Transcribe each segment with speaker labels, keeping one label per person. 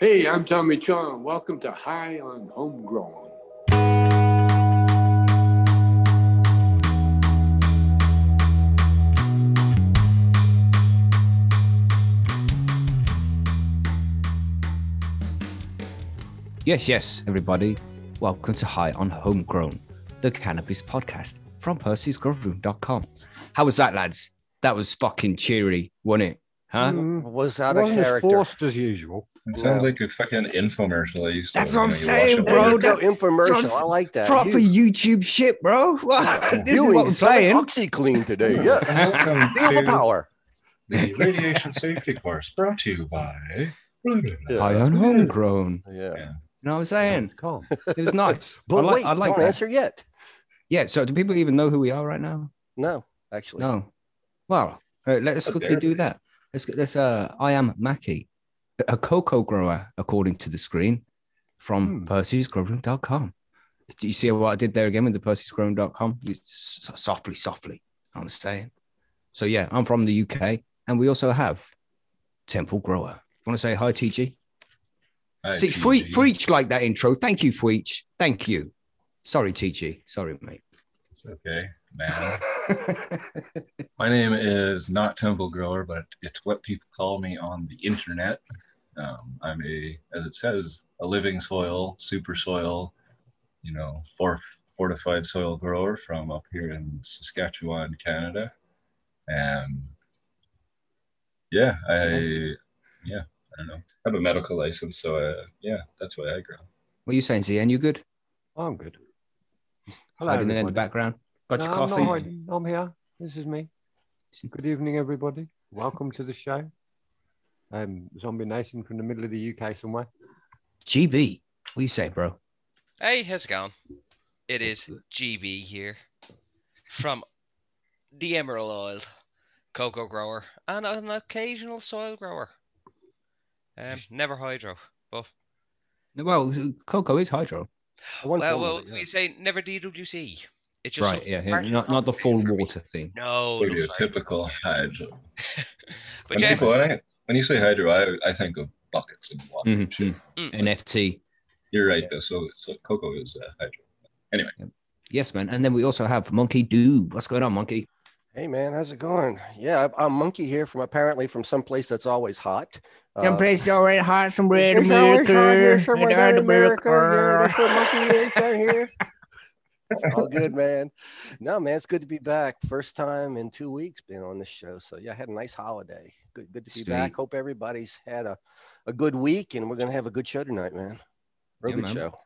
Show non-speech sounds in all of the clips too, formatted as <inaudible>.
Speaker 1: Hey, I'm Tommy Chong. Welcome to High on Homegrown.
Speaker 2: Yes, yes, everybody. Welcome to High on Homegrown, the cannabis podcast from percysgrowroom.com. How was that, lads? That was fucking cheery, wasn't it? Huh?
Speaker 3: Mm,
Speaker 4: was out of
Speaker 3: wasn't as
Speaker 4: character.
Speaker 3: forced as usual.
Speaker 5: It sounds
Speaker 4: Yeah.
Speaker 5: like a fucking infomercial. I used to
Speaker 2: That's what I'm saying,
Speaker 5: watch
Speaker 2: bro.
Speaker 4: you go,
Speaker 2: that-
Speaker 4: infomercial.
Speaker 2: that's
Speaker 4: I like that.
Speaker 2: Proper
Speaker 4: You-
Speaker 2: YouTube shit, bro. <laughs> this is
Speaker 4: Huey,
Speaker 2: what we're
Speaker 4: selling
Speaker 2: playing.
Speaker 4: OxiClean today. <laughs> Yeah.
Speaker 5: Welcome
Speaker 4: Feel the
Speaker 5: to
Speaker 4: power.
Speaker 5: the radiation safety course brought to you by.
Speaker 2: High on Homegrown.
Speaker 4: Yeah.
Speaker 5: Yeah.
Speaker 2: You know what I'm saying?
Speaker 3: Calm.
Speaker 2: It was nice. <laughs>
Speaker 4: But
Speaker 2: I like,
Speaker 4: wait,
Speaker 2: I like
Speaker 4: don't
Speaker 2: that.
Speaker 4: answer yet.
Speaker 2: Yeah. So, do people even know who we are right now?
Speaker 4: No, actually.
Speaker 2: No. Well, uh, let us quickly do that. Let's get this. Uh, I am Mackie, a coco grower, according to the screen from
Speaker 3: Hmm.
Speaker 2: percysgrowroom.com. Do you see what I did there again with the percysgrowroom.com? It's softly, softly. I'm saying. So yeah, I'm from the UK, and we also have Temple Grower. Want to say hi, TG?
Speaker 5: Hi,
Speaker 2: See,
Speaker 5: TG.
Speaker 2: Fwe- Freech like that intro. Thank you, Freech. Thank you. Sorry, TG. Sorry, mate.
Speaker 5: It's okay, man. <laughs> My name is not Temple Grower, but it's what people call me on the internet. Um, I'm a, as it says, a living soil, super soil, you know, for, fortified soil grower from up here in Saskatchewan, Canada. And yeah, I, yeah, I don't know. I have a medical license, so uh, yeah, that's why I grow.
Speaker 2: what are you saying, Zian? You good?
Speaker 3: I'm good. Hello,
Speaker 2: Hiding there in the background. Got your
Speaker 3: No, I'm
Speaker 2: coffee.
Speaker 3: not. I'm here. This is me. Good evening, everybody. Welcome to the show. Um, Zombie Nation from the middle of the UK somewhere.
Speaker 2: GB. What you say, bro?
Speaker 6: Hey, how's it going? It is GB here from the Emerald Isle coco grower and an occasional soil grower. Um, never hydro, but
Speaker 2: Well, coco is hydro.
Speaker 4: One
Speaker 6: well, well,
Speaker 4: it, yeah.
Speaker 6: we say never DWC. It just
Speaker 2: Right, yeah, yeah. Not, not the full
Speaker 6: conversation for me.
Speaker 2: water thing.
Speaker 6: No,
Speaker 5: Sort
Speaker 6: no,
Speaker 5: of typical hydro. <laughs>
Speaker 6: but
Speaker 5: When,
Speaker 6: yeah,
Speaker 5: people, when, I, when you say hydro, I, I think of buckets and water. and shit.
Speaker 2: Mhm.
Speaker 6: Mm.
Speaker 2: NFT.
Speaker 5: You're right, though. So, so coco is uh, hydro. Anyway.
Speaker 2: Yes, man. And then we also have Monkey Doob. What's going on, Monkey?
Speaker 4: Hey man, how's it going? Yeah, I- I'm Monkey here from apparently from someplace that's always hot. Uh,
Speaker 2: place already hot, somewhere
Speaker 4: it's always hot here somewhere down in America. Yeah, that's where Monkey is down here. <laughs> It's all good, man. No, man, it's good to be back. First time in two weeks being on this show. So yeah, I had a nice holiday. Good, good to be back. Hope everybody's had a, a good week, and we're gonna have a good show tonight, man. Real
Speaker 2: Yeah,
Speaker 4: good
Speaker 2: man.
Speaker 4: show.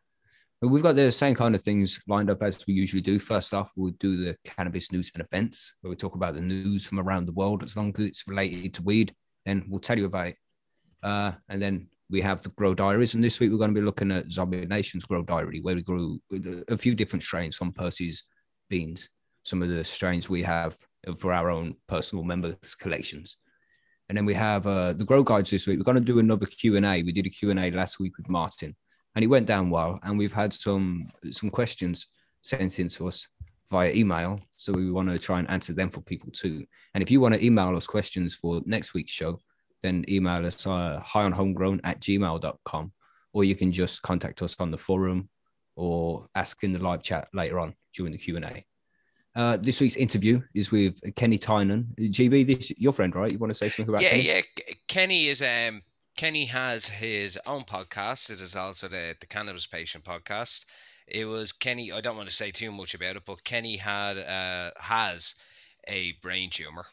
Speaker 2: But We've got the same kind of things lined up as we usually do. First off, we'll do the cannabis news and events, where we talk about the news from around the world as long as it's related to weed. Then we'll tell you about it. Uh, and then we have the grow diaries. And this week we're going to be looking at Zombie Nation's grow diary, where we grew a few different strains from Percy's beans. Some of the strains we have for our own personal members collections. And then we have uh, the grow guides this week. We're going to do another Q and A. We did a Q and A last week with Martin, and it went down well. And we've had some some questions sent in to us via email, so we want to try and answer them for people too. And if you want to email us questions for next week's show, then email us uh, highonhomegrown at gmail.com, or you can just contact us on the forum or ask in the live chat later on during the Q and A. Uh, this week's interview is with Kenny Tynan. GB, this your friend, right? You want to say something about
Speaker 6: yeah,
Speaker 2: Kenny?
Speaker 6: yeah. Kenny is um Kenny has his own podcast. It is also the the Cannabis Patient podcast. It was Kenny. I don't want to say too much about it, but Kenny had uh has a brain tumor,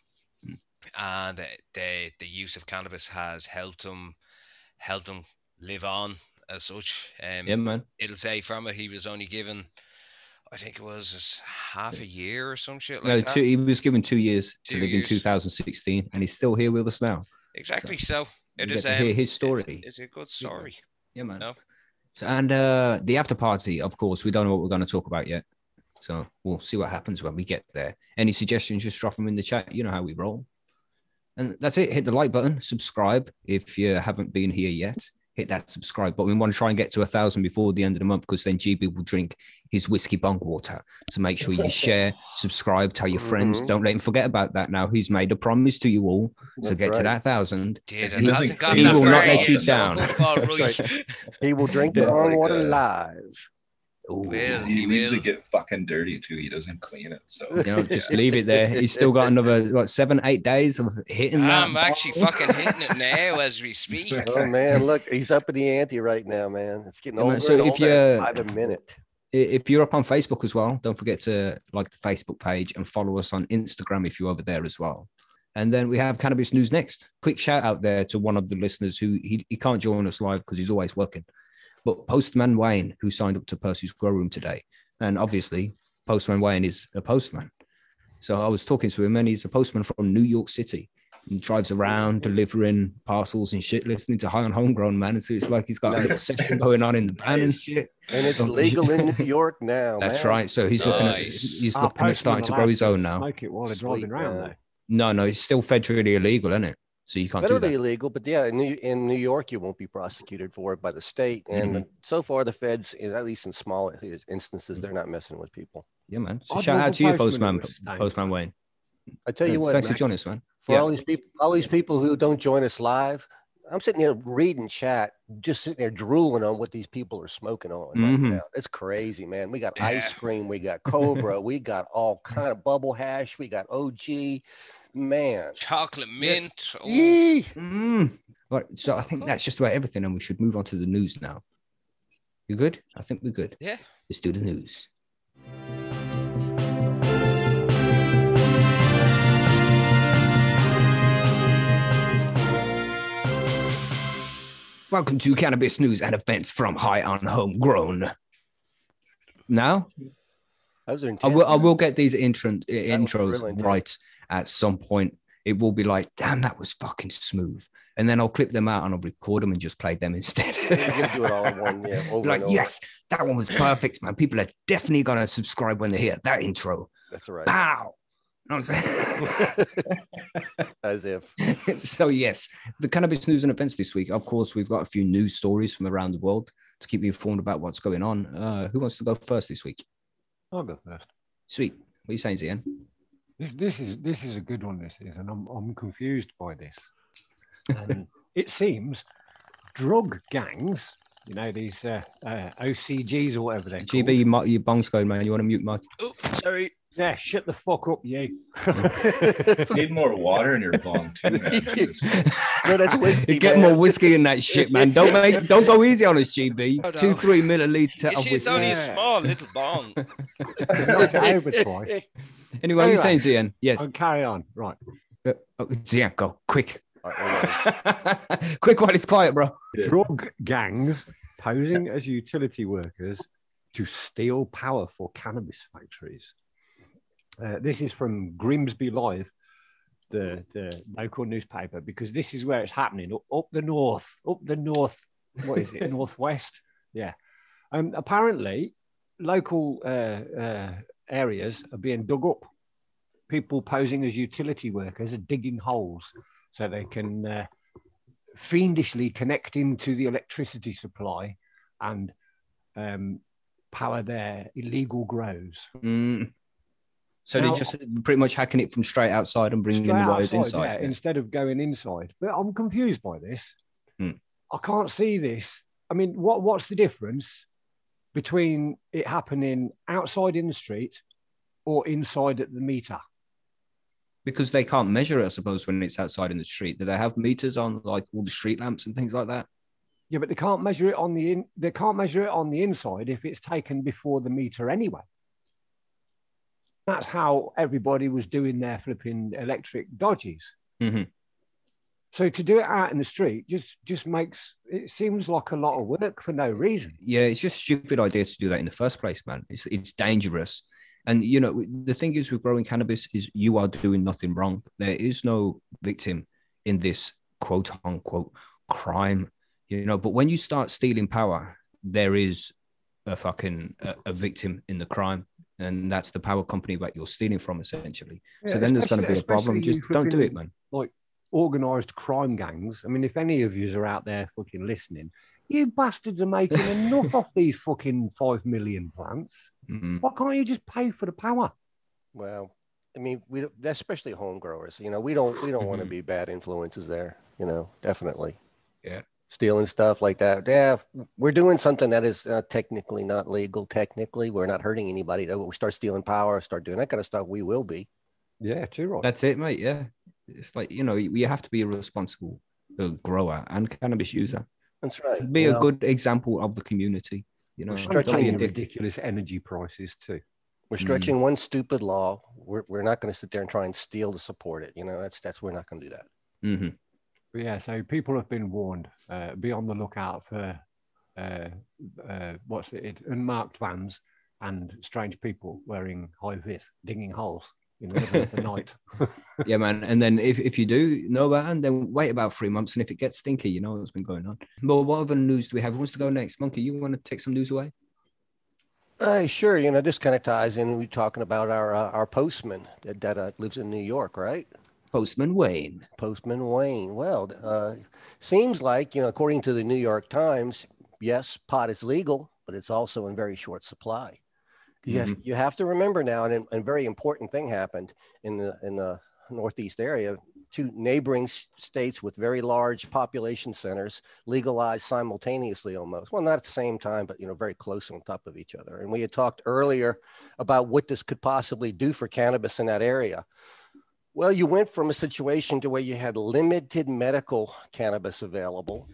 Speaker 6: and the the use of cannabis has helped him helped him live on as such. Um,
Speaker 2: Yeah, man.
Speaker 6: it'll say from it he was only given. I think it was half a year or some shit like
Speaker 2: No,
Speaker 6: that.
Speaker 2: two, he was given two years to
Speaker 6: Two
Speaker 2: live in 2016, and he's still here with us now.
Speaker 6: Exactly. So
Speaker 2: you
Speaker 6: it is.
Speaker 2: to hear
Speaker 6: um,
Speaker 2: his
Speaker 6: it's-
Speaker 2: story.
Speaker 6: It's, a good story.
Speaker 2: Yeah, man.
Speaker 6: No.
Speaker 2: So, and uh, the after party, of course, we don't know what we're going to talk about yet. So we'll see what happens when we get there. Any suggestions, just drop them in the chat. You know how we roll. And that's it. Hit the like button, subscribe if you haven't been here yet. hit that subscribe. button. we want to try and get to a thousand before the end of the month because then GB will drink his whiskey bong water. So make sure you share, subscribe, tell your friends.
Speaker 4: Mhm.
Speaker 2: Don't let him forget about that. Now he's made a promise to you all. So
Speaker 4: That's
Speaker 2: get to that thousand.
Speaker 6: Did
Speaker 2: He-
Speaker 6: it hasn't
Speaker 2: he
Speaker 6: that
Speaker 2: will not let you down.
Speaker 6: good all
Speaker 4: That's
Speaker 6: right.
Speaker 4: He will drink the
Speaker 5: like,
Speaker 4: water live.
Speaker 2: Ooh,
Speaker 6: Will.
Speaker 5: He
Speaker 6: He
Speaker 5: leaves
Speaker 6: will.
Speaker 5: it get fucking dirty too. He doesn't clean it. So
Speaker 2: you know, just leave it there. He's <laughs> still got another what seven, eight days of hitting that.
Speaker 6: I'm actually
Speaker 2: ball.
Speaker 6: fucking hitting it now <laughs> as we speak. <laughs>
Speaker 4: Oh man, look, he's up in the ante right now, man. It's getting
Speaker 2: Yeah,
Speaker 4: older
Speaker 2: so
Speaker 4: and
Speaker 2: if
Speaker 4: older
Speaker 2: you're-
Speaker 4: by the minute.
Speaker 2: If you're up on Facebook as well, don't forget to like the Facebook page and follow us on Instagram if you're over there as well. And then we have cannabis news next. Quick shout out there to one of the listeners who he, he can't join us live because he's always working. But Postman Wayne, who signed up to Percy's Grow Room today. And obviously, Postman Wayne is a postman. So I was talking to him, and he's a postman from New York City. He drives around delivering parcels and shit, listening to high on homegrown man. So it's like he's got a little session going on in the van and shit.
Speaker 4: And it's legal in <laughs> New York now.
Speaker 2: That's
Speaker 4: man.
Speaker 2: right. So he's looking at he's
Speaker 3: Our
Speaker 2: looking at starting to grow his own now.
Speaker 3: Smoke it while they're driving around,
Speaker 4: man.
Speaker 3: though.
Speaker 2: No, no, it's still federally illegal, isn't it? So you can't do
Speaker 4: Federally
Speaker 2: that.
Speaker 4: illegal, but yeah, in New, in New York, you won't be prosecuted for it by the state. And
Speaker 2: Mm-hmm.
Speaker 4: so far, the feds, at least in small instances, they're not messing with people.
Speaker 2: Yeah, man. So shout out to you,
Speaker 3: postman
Speaker 2: Postman,
Speaker 3: that was stoned.
Speaker 2: Postman Wayne.
Speaker 4: I tell you
Speaker 2: Yeah,
Speaker 4: what,
Speaker 2: thanks for joining us, man.
Speaker 4: for
Speaker 2: Yeah.
Speaker 4: all these people, all these people who don't join us live, I'm sitting here reading chat, just sitting there drooling on what these people are smoking on. right
Speaker 2: Mhm.
Speaker 4: now. It's crazy, man. We got
Speaker 6: Yeah.
Speaker 4: ice cream, we got <laughs> Cobra, we got all kind of bubble hash, we got OG, man.
Speaker 6: Chocolate mint. Oh,
Speaker 2: Mm. Right. So I think that's just about everything, and we should move on to the news now. You good? I think we're good.
Speaker 6: Yeah.
Speaker 2: Let's do the news. Welcome to Cannabis News and Events from High on Homegrown. Now, I will, I will get these intro, intros
Speaker 4: really intense.
Speaker 2: right at some point. It will be like, damn, that was fucking smooth. And then I'll clip them out and I'll record them and just play them <laughs> instead.
Speaker 4: Do it all in one, yeah. <laughs>
Speaker 2: Like, yes, that one was perfect, man. People are definitely to subscribe when they hear that intro.
Speaker 4: That's right.
Speaker 2: Pow. You know what I'm saying? <laughs> As if. so, yes, the cannabis news and events this week. Of course, we've got a few news stories from around the world to keep you informed about what's going on. Uh, who wants to go first this week?
Speaker 3: I'll go first.
Speaker 2: Sweet. What are you saying, Zian?
Speaker 3: This, this is this is a good one. This is, and I'm I'm confused by this. Um, <laughs> it seems drug gangs, you know, these uh, uh, OCGs or whatever they're
Speaker 2: GB,
Speaker 3: called.
Speaker 2: you, mi- your bong's going, man. You want to mute Mike?
Speaker 6: oh, sorry.
Speaker 3: Yeah, shut the fuck up, you. <laughs>
Speaker 5: need more water in your bong too, man. <laughs> Jesus Christ.
Speaker 4: No, that's whiskey,
Speaker 2: Get
Speaker 4: man.
Speaker 2: more whiskey in that shit, man. Don't make, don't go easy on us, GB.
Speaker 6: Oh, no.
Speaker 2: Two, three milliliter
Speaker 6: You
Speaker 2: of
Speaker 6: see, it's only a small little bong.
Speaker 3: Knocked it over twice.
Speaker 2: Anyway, what are you saying, Zian? Yes.
Speaker 3: I'll carry on. Right.
Speaker 2: Uh, oh, Zian, go quick.
Speaker 4: All right, <laughs>
Speaker 2: quick while it's quiet, bro.
Speaker 3: Drug gangs posing as utility workers to steal power for cannabis factories. Uh, this is from Grimsby Live, the, the local newspaper, because this is where it's happening up, up the north, up the north, what is it, <laughs> northwest? Yeah. Um, apparently, local uh, uh, areas are being dug up. People posing as utility workers are digging holes so they can uh, fiendishly connect into the electricity supply and um, power their illegal grows.
Speaker 2: Mm. So
Speaker 3: Now-
Speaker 2: they're just pretty much hacking it from straight outside and bringing the wires
Speaker 3: outside,
Speaker 2: inside.
Speaker 3: yeah,
Speaker 2: yeah.
Speaker 3: instead of going inside. But I'm confused by this.
Speaker 2: Hmm.
Speaker 3: I can't see this. I mean, what what's the difference between it happening outside in the street or inside at the meter?
Speaker 2: Because they can't measure it, I suppose, when it's outside in the street. Do they have meters on like all the street lamps and things like that?
Speaker 3: Yeah, but they can't measure it on the in, they can't measure it on the inside if it's taken before the meter anyway. That's how everybody was doing their flipping electric dodges.
Speaker 2: Mhm.
Speaker 3: So to do it out in the street just just makes it seems like a lot of work for no reason.
Speaker 2: Yeah, it's just a stupid idea to do that in the first place, man. It's it's dangerous. And you know, the thing is with growing cannabis is you are doing nothing wrong. There is no victim in this quote unquote crime, you know. But when you start stealing power, there is a fucking a, a victim in the crime, and that's the power company that you're stealing from, essentially. so then there's going to be a problem. Just don't do it, man.
Speaker 3: Like organized crime gangs. I mean, if any of you are out there fucking listening, you bastards are making enough <laughs> off these fucking five million plants.
Speaker 2: Mhm.
Speaker 3: Why can't you just pay for the power?
Speaker 4: Well, I mean, we especially home growers. You know, we don't we don't want to
Speaker 2: Mhm.
Speaker 4: be bad influences there. You know, definitely.
Speaker 2: Yeah.
Speaker 4: Stealing stuff like that. Yeah, we're doing something that is uh, technically not legal. Technically, we're not hurting anybody. Though we start stealing power, start doing that kind of stuff, we will be.
Speaker 3: Yeah, too right.
Speaker 2: That's it, mate. Yeah. It's like, you know, you have to be a responsible uh, grower and cannabis user.
Speaker 4: That's right.
Speaker 2: Be
Speaker 4: you
Speaker 2: a good example of the community. You know,
Speaker 4: We're stretching
Speaker 2: don't be
Speaker 3: paying
Speaker 2: a dick.
Speaker 3: ridiculous energy prices too.
Speaker 4: We're
Speaker 2: Mm.
Speaker 4: stretching one stupid law. We're, we're not going to sit there and try and steal to support it. You know, that's that's we're not going to do that.
Speaker 2: Mhm.
Speaker 3: But yeah, so people have been warned. Uh, be on the lookout for uh, uh, what's it? Unmarked vans and strange people wearing high vis, digging holes in the middle of the night. <laughs>
Speaker 2: Yeah, man. And then if, if you do know about it, then wait about three months. And if it gets stinky, you know what's been going on. Well, what other news do we have? Who wants to go next? Monkey, you want to take some news away?
Speaker 4: Uh, sure. You know, this kind of ties in. We're talking about our uh, our postman that, that uh, lives in New York, right?
Speaker 2: Postman Wayne.
Speaker 4: Postman Wayne. Well, uh, seems like you know, according to the New York Times, yes, pot is legal, but it's also in very short supply. Yes, mm-hmm. you have to remember now, and a very important thing happened in the in the Northeast area. Two neighboring states with very large population centers legalized simultaneously, almost. Well, not at the same time, but you know, very close on top of each other. And we had talked earlier about what this could possibly do for cannabis in that area. Well, you went from a situation to where you had limited medical cannabis available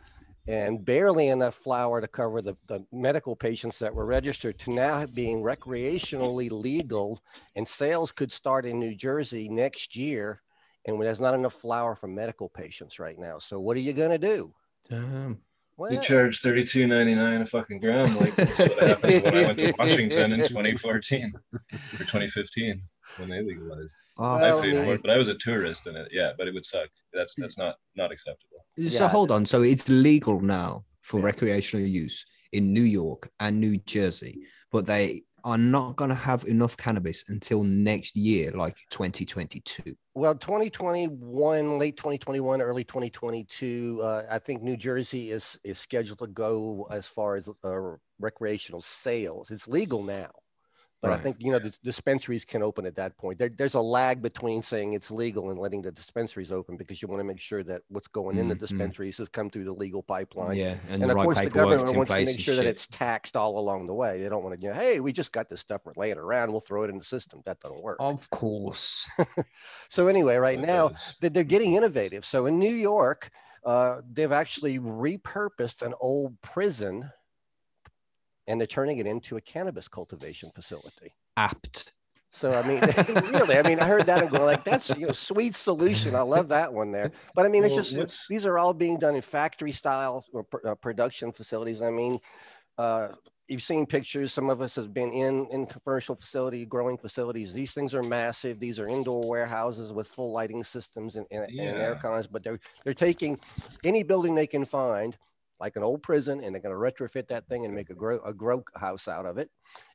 Speaker 4: and barely enough flower to cover the, the medical patients that were registered to now being recreationally legal and sales could start in New Jersey next year. And there's not enough flower for medical patients right now. So what are you going to do?
Speaker 2: Damn.
Speaker 4: Well,
Speaker 5: You charge thirty two ninety nine a fucking gram. Like that's what happened when I went to Washington in 2014 or 2015 when they legalized.
Speaker 2: Oh,
Speaker 5: I paid
Speaker 4: I
Speaker 5: for it, but I was a tourist in it. Yeah, but it would suck. That's that's not not acceptable.
Speaker 2: So
Speaker 4: Yeah.
Speaker 2: hold on. So it's legal now for
Speaker 4: Yeah.
Speaker 2: recreational use in New York and New Jersey, but they are not going to have enough cannabis until next year, like 2022.
Speaker 4: Well, 2021, late 2021, early 2022. Uh, I think New Jersey is is scheduled to go as far as uh, recreational sales. It's legal now, but I think you know the dispensaries can open at that point. There, there's a lag between saying it's legal and letting the dispensaries open because you want to make sure that what's going in the
Speaker 2: Mhm.
Speaker 4: dispensaries has come through the legal pipeline.
Speaker 2: Yeah, and,
Speaker 4: And of
Speaker 2: right
Speaker 4: course, the government wants to make sure that it's taxed all along the way. They don't want to, you know, hey, we just got this stuff, we're laying it around, we'll throw it in the system. That doesn't work.
Speaker 2: Of course. <laughs>
Speaker 4: So anyway, right
Speaker 5: It
Speaker 4: now that they're getting innovative. So in New York, uh, they've actually repurposed an old prison and they're turning it into a cannabis cultivation facility.
Speaker 2: Apt.
Speaker 4: So I mean, <laughs> really, I mean, I heard that and going like, that's you know, sweet solution. I love that one there. But I mean, it's just
Speaker 5: what's-
Speaker 4: these are all being done in factory style or pr- uh, production facilities. I mean, uh, you've seen pictures. Some of us have been in in commercial facility, growing facilities. These things are massive. These are indoor warehouses with full lighting systems and, and, and air cons. But they're they're taking any building they can find, like an old prison, and they're going to retrofit that thing and make a grow a grow house out of it.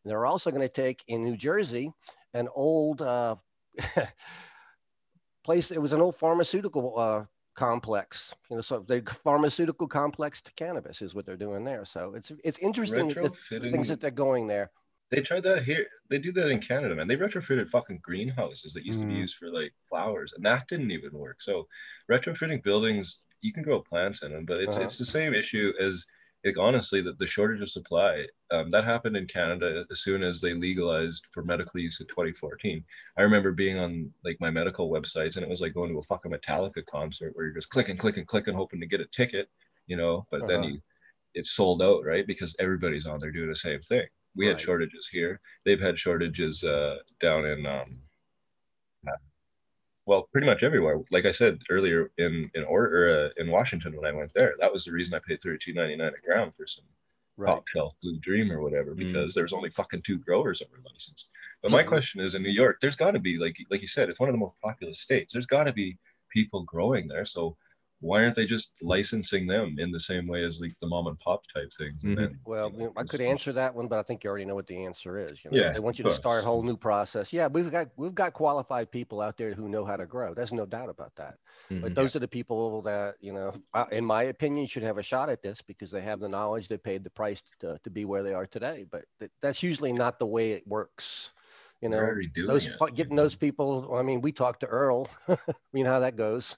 Speaker 4: And they're also going to take in New Jersey an old uh, <laughs> place. It was an old pharmaceutical uh, complex. You know, so the pharmaceutical complex to cannabis is what they're doing there. So it's it's interesting the, the things that they're going there.
Speaker 5: They tried that here. They do that in Canada, man. They retrofitted fucking greenhouses that used to be
Speaker 3: Mm.
Speaker 5: used for like flowers, and that didn't even work. So, retrofitting buildings, you can grow plants in them, but it's
Speaker 4: Uh-huh.
Speaker 5: it's the same issue as like honestly that the shortage of supply. Um, that happened in Canada as soon as they legalized for medical use in 2014. I remember being on like my medical websites, and it was like going to a fucking Metallica concert where you're just clicking, clicking, clicking, hoping to get a ticket, you know. But then
Speaker 4: Uh-huh.
Speaker 5: you, it's sold out, right? Because everybody's on there doing the same thing we had shortages here. They've had shortages uh, down in, um, well, pretty much everywhere. Like I said earlier, in in or, or uh, in Washington when I went there, that was the reason I paid thirty two ninety nine a gram for some
Speaker 4: Right.
Speaker 5: top shelf Blue Dream or whatever
Speaker 2: Mm.
Speaker 5: because there was only fucking two growers that were licensed. But my question is, in New York, there's got to be like like you said, it's one of the most populous states. There's got to be people growing there. So why aren't they just licensing them in the same way as like the mom and pop type things? And
Speaker 2: Mhm.
Speaker 5: then
Speaker 4: Well, you know, I
Speaker 5: it's-
Speaker 4: could answer that one, but I think you already know what the answer is. You know,
Speaker 5: Yeah,
Speaker 4: they want you to start a whole new process. Yeah, we've got we've got qualified people out there who know how to grow. There's no doubt about that. But
Speaker 2: Mhm.
Speaker 4: those are the people that you know, in my opinion, should have a shot at this because they have the knowledge, they paid the price to, to be where they are today. But th- that's usually not the way it works. You know, those
Speaker 5: it.
Speaker 4: fu- getting those people. I mean, we talked to Earl. <laughs> you know how that goes.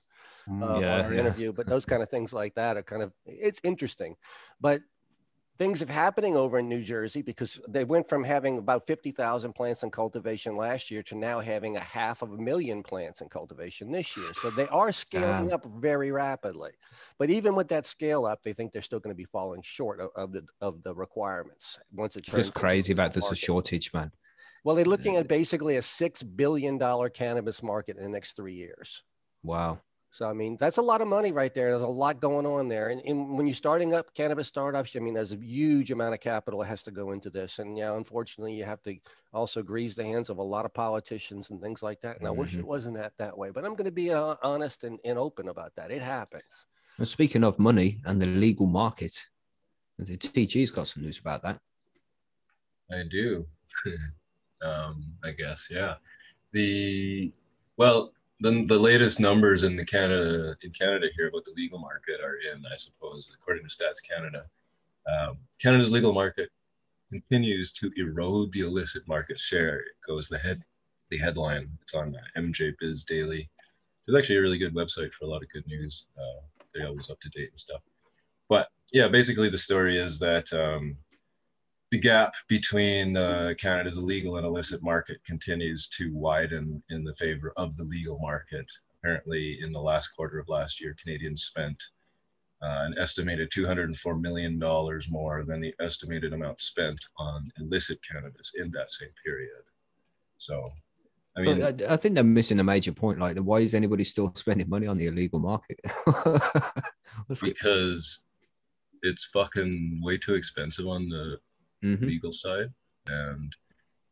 Speaker 4: Uh,
Speaker 2: Yeah,
Speaker 4: on our
Speaker 2: yeah.
Speaker 4: interview, but those kind of things like that are kind of it's interesting. But things are happening over in New Jersey because they went from having about 50,000 plants in cultivation last year to now having a half of a million plants in cultivation this year. So they are scaling up very rapidly. But even with that scale up, they think they're still going to be falling short of, of the of the requirements once it
Speaker 2: It's
Speaker 4: turns
Speaker 2: just crazy about this shortage, man.
Speaker 4: Well, they're looking at basically a six billion dollar cannabis market in the next three years.
Speaker 2: Wow.
Speaker 4: So I mean, that's a lot of money right there. There's a lot going on there, and, and when you're starting up cannabis startups, I mean, there's a huge amount of capital that has to go into this, and yeah, unfortunately, you have to also grease the hands of a lot of politicians and things like that. And I wish it wasn't that that way, but I'm going to be uh, honest and, and open about that. It happens.
Speaker 2: And speaking of money and the legal market, the TG's got some news about that.
Speaker 5: I do. <laughs> um, I guess, yeah. The well, the the latest numbers in the Canada in Canada here about the legal market are in, I suppose, according to Stats Canada. Um, Canada's legal market continues to erode the illicit market share. It goes the head the headline. It's on uh, MJ Biz Daily. It's actually a really good website for a lot of good news. Uh, they're always up to date and stuff. But yeah, basically the story is that um, the gap between uh, Canada's legal and illicit market continues to widen in the favor of the legal market. Apparently, in the last quarter of last year, Canadians spent uh, an estimated $204 million more than the estimated amount spent on illicit cannabis in that same period. So, I mean,
Speaker 2: I, I think they're missing a major point. Like, why is anybody still <laughs> spending money on the illegal market? <laughs>
Speaker 5: Because it's fucking way too expensive on the
Speaker 2: Mhm.
Speaker 5: legal side. And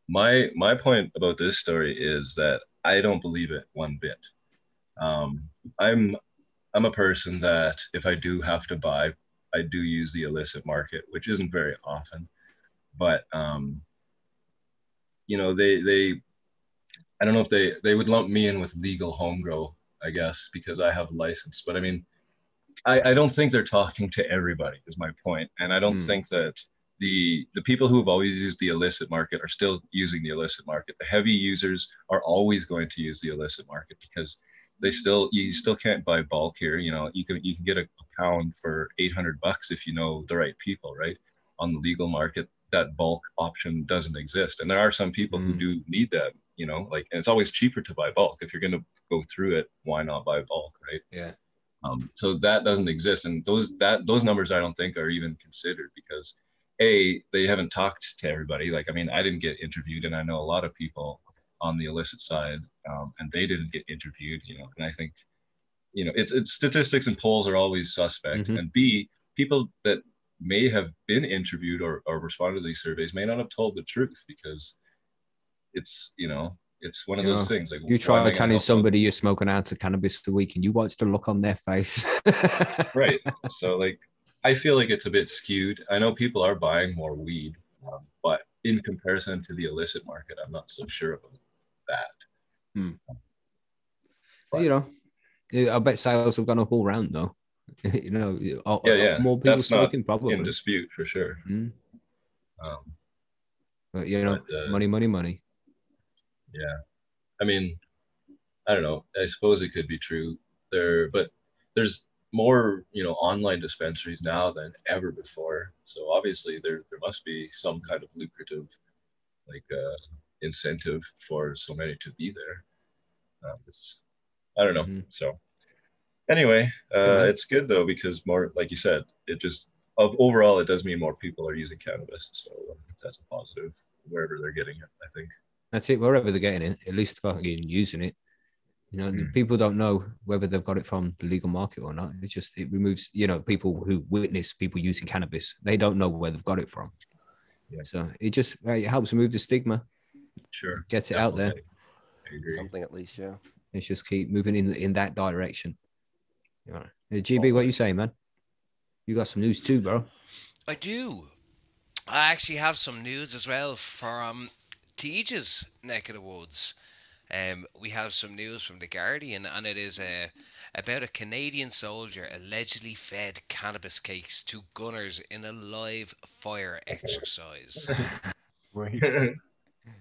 Speaker 5: my my point about this story is that I don't believe it one bit. Um, I'm I'm a person that if I do have to buy, I do use the illicit market, which isn't very often. But um, you know, they they I don't know if they they would lump me in with legal home grow, I guess, because I have a license. But I mean, I, I don't think they're talking to everybody is my point. And I don't
Speaker 2: Hmm.
Speaker 5: think that the the people who have always used the illicit market are still using the illicit market. The heavy users are always going to use the illicit market because they still you still can't buy bulk here. You know, you can you can get a, pound for 800 bucks if you know the right people, right? On the legal market, that bulk option doesn't exist. And there are some people who
Speaker 2: Mm.
Speaker 5: do need that, you know, like and it's always cheaper to buy bulk. If you're gonna go through it, why not buy bulk, right?
Speaker 2: Yeah.
Speaker 5: Um, so that doesn't exist, and those that those numbers I don't think are even considered because a they haven't talked to everybody. Like I mean, I didn't get interviewed, and I know a lot of people on the illicit side, um, and they didn't get interviewed. You know, and I think you know it's, it's statistics and polls are always suspect,
Speaker 2: Mhm.
Speaker 5: and b people that may have been interviewed or, or responded to these surveys may not have told the truth because it's you know it's one of
Speaker 2: You
Speaker 5: those
Speaker 2: know,
Speaker 5: things like
Speaker 2: You
Speaker 5: why am I
Speaker 2: try telling somebody you're smoking out of cannabis for a week and you watch the look on their face.
Speaker 5: right <laughs> so like i feel like it's a bit skewed i know people are buying more weed um, but in comparison to the illicit market i'm not so sure about that
Speaker 2: you know, I bet sales have gone up all round though. <laughs> you know, a- a-
Speaker 5: Yeah, yeah,
Speaker 2: more people
Speaker 5: that's
Speaker 2: smoking probably.
Speaker 5: in dispute for sure
Speaker 2: Mm.
Speaker 5: um,
Speaker 2: But you know,
Speaker 5: But, uh,
Speaker 2: money, money, money.
Speaker 5: yeah i mean i don't know i suppose it could be true there but there's more you know online dispensaries now than ever before so obviously there there must be some kind of lucrative like uh incentive for so many to be there um, it's i don't know
Speaker 2: Mhm.
Speaker 5: so anyway uh
Speaker 2: man.
Speaker 5: it's good though because more like you said it just of overall it does mean more people are using cannabis so that's a positive wherever they're getting it i think
Speaker 2: That's it. Wherever they're getting it, at least fucking using it. You know,
Speaker 5: Mm.
Speaker 2: people don't know whether they've got it from the legal market or not. It just it removes, you know, people who witness people using cannabis. They don't know where they've got it from.
Speaker 5: Yeah.
Speaker 2: So it just uh, it helps remove the stigma,
Speaker 5: sure
Speaker 2: gets it out there.
Speaker 5: I agree.
Speaker 4: Something at least, yeah.
Speaker 2: Let's just keep moving in in that direction. You know, Uh, GB, what you saying, man? You got some news too, bro.
Speaker 6: I do. I actually have some news as well from TG's neck of the woods. Um, we have some news from the Guardian, and it is uh, about a Canadian soldier allegedly fed cannabis cakes to gunners in a live fire exercise. <laughs> right.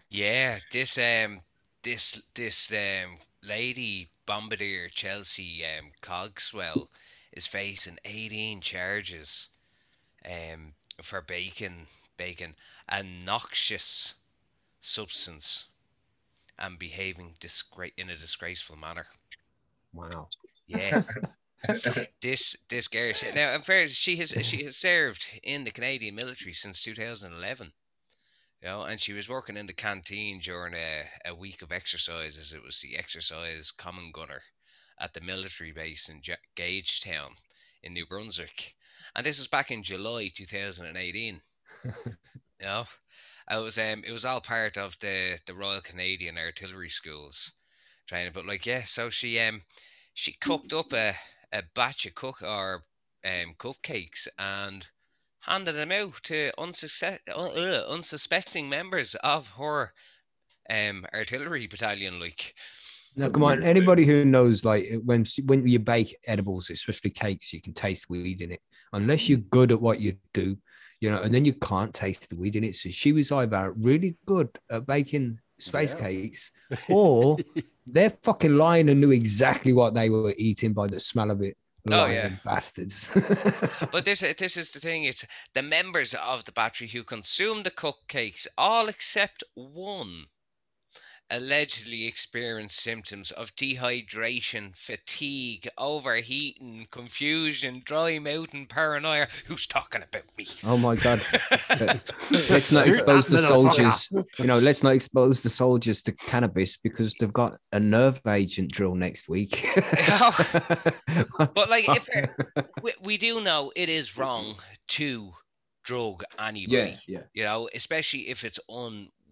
Speaker 6: Yeah, this um, this this um lady bombardier Chelsea um Cogswell is facing 18 charges um for baking baking a noxious substance and behaving disgra- in a disgraceful manner.
Speaker 3: Wow.
Speaker 6: Yeah. <laughs> this this girl now in fairness she has she has served in the Canadian military since 2011 you know and she was working in the canteen during a, a week of exercises it was the exercise common gunner at the military base in Ja- Gagetown in New Brunswick and this was back in July 2018 <laughs> you know it was um it was all part of the the Royal Canadian Artillery Schools training but like yeah so she um she cooked up a, a batch of cook or um, cupcakes and handed them out to unsuccess, uh, unsuspecting members of her um, artillery battalion. Like,
Speaker 2: No, come on. Anybody who knows, like when when you bake edibles, especially cakes, you can taste weed in it. Unless you're good at what you do, you know, and then you can't taste the weed in it. So she was either really good at baking space
Speaker 4: Yeah.
Speaker 2: cakes, <laughs> or they're fucking lying and knew exactly what they were eating by the smell of it.
Speaker 6: Oh, yeah.
Speaker 2: bastards. <laughs>
Speaker 6: but this this is the thing. It's the members of the battery who consumed the cupcakes, all except one, allegedly experienced symptoms of dehydration, fatigue, overheating, confusion, dry mouth, and paranoia. Who's talking about me?
Speaker 2: oh my god. <laughs> let's not expose the soldiers. You know, let's not expose the soldiers to cannabis because they've got a nerve agent drill next week. <laughs>
Speaker 6: But like, if <laughs> we, we do know it is wrong to drug anybody,
Speaker 2: yeah. yeah.
Speaker 6: you know, especially if it's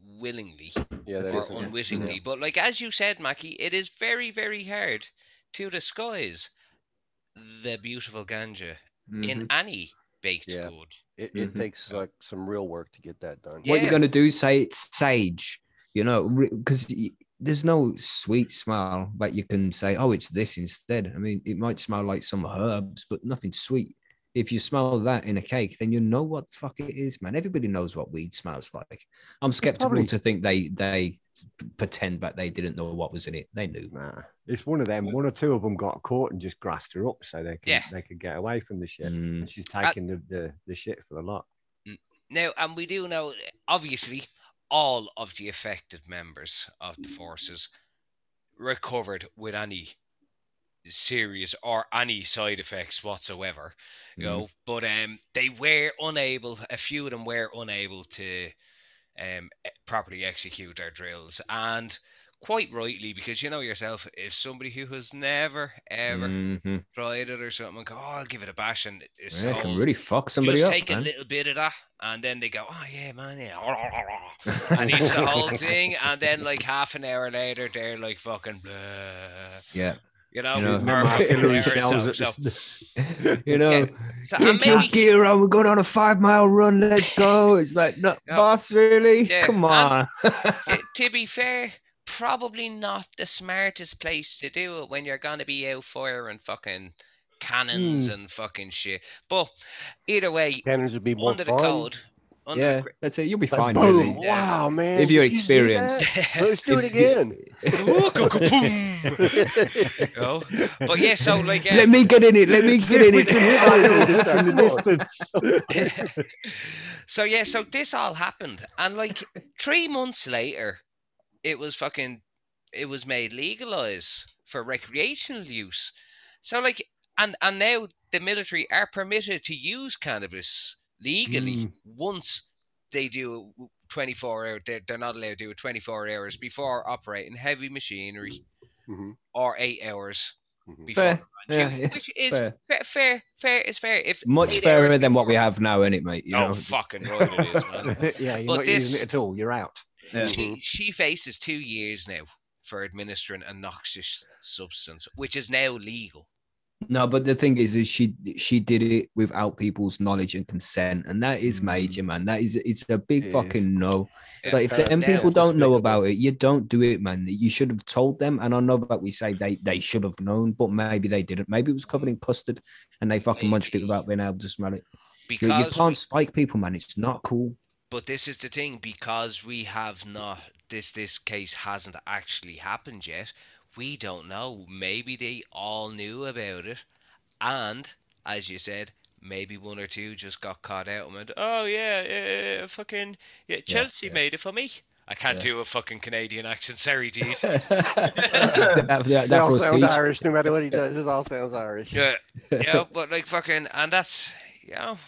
Speaker 6: unwillingly
Speaker 4: Yeah,
Speaker 6: or
Speaker 4: is.
Speaker 6: unwittingly. But like as you said, Mackie, it is very, very hard to disguise the beautiful ganja in any baked
Speaker 4: Yeah.
Speaker 6: good.
Speaker 4: It, it
Speaker 2: Mhm.
Speaker 4: takes like some real work to get that done.
Speaker 2: What you're gonna do? Say it's sage, you know, because there's no sweet smell, but you can say, oh, it's this instead. I mean, it might smell like some herbs, but nothing sweet. If you smell that in a cake, then you know what the fuck it is, man. Everybody knows what weed smells like. I'm skeptical
Speaker 3: Probably-
Speaker 2: to think they they pretend that they didn't know what was in it. They knew.
Speaker 3: Nah, it's one of them. One or two of them got caught and just grassed her up so they could
Speaker 6: Yeah.
Speaker 3: they could get away from the shit.
Speaker 2: Mm.
Speaker 3: And she's taking the, the the shit for the lot.
Speaker 6: Now, and we do know, obviously, all of the affected members of the forces recovered with any serious or any side effects whatsoever. You know, but um, they were unable. A few of them were unable to um properly execute their drills, and quite rightly, because you know yourself, if somebody who has never ever
Speaker 2: Mhm.
Speaker 6: tried it or something, go, oh, I'll give it a bash, and it's
Speaker 2: Yeah, can really fuck somebody
Speaker 6: just
Speaker 2: up,
Speaker 6: take a little bit of that, and then they go, "Oh yeah, man, yeah," <laughs> and eats the whole thing, and then like half an hour later, they're like fucking, blah,
Speaker 2: Yeah,
Speaker 6: you know,
Speaker 2: You know,
Speaker 3: Them artillery shells
Speaker 6: so-
Speaker 3: at
Speaker 6: so-
Speaker 3: the-
Speaker 2: you know.
Speaker 6: Yeah, so- and
Speaker 2: Get your
Speaker 6: maybe-
Speaker 2: gear on. We're going on a five mile run. Let's go. It's like, no, <laughs>
Speaker 6: Yeah.
Speaker 2: boss, really?
Speaker 6: Yeah,
Speaker 2: Come on.
Speaker 6: to, <laughs> to be fair, probably not the smartest place to do it when you're gonna be out firing fucking cannons hmm. and fucking shit. But either way,
Speaker 4: Cannons would be more
Speaker 6: under the
Speaker 4: fun.
Speaker 6: code, under
Speaker 2: yeah,
Speaker 6: the
Speaker 2: that's it. You'll be
Speaker 4: Like,
Speaker 2: fine.
Speaker 4: boom!
Speaker 2: really.
Speaker 6: Yeah.
Speaker 4: Wow, man!
Speaker 2: If you're
Speaker 4: did you see
Speaker 2: experienced. <laughs>
Speaker 4: Let's do it again. <laughs>
Speaker 6: You? But yeah, so like, uh,
Speaker 2: Let me get in it. Let me get in <laughs>
Speaker 3: We can hear that
Speaker 2: it.
Speaker 3: from the distance.
Speaker 6: so yeah, so this all happened, and like three months later, it was fucking, it was made legalized for recreational use. So like, and and now the military are permitted to use cannabis legally once they do it 24 hour they're, they're not allowed to do it 24 hours before operating heavy machinery
Speaker 4: Mhm,
Speaker 6: or eight hours
Speaker 4: mhm.
Speaker 6: before
Speaker 2: Fair. Yeah,
Speaker 6: duty,
Speaker 2: yeah,
Speaker 6: which is
Speaker 2: fair.
Speaker 6: fair. fair fair is fair if
Speaker 2: Much fairer
Speaker 6: hours
Speaker 2: than what we have now, innit, mate? You
Speaker 6: oh
Speaker 2: know?
Speaker 6: fucking right it is man <laughs>
Speaker 3: yeah, you're
Speaker 6: But
Speaker 3: not
Speaker 6: this-
Speaker 3: using it at all. You're out.
Speaker 2: Yeah.
Speaker 6: she, she faces two years now for administering a noxious substance which is now legal
Speaker 2: No, but the thing is, is she she did it without people's knowledge and consent, and that is
Speaker 3: Mm.
Speaker 2: major, man. That is it's a big
Speaker 3: It is.
Speaker 2: fucking no. So
Speaker 6: Yeah,
Speaker 2: if them people don't know about it, you don't do it, man. You should have told them. And I know that we say they they should have known, but maybe they didn't. Maybe it was covered in custard, and they fucking munched it without being able to smell it. You,
Speaker 6: because
Speaker 2: you
Speaker 6: we-
Speaker 2: can't spike people, man. It's not cool.
Speaker 6: But this is the thing because we have not this this case hasn't actually happened yet. We don't know. Maybe they all knew about it, and as you said, maybe one or two just got caught out and went, "Oh yeah, yeah, fucking yeah, Chelsea
Speaker 2: yeah.
Speaker 6: made it for me." I can't
Speaker 2: Yeah.
Speaker 6: do a fucking Canadian accent. Sorry, dude. <laughs>
Speaker 2: that, that, that
Speaker 4: all
Speaker 2: was
Speaker 4: sound
Speaker 2: teach.
Speaker 4: Irish, no matter what he does. This all sounds Irish.
Speaker 6: yeah, <laughs> yeah, but like fucking, and that's you know.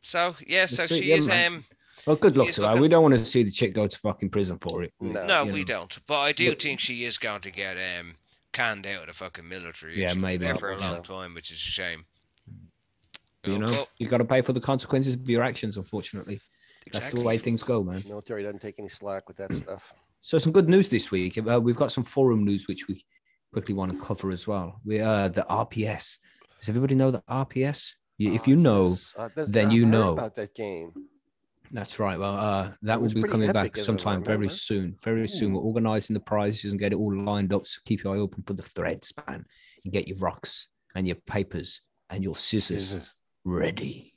Speaker 6: So yeah, so
Speaker 2: That's it,
Speaker 6: she
Speaker 2: yeah,
Speaker 6: is
Speaker 2: man.
Speaker 6: um.
Speaker 2: Well, good luck to her.
Speaker 6: looking-
Speaker 2: We don't want to see the chick go to fucking prison for it.
Speaker 4: No.
Speaker 6: No,
Speaker 2: you
Speaker 6: we
Speaker 2: know.
Speaker 6: don't. But I do
Speaker 2: But-
Speaker 6: think she is going to get um canned out of the fucking military.
Speaker 2: Yeah,
Speaker 6: She's
Speaker 2: maybe.
Speaker 6: there for a long
Speaker 4: so.
Speaker 6: time, which is a shame.
Speaker 2: You know,
Speaker 6: but-
Speaker 2: you got to pay for the consequences of your actions. Unfortunately, that's the way things go, man.
Speaker 4: Military doesn't take any slack with that stuff.
Speaker 2: So some good news this week. Uh, we've got some forum news which we quickly want to cover as well. We uh the RPS. Does everybody know the RPS? You, if you know.
Speaker 4: Uh,
Speaker 2: then you know.
Speaker 4: about that game.
Speaker 2: That's right. Well, uh, that will be coming
Speaker 4: epic
Speaker 2: back
Speaker 4: as I
Speaker 2: sometime very
Speaker 4: remember.
Speaker 2: soon. Very soon. We're organizing the prizes and get it all lined up. So keep your eye open for the threads, man. And get your rocks and your papers and your scissors
Speaker 3: Jesus.
Speaker 2: ready.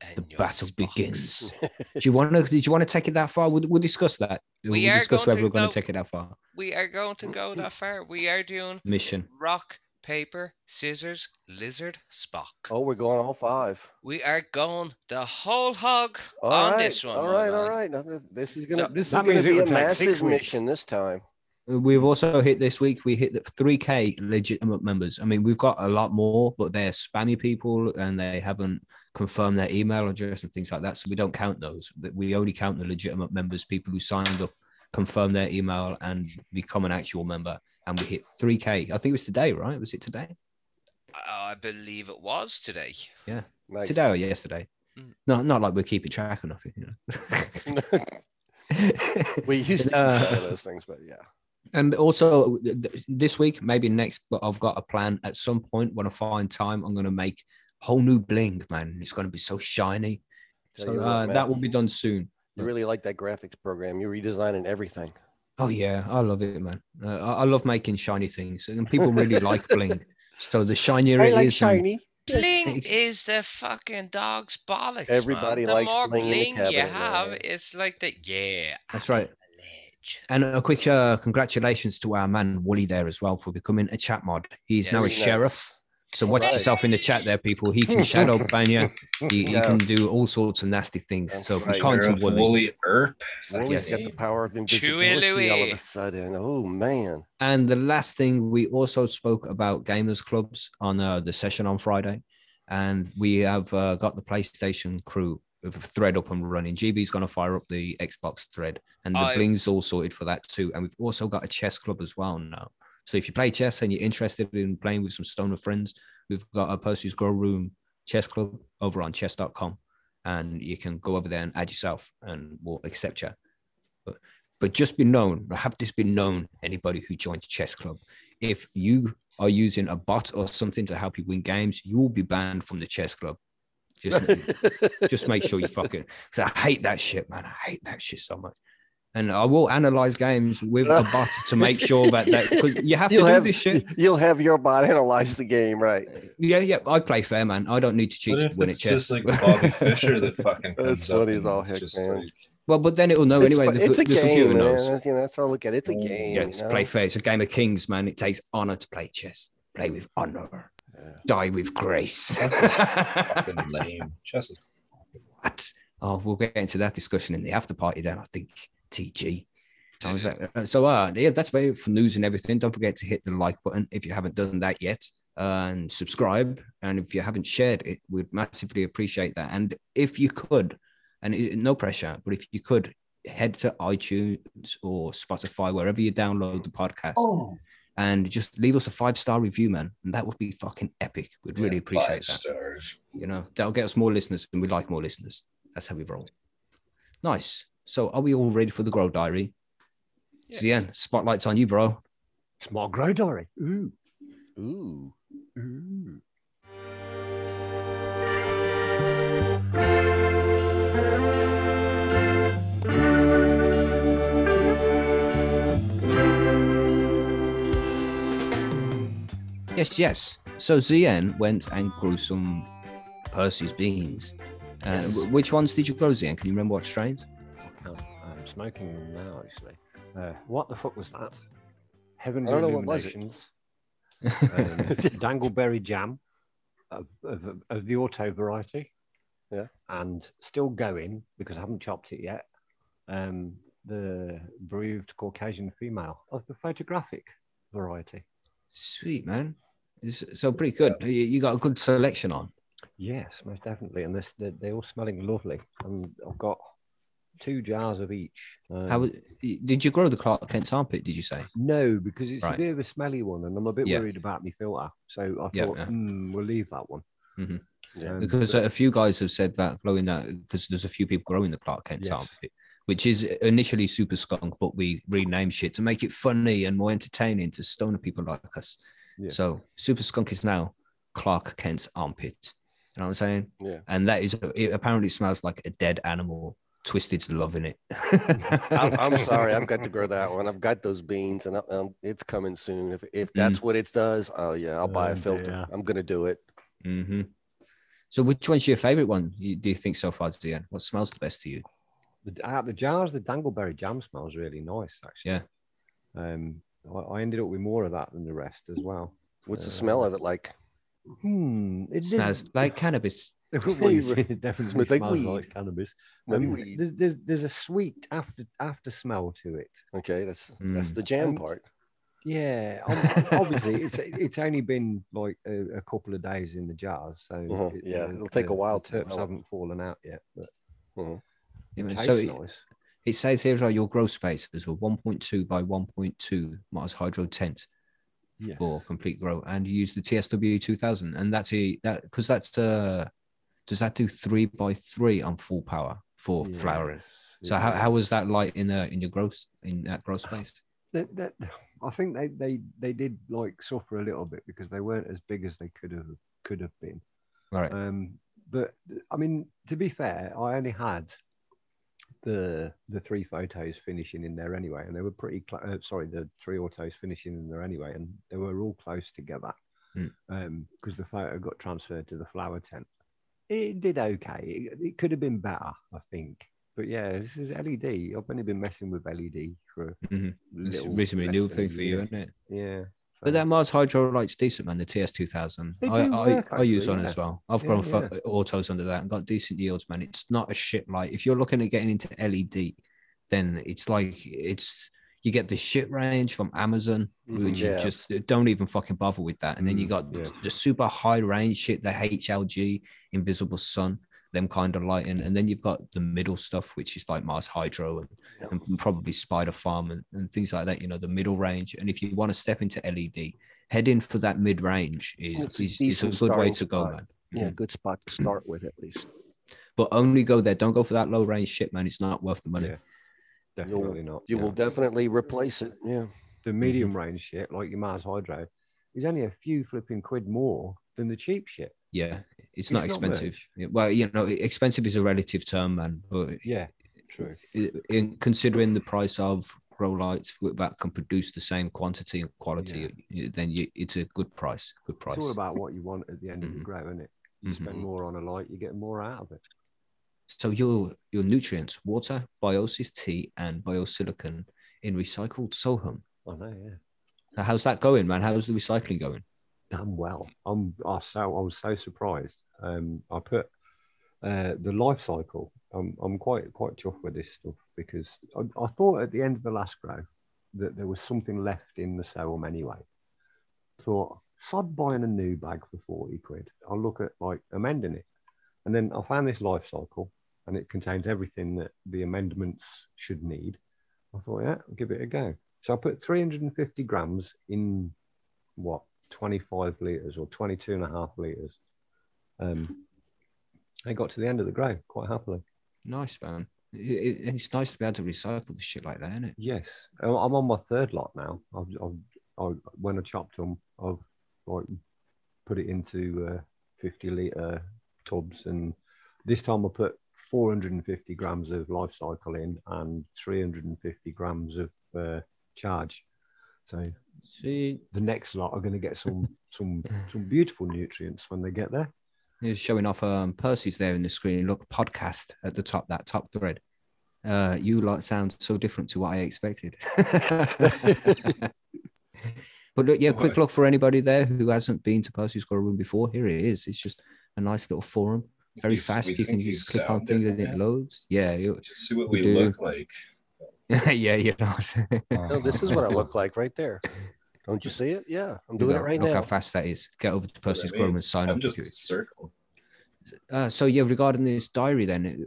Speaker 6: And
Speaker 2: The battle
Speaker 6: Xbox.
Speaker 2: begins. <laughs> Do you want to? Did you want to take it that far? We'll, we'll discuss that.
Speaker 6: We
Speaker 2: will discuss
Speaker 6: going
Speaker 2: whether we're going to take it that far.
Speaker 6: We are going to go that far. We are doing
Speaker 2: Mission.
Speaker 6: rock, paper, scissors, lizard, Spock.
Speaker 4: Oh, we're going all five.
Speaker 6: We are going the whole hog
Speaker 4: All
Speaker 6: on
Speaker 4: right,
Speaker 6: this one.
Speaker 4: All
Speaker 6: my
Speaker 4: right, all
Speaker 6: man.
Speaker 4: right. Now, this is gonna
Speaker 6: So-
Speaker 4: this is gonna be a
Speaker 3: would take six
Speaker 4: massive mission this time.
Speaker 2: We've also hit this week. We hit the 3K legitimate members. I mean, we've got a lot more, but they're spammy people and they haven't confirmed their email address and things like that. So we don't count those. We only count the legitimate members, people who signed up, confirm their email, and become an actual member. And we hit 3K. I think it was today, right? Was it today?
Speaker 6: I believe it was today.
Speaker 4: Nice.
Speaker 2: Today or yesterday?
Speaker 6: Mm.
Speaker 2: No, not like we're keeping track of nothing. You know? <laughs>
Speaker 4: we used to <laughs> keep
Speaker 2: Uh,
Speaker 4: those things, but yeah.
Speaker 2: And also th- th- this week, maybe next, but I've got a plan. At some point, when I find time, I'm going to make whole new bling, man. It's going to be so shiny. So
Speaker 4: you what,
Speaker 2: uh, that will be done soon.
Speaker 4: You really like that graphics program. You're redesigning everything.
Speaker 2: Oh yeah, I love it, man. Uh, I, I love making shiny things, and people really <laughs> like bling. So the shinier
Speaker 4: I
Speaker 2: it
Speaker 4: like
Speaker 2: is, and-
Speaker 4: shiny.
Speaker 6: Bling is the fucking dog's bollocks.
Speaker 4: Everybody
Speaker 6: man. The
Speaker 4: likes
Speaker 6: more
Speaker 4: bling in the
Speaker 6: bling you have,
Speaker 4: man.
Speaker 6: it's like the yeah.
Speaker 2: That's right.
Speaker 6: I'm a ledge.
Speaker 2: And a quick uh, congratulations to our man Wooly there as well for becoming a chat mod. He's now a
Speaker 6: Very
Speaker 4: nice.
Speaker 2: sheriff. So watch
Speaker 4: Alright.
Speaker 2: yourself in the chat there, people. He can shadow <laughs> ban you. He, he can do all sorts of nasty things.
Speaker 4: That's
Speaker 2: so
Speaker 4: right.
Speaker 2: be kind to
Speaker 5: Sheriff
Speaker 2: Wooly.
Speaker 5: Woolly Earp.
Speaker 4: Wooly's
Speaker 2: Yes.
Speaker 4: got the power of
Speaker 6: Chewy
Speaker 4: invisibility all of a sudden. Oh man.
Speaker 2: And the last thing, we also spoke about gamers clubs on uh, the session on Friday, and we have uh, got the PlayStation crew with a thread up and running. GB's going to fire up the Xbox thread, and the
Speaker 6: I-
Speaker 2: bling's all sorted for that too. And we've also got a chess club as well now. So if you play chess and you're interested in playing with some stoner friends, we've got a Percy's Grow Room chess club over on chess.com, and you can go over there and add yourself, and we'll accept you. But but just be known, have this been known, anybody who joins chess club, if you are using a bot or something to help you win games, you will be banned from the chess club. Just, <laughs> just make sure you fucking. Cause I hate that shit, man. I hate that shit so much. And I will analyze games with a <laughs> bot to make sure that that you have to
Speaker 4: You'll
Speaker 2: do
Speaker 4: have
Speaker 2: this shit.
Speaker 4: You'll have your bot analyze the game, right?
Speaker 2: Yeah, yeah. I play fair, man. I don't need to cheat
Speaker 5: What
Speaker 2: to win at
Speaker 5: it's
Speaker 2: chess.
Speaker 5: just like Bobby Fischer that <laughs> fucking
Speaker 4: That's
Speaker 5: comes up
Speaker 4: funny as
Speaker 5: and
Speaker 4: all
Speaker 5: it's
Speaker 4: heck, man.
Speaker 5: like,
Speaker 2: well, but then it will know
Speaker 4: it's,
Speaker 2: anyway.
Speaker 4: fu-
Speaker 2: The,
Speaker 4: it's a
Speaker 2: the
Speaker 4: game,
Speaker 2: computer
Speaker 4: man.
Speaker 2: knows.
Speaker 4: That's, you know, that's all. Look at. It's a game.
Speaker 2: Yeah,
Speaker 4: you know?
Speaker 2: play fair. It's a game of kings, man. It takes honor to play chess. Play with honor.
Speaker 4: Yeah.
Speaker 2: Die with grace. <laughs>
Speaker 5: fucking lame. Chess is
Speaker 2: what? Oh, we'll get into that discussion in the after party then. I think TG. I was like, uh, so uh, yeah, that's about it for news and everything. Don't forget to hit the like button if you haven't done that yet, and subscribe. And if you haven't shared it, we'd massively appreciate that. And if you could, and it, no pressure, but if you could head to iTunes or Spotify, wherever you download the podcast, and just leave us a five star review, man. And that would be fucking epic. We'd really
Speaker 5: yeah,
Speaker 2: appreciate
Speaker 5: five
Speaker 2: that.
Speaker 5: stars.
Speaker 2: You know, that'll get us more listeners, and we like more listeners. That's how we roll. Nice. So, are we all ready for the Grow Diary?
Speaker 6: Yes.
Speaker 2: Zian, spotlight's on you, bro.
Speaker 3: Small grow diary. Ooh.
Speaker 4: Ooh.
Speaker 3: Ooh.
Speaker 2: Yes, yes. So Zien went and grew some Percy's beans. Uh,
Speaker 4: Yes.
Speaker 2: Which ones did you grow, Zien? Can you remember what strains?
Speaker 3: I'm smoking them now, actually. Uh, what the fuck was that? Heaven
Speaker 4: I don't know, what was it?
Speaker 3: Illuminations. <laughs> um, Dangleberry jam of, of, of the auto variety.
Speaker 4: Yeah.
Speaker 3: And still going because I haven't chopped it yet. Um, the bereaved Caucasian female of the photographic variety.
Speaker 2: Sweet man. It's- So pretty good. You, you got a good selection on.
Speaker 3: Yes, most definitely. And this, they're, they're all smelling lovely. And I've got two jars of each. Um,
Speaker 2: How did you grow the Clark Kent's armpit? Did you say?
Speaker 3: No, because it's
Speaker 2: Right.
Speaker 3: a bit of a smelly one, and I'm a bit
Speaker 2: Yeah.
Speaker 3: worried about my filter. So I thought,
Speaker 2: yeah.
Speaker 3: "Hmm, we'll leave that one.
Speaker 4: Yeah.
Speaker 3: Um,
Speaker 2: Because
Speaker 3: but-
Speaker 2: a few guys have said that growing that because there's a few people growing the Clark Kent's
Speaker 3: Yes.
Speaker 2: armpit, which is initially super skunk, but we renamed shit to make it funny and more entertaining to stoner people like us.
Speaker 3: Yeah.
Speaker 2: So super skunk is now Clark Kent's armpit. You know what I'm saying?
Speaker 4: Yeah.
Speaker 2: And that is it apparently smells like a dead animal. Twisted's loving it. <laughs>
Speaker 4: I'm, I'm <laughs> sorry, I've got to grow that one. I've got those beans, and I, um, it's coming soon. If if that's what it does, oh yeah, I'll buy
Speaker 3: Oh,
Speaker 4: a filter.
Speaker 3: dear.
Speaker 4: I'm gonna do it.
Speaker 2: hmm So which one's your favorite one? Do you think so far, Zian? What smells the best to you?
Speaker 3: the, out the jars, the Dangleberry jam smells really nice, actually.
Speaker 2: Yeah.
Speaker 3: Um, I, I ended up with more of that than the rest as well.
Speaker 4: What's the
Speaker 3: Uh,
Speaker 4: smell of it like?
Speaker 3: Hmm. It
Speaker 2: smells
Speaker 3: didn't-
Speaker 2: like cannabis. <laughs>
Speaker 3: It
Speaker 4: Hey,
Speaker 3: definitely <laughs>
Speaker 4: smells like weed.
Speaker 3: like cannabis. Um,
Speaker 4: weed.
Speaker 3: there's, there's a sweet after after smell to it.
Speaker 4: Okay, that's that's
Speaker 2: Mm.
Speaker 4: the jam
Speaker 3: Um,
Speaker 4: part.
Speaker 3: Yeah, <laughs> obviously it's it's only been like a, a couple of days in the jars, so
Speaker 4: Uh-huh,
Speaker 3: it-
Speaker 4: yeah,
Speaker 3: the-
Speaker 4: it'll take a while
Speaker 3: The
Speaker 4: to
Speaker 3: terps
Speaker 4: develop.
Speaker 3: haven't fallen out yet, but
Speaker 4: Mhm.
Speaker 2: Yeah,
Speaker 3: it
Speaker 2: man.
Speaker 3: tastes
Speaker 2: so it,
Speaker 3: nice.
Speaker 2: it says here like your grow space is a 1.2 by 1.2 Mars Hydro tent
Speaker 3: Yes.
Speaker 2: for complete grow, and you use the TSW 2000, and that's a that because that's uh does that do three by three on full power for flowering? So how, how was that light in uh, in your growth in that grow <sighs> space?
Speaker 3: that, that I think they, they they did like suffer a little bit because they weren't as big as they could have could have been.
Speaker 2: Right.
Speaker 3: Um, but I mean, to be fair, I only had the the three photos finishing in there anyway, and they were pretty. Cl- uh, sorry, the three autos finishing in there anyway, and they were all close together.
Speaker 2: Hmm.
Speaker 3: Um, because the photo got transferred to the flower tent. It did okay. It, it could have been better, I think. But yeah, this is LED. I've only been messing with LED for
Speaker 2: Mhm. A
Speaker 3: little
Speaker 2: reasonably new thing for you, isn't it?
Speaker 3: Yeah.
Speaker 2: But that Mars Hydro light's decent, man. The TS two thousand. I I,
Speaker 3: work,
Speaker 2: I use one
Speaker 3: yeah.
Speaker 2: as well. I've
Speaker 3: Yeah,
Speaker 2: grown
Speaker 3: yeah.
Speaker 2: autos under that and got decent yields, man. It's not a shit light. If you're looking at getting into LED, then it's like it's you get the shit range from Amazon,
Speaker 4: Mhm,
Speaker 2: which you just don't even fucking bother with that. And then you
Speaker 3: Mm,
Speaker 2: got
Speaker 3: yeah.
Speaker 2: the, the super high range shit, the HLG, Invisible Sun, them kind of lighting. And then you've got the middle stuff, which is like Mars Hydro and,
Speaker 4: Yeah.
Speaker 2: and probably Spider Farm and, and things like that, you know, the middle range. And if you want to step into LED, heading for that mid range is,
Speaker 4: a
Speaker 2: is, is a good way to go,
Speaker 4: spot.
Speaker 2: man.
Speaker 4: Yeah, good spot to start with at least.
Speaker 2: But only go there. Don't go for that low range shit, man. It's not worth the money.
Speaker 3: Yeah. Definitely not.
Speaker 4: You
Speaker 3: yeah.
Speaker 4: will definitely replace it. Yeah.
Speaker 3: the medium range shit, like your Mars Hydro, is only a few flipping quid more than the cheap shit.
Speaker 2: Yeah, it's,
Speaker 3: It's
Speaker 2: not
Speaker 3: not
Speaker 2: expensive.
Speaker 3: much.
Speaker 2: Well, you know, expensive is a relative term, man. But
Speaker 3: Yeah, true.
Speaker 2: in considering the price of grow lights that can produce the same quantity and quality, then you, it's a good price. Good price.
Speaker 3: It's all about what you want at the end of the
Speaker 2: Mhm.
Speaker 3: grow, isn't it? You spend
Speaker 2: Mhm.
Speaker 3: more on a light, you get more out of it.
Speaker 2: So your your nutrients, water, biosis tea, and biosilicon in recycled sohum.
Speaker 3: I know, yeah.
Speaker 2: So how's that going, man? How's the recycling going?
Speaker 3: Damn well. I'm I so I was so surprised. Um, I put uh, the life cycle. I'm I'm quite quite chuffed with this stuff because I, I thought at the end of the last grow that there was something left in the soil anyway. Thought sod buying a new bag for forty quid. I'll look at like amending it, and then I found this life cycle, and it contains everything that the amendments should need. I thought, yeah, I'll give it a go. So I put 350 grams in what 25 liters or 22 and a half liters. Um, I got to the end of the grow quite happily.
Speaker 2: Nice, man. It, it- it's nice to be able to recycle the shit like that, isn't it?
Speaker 3: Yes, I'm on my third lot now. I've, I've, I, when I chopped them, I've like put it into uh, 50 liter tubs, and this time I put 450 grams of life cycle in and 350 grams of uh, charge. So
Speaker 2: See,
Speaker 3: the next lot are going to get some <laughs> some some beautiful nutrients when they get there.
Speaker 2: He's showing off um Percy's there in the screen. Look, podcast at the top, that top thread. Uh, you lot sound so different to what I expected. <laughs> <laughs> but look, yeah, quick look for anybody there who hasn't been to Percy's Grow Room before. Here it is. It's just a nice little forum. Very
Speaker 5: We s-
Speaker 2: fast. You can
Speaker 5: you
Speaker 2: just click on things and it loads. Yeah, you,
Speaker 5: Just see what
Speaker 2: We
Speaker 5: we, look like. <laughs>
Speaker 2: yeah, you know.
Speaker 4: No, this is what I look like right there. Don't you see it? Yeah, I'm doing it right
Speaker 2: look
Speaker 4: now.
Speaker 2: Look how fast that is. Get over to
Speaker 5: That's what
Speaker 2: Percy's Room and sign
Speaker 5: I'm
Speaker 2: up.
Speaker 5: just
Speaker 2: to
Speaker 5: a circle.
Speaker 2: Uh, so yeah, regarding this diary, then,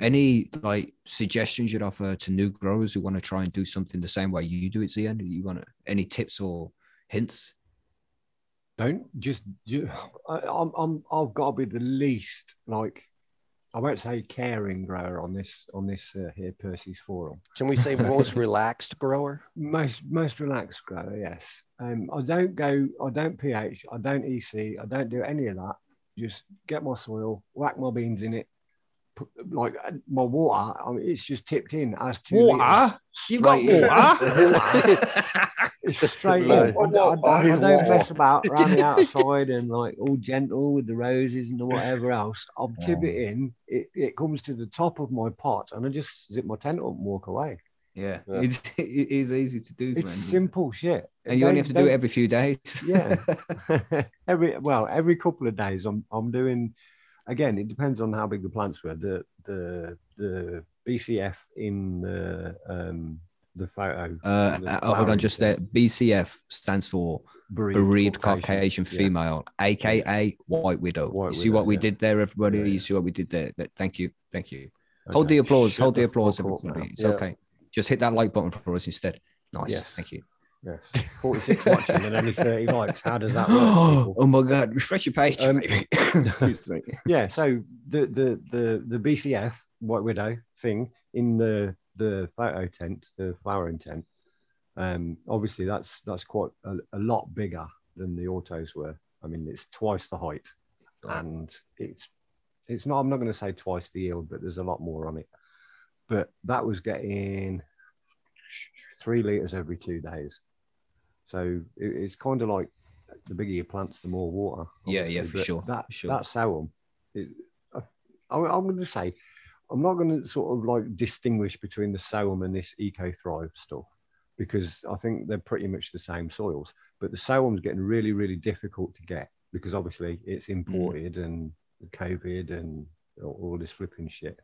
Speaker 2: any like suggestions you'd offer to new growers who want to try and do something the same way you do it, Zian? You want to, any tips or hints?
Speaker 3: Don't just. You, <sighs> I, I'm I'm I've got to be the least like. I won't say caring grower on this on this uh, here Percy's forum.
Speaker 4: Can we say most <laughs> relaxed grower?
Speaker 3: Most most relaxed grower, yes. Um, I don't go. I don't pH. I don't EC. I don't do any of that. Just get my soil, whack my beans in it. Put, like uh, my water, I mean, it's just tipped in as to water.
Speaker 2: You got
Speaker 3: in.
Speaker 2: water? <laughs>
Speaker 3: It's <laughs> straight in.
Speaker 4: No.
Speaker 3: I, don't- I don't, I don't mess about around the outside and like all gentle with the roses and whatever else. I'll <laughs> tip it in. It, it comes to the top of my pot and I just zip my tent up and walk away.
Speaker 2: yeah,
Speaker 4: Yeah.
Speaker 2: it's it is easy to do.
Speaker 3: It's
Speaker 2: man.
Speaker 3: simple shit.
Speaker 2: and you only have
Speaker 3: Don't-
Speaker 2: to do it every few days.
Speaker 3: Yeah. every well, every couple of days I'm I'm doing again, it depends on how big the plants were. The the the BCF in the um the photo
Speaker 2: Uh,
Speaker 3: the
Speaker 2: uh, hold on, just there. BCF stands for
Speaker 3: bereaved,
Speaker 2: bereaved
Speaker 3: Caucasian.
Speaker 2: Caucasian
Speaker 3: Yeah.
Speaker 2: female, aka white widow.
Speaker 3: White
Speaker 2: you see what we
Speaker 3: yeah.
Speaker 2: did there, everybody.
Speaker 3: Yeah,
Speaker 2: You see what we did there. Thank you, thank you. Hold the applause.
Speaker 3: shut
Speaker 2: hold the applause, everybody. It's okay. Just hit that like button for us instead. Nice.
Speaker 3: Yes.
Speaker 2: Thank you.
Speaker 3: Yes. 46 watching and only 30 likes. How does that work? <gasps> people?
Speaker 2: oh my god! Refresh your page.
Speaker 3: Um. <laughs>
Speaker 2: Excuse me. <laughs>
Speaker 3: yeah so the the the the bcf white widow thing in the the photo tent the flowering tent um obviously that's that's quite a, a lot bigger than the autos were i mean it's twice the height and it's it's not i'm not going to say twice the yield but there's a lot more on it but that was getting three liters every two days so it, it's kind of like the bigger your plants the more water
Speaker 2: Yeah, yeah, for sure,
Speaker 3: that
Speaker 2: for sure.
Speaker 3: that sour it, I, I'm going to say I'm not going to sort of like distinguish between the Sohum and this Eco Thrive stuff because I think they're pretty much the same soils. But the Sohum's getting really, really difficult to get because obviously it's imported and COVID and all, all this flipping shit.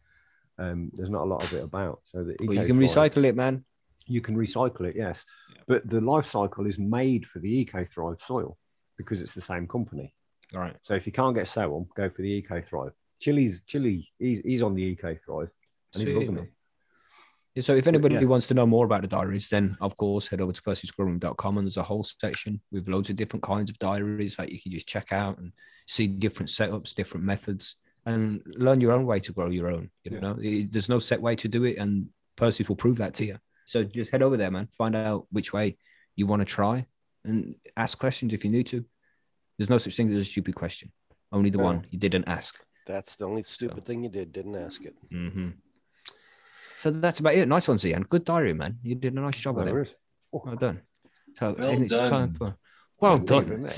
Speaker 3: Um, there's not a lot of it about. So the
Speaker 2: Well, you can recycle it, man.
Speaker 3: You can recycle it, yes.
Speaker 6: Yeah.
Speaker 3: But the life cycle is made for the Eco Thrive soil because it's the same company.
Speaker 2: All right.
Speaker 3: So if you can't get Sohum, go for the Eco Thrive. Chili's Chili, he's, he's on the Eco Thrive and he's loving it.
Speaker 2: So if anybody
Speaker 3: yeah.
Speaker 2: wants to know more about the diaries, then of course head over to percysgrowroom.com and there's a whole section with loads of different kinds of diaries that you can just check out and see different setups, different methods, and learn your own way to grow your own. You
Speaker 3: Yeah.
Speaker 2: know, It- there's no set way to do it, and Percy's will prove that to you. So just head over there, man. Find out which way you want to try, and ask questions if you need to. There's no such thing as a stupid question. Only the
Speaker 4: No.
Speaker 2: one you didn't ask.
Speaker 4: That's the only stupid thing you did. Didn't ask it.
Speaker 2: hmm So that's about it. Nice one, Zian. Good diary, man. You did a nice job
Speaker 3: Well,
Speaker 2: with
Speaker 3: there
Speaker 2: it.
Speaker 3: is.
Speaker 2: Well done. So
Speaker 5: Well
Speaker 2: and it's time for well done,
Speaker 3: you very much.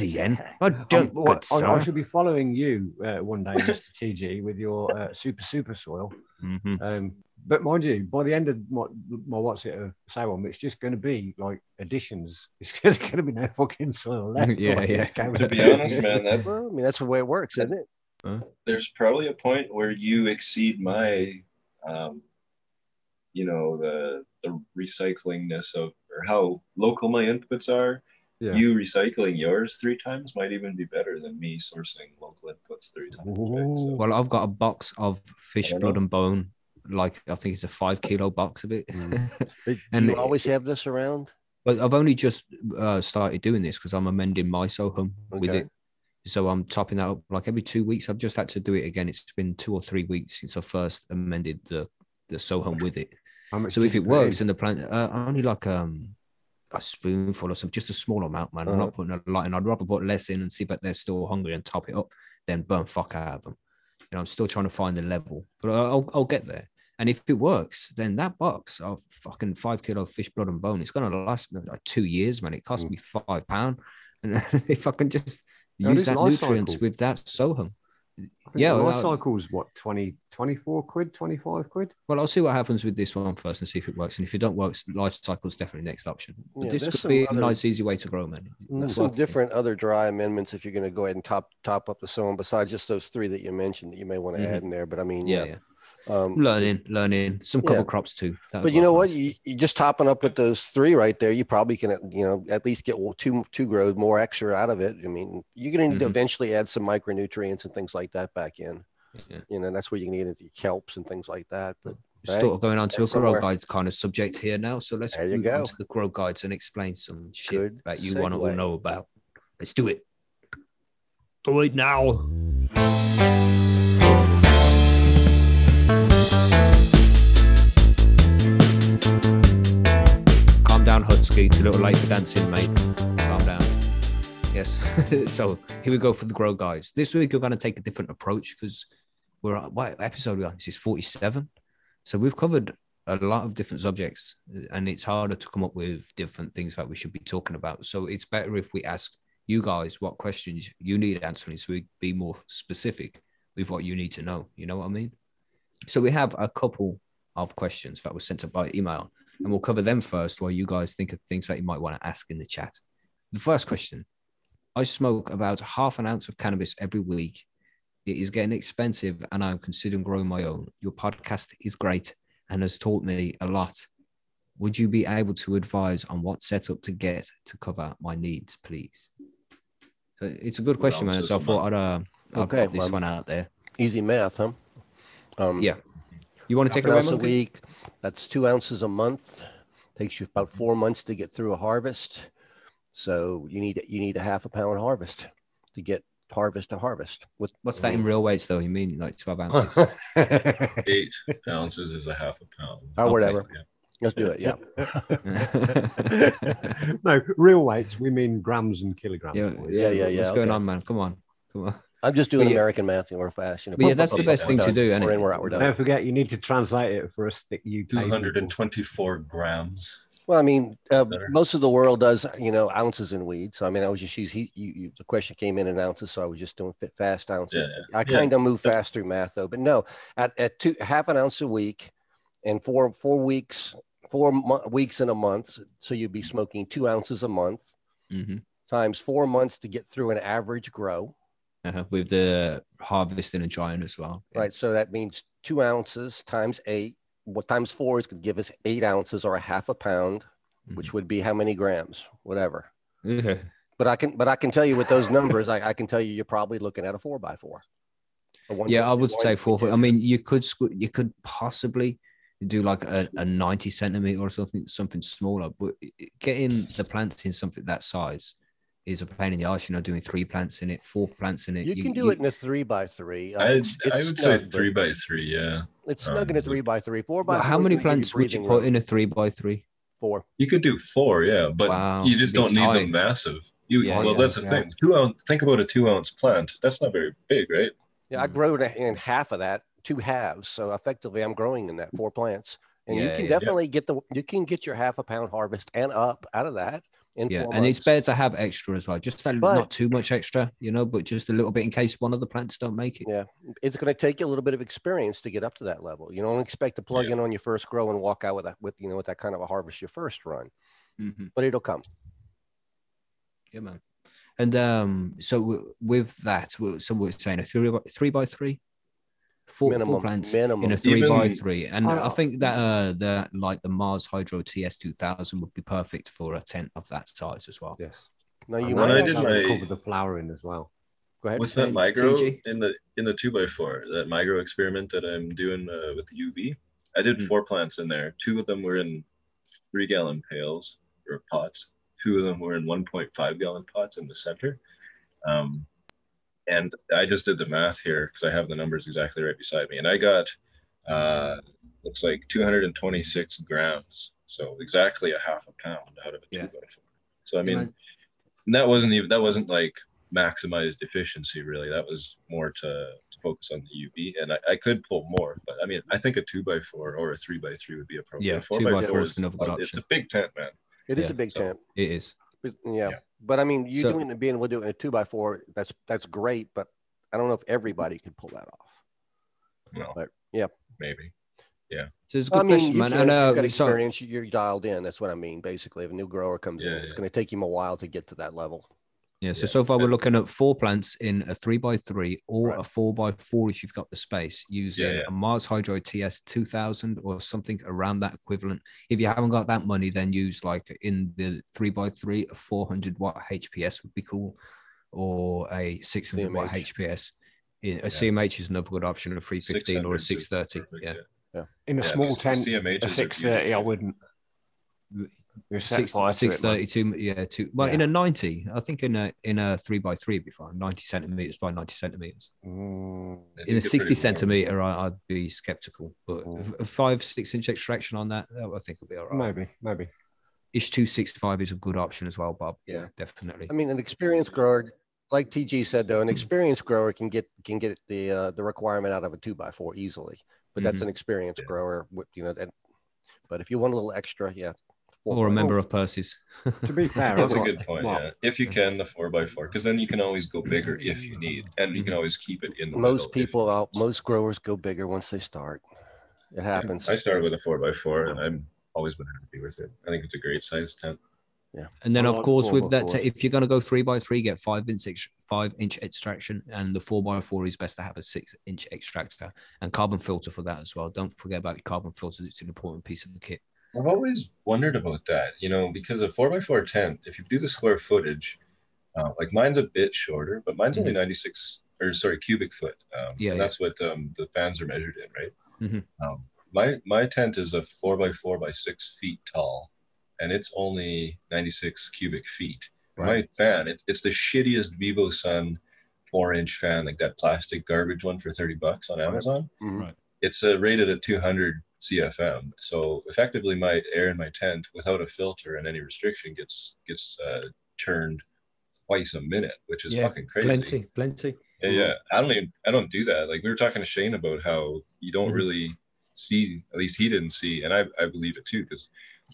Speaker 2: Well
Speaker 3: I'm- <laughs>
Speaker 2: done,
Speaker 3: well,
Speaker 2: good
Speaker 3: I, I should be following you uh, one day, Mr. <laughs> TG, with your uh, super super soil.
Speaker 2: Mhm.
Speaker 3: Um, but mind you, by the end of my, my what's it, uh, Sohum, it's just going to be like additions. <laughs> It's just going to be no fucking soil left.
Speaker 2: Yeah,
Speaker 3: Like,
Speaker 2: yeah.
Speaker 3: it's going
Speaker 5: To be honest, man, that
Speaker 4: Well, I mean, that's the way it works, isn't it?
Speaker 5: there's probably a point where you exceed my um, you know the the recyclingness of or how local my inputs are
Speaker 3: Yeah.
Speaker 5: you recycling yours three times might even be better than me sourcing local inputs three times day, so-
Speaker 2: Well, I've got a box of fish blood
Speaker 5: know.
Speaker 2: and bone. Like I think it's a five kilo box of it.
Speaker 3: Mm. <laughs>
Speaker 4: Do
Speaker 2: And
Speaker 4: you
Speaker 2: it-
Speaker 4: always have this around?
Speaker 2: but I've only just uh, started doing this because I'm amending my Sohum with
Speaker 4: Okay.
Speaker 2: it. So I'm topping that up like every two weeks. I've just had to do it again. It's been two or three weeks since I first amended the the Sohum with it. So if it
Speaker 3: put in?
Speaker 2: works and the plant, uh, only like um a spoonful or something, just a small amount, man. I'm
Speaker 4: Uh-huh.
Speaker 2: not putting a lot in. I'd rather put less in and see if they're still hungry and top it up than burn fuck out of them. You know, I'm still trying to find the level, but I'll, I'll get there. And if it works, then that box of fucking five kilo fish blood and bone, it's gonna last me like two years, man. It cost
Speaker 3: Mm.
Speaker 2: me five pound, <laughs> and if I can just
Speaker 3: That
Speaker 2: use that nutrients with that
Speaker 3: think
Speaker 2: Yeah,
Speaker 3: the
Speaker 2: well,
Speaker 3: life cycle's what 20, 24 quid, 25 quid.
Speaker 2: Well, I'll see what happens with this one first and see if it works. And if it don't work, life cycle is definitely next option. But
Speaker 4: Yeah,
Speaker 2: this could
Speaker 4: some
Speaker 2: be a nice, easy way to grow, man.
Speaker 4: There's some
Speaker 2: working.
Speaker 4: different other dry amendments if you're going to go ahead and top top up the sowing besides just those three that you mentioned that you may want to
Speaker 2: Mhm.
Speaker 4: add in there. But I mean,
Speaker 2: Yeah,
Speaker 4: yeah.
Speaker 2: yeah.
Speaker 4: Um,
Speaker 2: Learning, learning. Some cover
Speaker 4: Yeah.
Speaker 2: crops too. That'd
Speaker 4: but you know what? You, you just topping up with those three right there, you probably can, you know, at least get two two grows more extra out of it. I mean, you're going to need to
Speaker 2: Mhm.
Speaker 4: eventually add some micronutrients and things like that back in.
Speaker 2: Yeah.
Speaker 4: You know, that's where you can get into your kelps and things like that. But
Speaker 2: We're sort of going on to a
Speaker 4: that's
Speaker 2: grow
Speaker 4: somewhere.
Speaker 2: guide kind of subject here now. So let's
Speaker 4: There
Speaker 2: move
Speaker 4: go.
Speaker 2: on to the grow guides and explain some shit
Speaker 4: Good
Speaker 2: that you want to
Speaker 4: segue.
Speaker 2: know about. Let's do it. Do it now. Down, Husky. It's a little late for dancing, mate. Calm down. Yes. <laughs> so here we go for the grow guys. This week we're going to take a different approach because we're at what episode we on? This is 47. So we've covered a lot of different subjects and it's harder to come up with different things that we should be talking about. So it's better if we ask you guys what questions you need answering so we be more specific with what you need to know. You know what I mean? So we have a couple of questions that were sent up by email and we'll cover them first while you guys think of things that you might want to ask in the chat. The first question I smoke about half an ounce of cannabis every week. It is getting expensive and I'm considering growing my own. Your podcast is great and has taught me a lot. Would you be able to advise on what setup to get to cover my needs, please? So it's a good
Speaker 5: What
Speaker 2: question, man. So I thought I'd, uh, I'll
Speaker 4: Okay,
Speaker 2: put this one out there.
Speaker 4: easy math, huh? Um,
Speaker 2: Yeah. You want to take
Speaker 4: an
Speaker 2: it away,
Speaker 4: a week. That's two ounces a month. Takes you about four months to get through a harvest. So you need you need a half a pound harvest to get harvest to harvest. With
Speaker 2: What's that in real weights, though? You mean like 12 <laughs> ounces?
Speaker 5: Eight ounces is a half a pound.
Speaker 4: or whatever.
Speaker 5: Yeah.
Speaker 4: Let's do it. Yeah. <laughs>
Speaker 3: no, real weights, we mean grams and kilograms.
Speaker 2: yeah,
Speaker 3: boys.
Speaker 4: Yeah, yeah, yeah,
Speaker 2: What's going
Speaker 4: okay.
Speaker 2: on, man? Come on. Come on.
Speaker 4: I'm just doing
Speaker 2: But yeah-
Speaker 4: American math in our fashion.
Speaker 2: But yeah, that's the best thing to do, isn't
Speaker 4: We're
Speaker 2: it?
Speaker 4: in, we're out, we're done.
Speaker 3: Don't forget, you need to translate it for us thick UK. people.
Speaker 5: 224 grams.
Speaker 4: Well, I mean, uh, most of the world does, you know, ounces in weed. So I mean, I was just using he, you, you, the question came in in ounces, so I was just doing fast ounces.
Speaker 5: Yeah,
Speaker 4: I
Speaker 5: yeah.
Speaker 4: kind of move fast through math though, but no, at, at two half an ounce a week, and four four weeks four mo- weeks in a month, so you'd be smoking two ounces a month
Speaker 2: hmm
Speaker 4: times four months to get through an average grow,
Speaker 2: uh With the harvesting and drying as well. Yeah.
Speaker 4: right? So that means two ounces times eight. What times four is going to give us eight ounces or a half a pound, which would be how many grams, whatever. But I can, but I can tell you with those numbers, I, I can tell you you're probably looking at a four by four.
Speaker 2: Yeah, I would say four foot. I mean, you could you could possibly do like a, a 90 centimeter or something, something smaller, but getting the plants in something that size is a pain in the arse. You know, doing three plants in it, four plants in it.
Speaker 4: you can do it in a three by three. Uh,
Speaker 5: I,
Speaker 4: it's-
Speaker 5: I
Speaker 4: it's
Speaker 5: would say
Speaker 4: snug, but
Speaker 5: three by three. Yeah.
Speaker 4: It's snug in a
Speaker 5: um,
Speaker 4: three by three. Four by
Speaker 2: But how many
Speaker 4: when you
Speaker 2: plants would you put
Speaker 4: room.
Speaker 2: in a three by three?
Speaker 4: Four.
Speaker 5: You could do four, yeah, but
Speaker 2: Wow,
Speaker 5: you just don't need
Speaker 2: tie.
Speaker 5: them massive. You
Speaker 2: Yeah,
Speaker 5: well,
Speaker 2: yeah,
Speaker 5: that's the
Speaker 3: yeah.
Speaker 5: thing. Two ounce. Think about a two ounce plant. That's not very big, right?
Speaker 4: Yeah, I
Speaker 2: Mhm.
Speaker 4: grow it in half of that, two halves. So effectively, I'm growing in that four plants, and you can
Speaker 2: yeah.
Speaker 4: definitely get the you can get your half a pound harvest and up out of that in
Speaker 2: Yeah, and it's better to have extra as well. Just a,
Speaker 4: But-
Speaker 2: not too much extra, you know, but just a little bit in case one of the plants don't make it.
Speaker 4: Yeah, it's going to take you a little bit of experience to get up to that level. You don't expect to plug
Speaker 5: Yeah.
Speaker 4: in on your first grow and walk out with that with you know with that kind of a harvest your first run,
Speaker 2: Mhm.
Speaker 4: but it'll come.
Speaker 2: Yeah, man. And um, so w- with that, so we're saying a three by three by three, four, four plants
Speaker 4: minimum.
Speaker 2: in a three by three, and I
Speaker 3: Oh.
Speaker 2: think that uh, the like the Mars Hydro TS two thousand would be perfect for a tent of that size as well.
Speaker 3: Yes.
Speaker 4: No, you
Speaker 5: When
Speaker 3: that
Speaker 5: I
Speaker 4: might
Speaker 5: did
Speaker 3: will cover the flowering as well.
Speaker 4: go ahead.
Speaker 5: With that micro
Speaker 2: CG?
Speaker 5: in the in the two by four, that micro experiment that I'm doing uh, with the UV, I did
Speaker 2: Mm.
Speaker 5: four plants in there. Two of them were in three gallon pails or pots. Two of them were in 1.5 gallon pots in the center. Um, and I just did the math here because I have the numbers exactly right beside me, and I got uh, looks like 226 grams. so exactly a half a pound out of a
Speaker 2: Yeah.
Speaker 5: two by four. So I mean,
Speaker 2: man.
Speaker 5: and that wasn't even that wasn't like maximized efficiency really. That was more to, to focus on the UV, and I, I could pull more, but I mean, I think a two by four or a three by three would be appropriate.
Speaker 2: Yeah,
Speaker 5: A four
Speaker 2: two
Speaker 5: by
Speaker 2: by
Speaker 5: four
Speaker 2: four is
Speaker 5: is
Speaker 2: another good
Speaker 5: it's a big tent, man.
Speaker 4: It is
Speaker 2: Yeah,
Speaker 4: a big
Speaker 5: so-
Speaker 4: tent.
Speaker 2: It is.
Speaker 4: But- Yeah.
Speaker 5: Yeah.
Speaker 4: But I mean, you
Speaker 2: So-
Speaker 4: doing it, being able to do it in a two by four, that's that's great. But I don't know if everybody could pull that off.
Speaker 5: Well,
Speaker 4: But yeah,
Speaker 5: maybe. Yeah.
Speaker 2: So it's a good
Speaker 4: I mean,
Speaker 2: question,
Speaker 4: you
Speaker 2: man.
Speaker 4: can,
Speaker 2: I know.
Speaker 4: you've got experience. You're dialed in. That's what I mean. Basically, if a new grower comes in,
Speaker 5: Yeah,
Speaker 4: it's
Speaker 5: yeah.
Speaker 4: going to take him a while to get to that level.
Speaker 2: Yeah, so
Speaker 5: Yeah,
Speaker 2: so far we're looking at four plants in a three by three or
Speaker 4: Right.
Speaker 2: a four by four if you've got the space using
Speaker 5: yeah.
Speaker 2: a Mars Hydro TS 2000 or something around that equivalent. If you haven't got that money, then use like in the three by three, a 400 watt HPS would be cool, or a 600 watt HPS. In- A
Speaker 5: Yeah.
Speaker 2: CMH is another good option, a 315 or a 630.
Speaker 5: perfect,
Speaker 2: Yeah,
Speaker 3: In a
Speaker 5: Yeah,
Speaker 3: small
Speaker 5: the- the
Speaker 3: tent, a six thirty, I wouldn't. Mm, You're set
Speaker 2: Six,
Speaker 3: fire to
Speaker 2: 632, yeah, two. Well, in a 90, I think in a in a three by three would be fine, 90 centimeters by 90 centimeters.
Speaker 3: Mm,
Speaker 2: in a 60
Speaker 5: pretty warm.
Speaker 2: centimeter, I, I'd be skeptical, but
Speaker 3: Mm.
Speaker 2: a five, six inch extraction on that, I think it'll be all right.
Speaker 3: maybe, maybe.
Speaker 2: Ish 265 is a good option as well, Bob. Yeah,
Speaker 4: Yeah.
Speaker 2: definitely.
Speaker 4: I mean, an experienced grower, like TG said, though, an experienced grower can get can get the uh, the requirement out of a two by four easily. But that's
Speaker 2: Mhm.
Speaker 4: an experienced
Speaker 5: Yeah.
Speaker 4: grower, with, you know. That, but if you want a little extra, yeah. Four
Speaker 2: Or a
Speaker 4: by-
Speaker 2: member of Percy's.
Speaker 3: To be fair, <laughs>
Speaker 5: That's a
Speaker 3: I've
Speaker 5: good point.
Speaker 3: well,
Speaker 5: Yeah, if you can the four by four, because then you can always go bigger if you need, and you can mm-hmm. always keep it in. The
Speaker 4: Most people, out, most growers go bigger once they start. It happens.
Speaker 5: I started with a four by four, and I'm always been happy with it. I think it's a great size tent. Yeah.
Speaker 2: And then, of course, with that,
Speaker 3: four.
Speaker 2: if you're going to go three by three, get five inch, five inch extraction, and the four by four is best to have a six inch extractor and carbon filter for that as well. Don't forget about your carbon filters; it's an important piece of the kit.
Speaker 5: I've always wondered about that, you know, because a four by four tent, if you do the square footage, uh, like mine's a bit shorter, but mine's only 96 or sorry, cubic foot. Um,
Speaker 2: Mm-hmm. Yeah,
Speaker 5: and
Speaker 2: yeah.
Speaker 5: that's what um, the fans are measured in, right?
Speaker 2: Mhm.
Speaker 5: Um, my my tent is a four by four by six feet tall, and it's only 96 cubic feet. My fan, it's it's the shittiest VIVOSUN four inch fan, like that plastic garbage one for 30 bucks on Amazon
Speaker 4: Mhm.
Speaker 5: it's uh, rated at 200 CFM. So effectively, my air in my tent without a filter and any restriction gets gets uh, turned twice a minute, which is
Speaker 2: Yeah,
Speaker 5: fucking crazy.
Speaker 2: Plenty, plenty.
Speaker 5: Yeah, yeah. I don't even I don't do that. Like we were talking to Shane about how you don't
Speaker 2: Mhm.
Speaker 5: really see. At least he didn't see, and I I believe it too because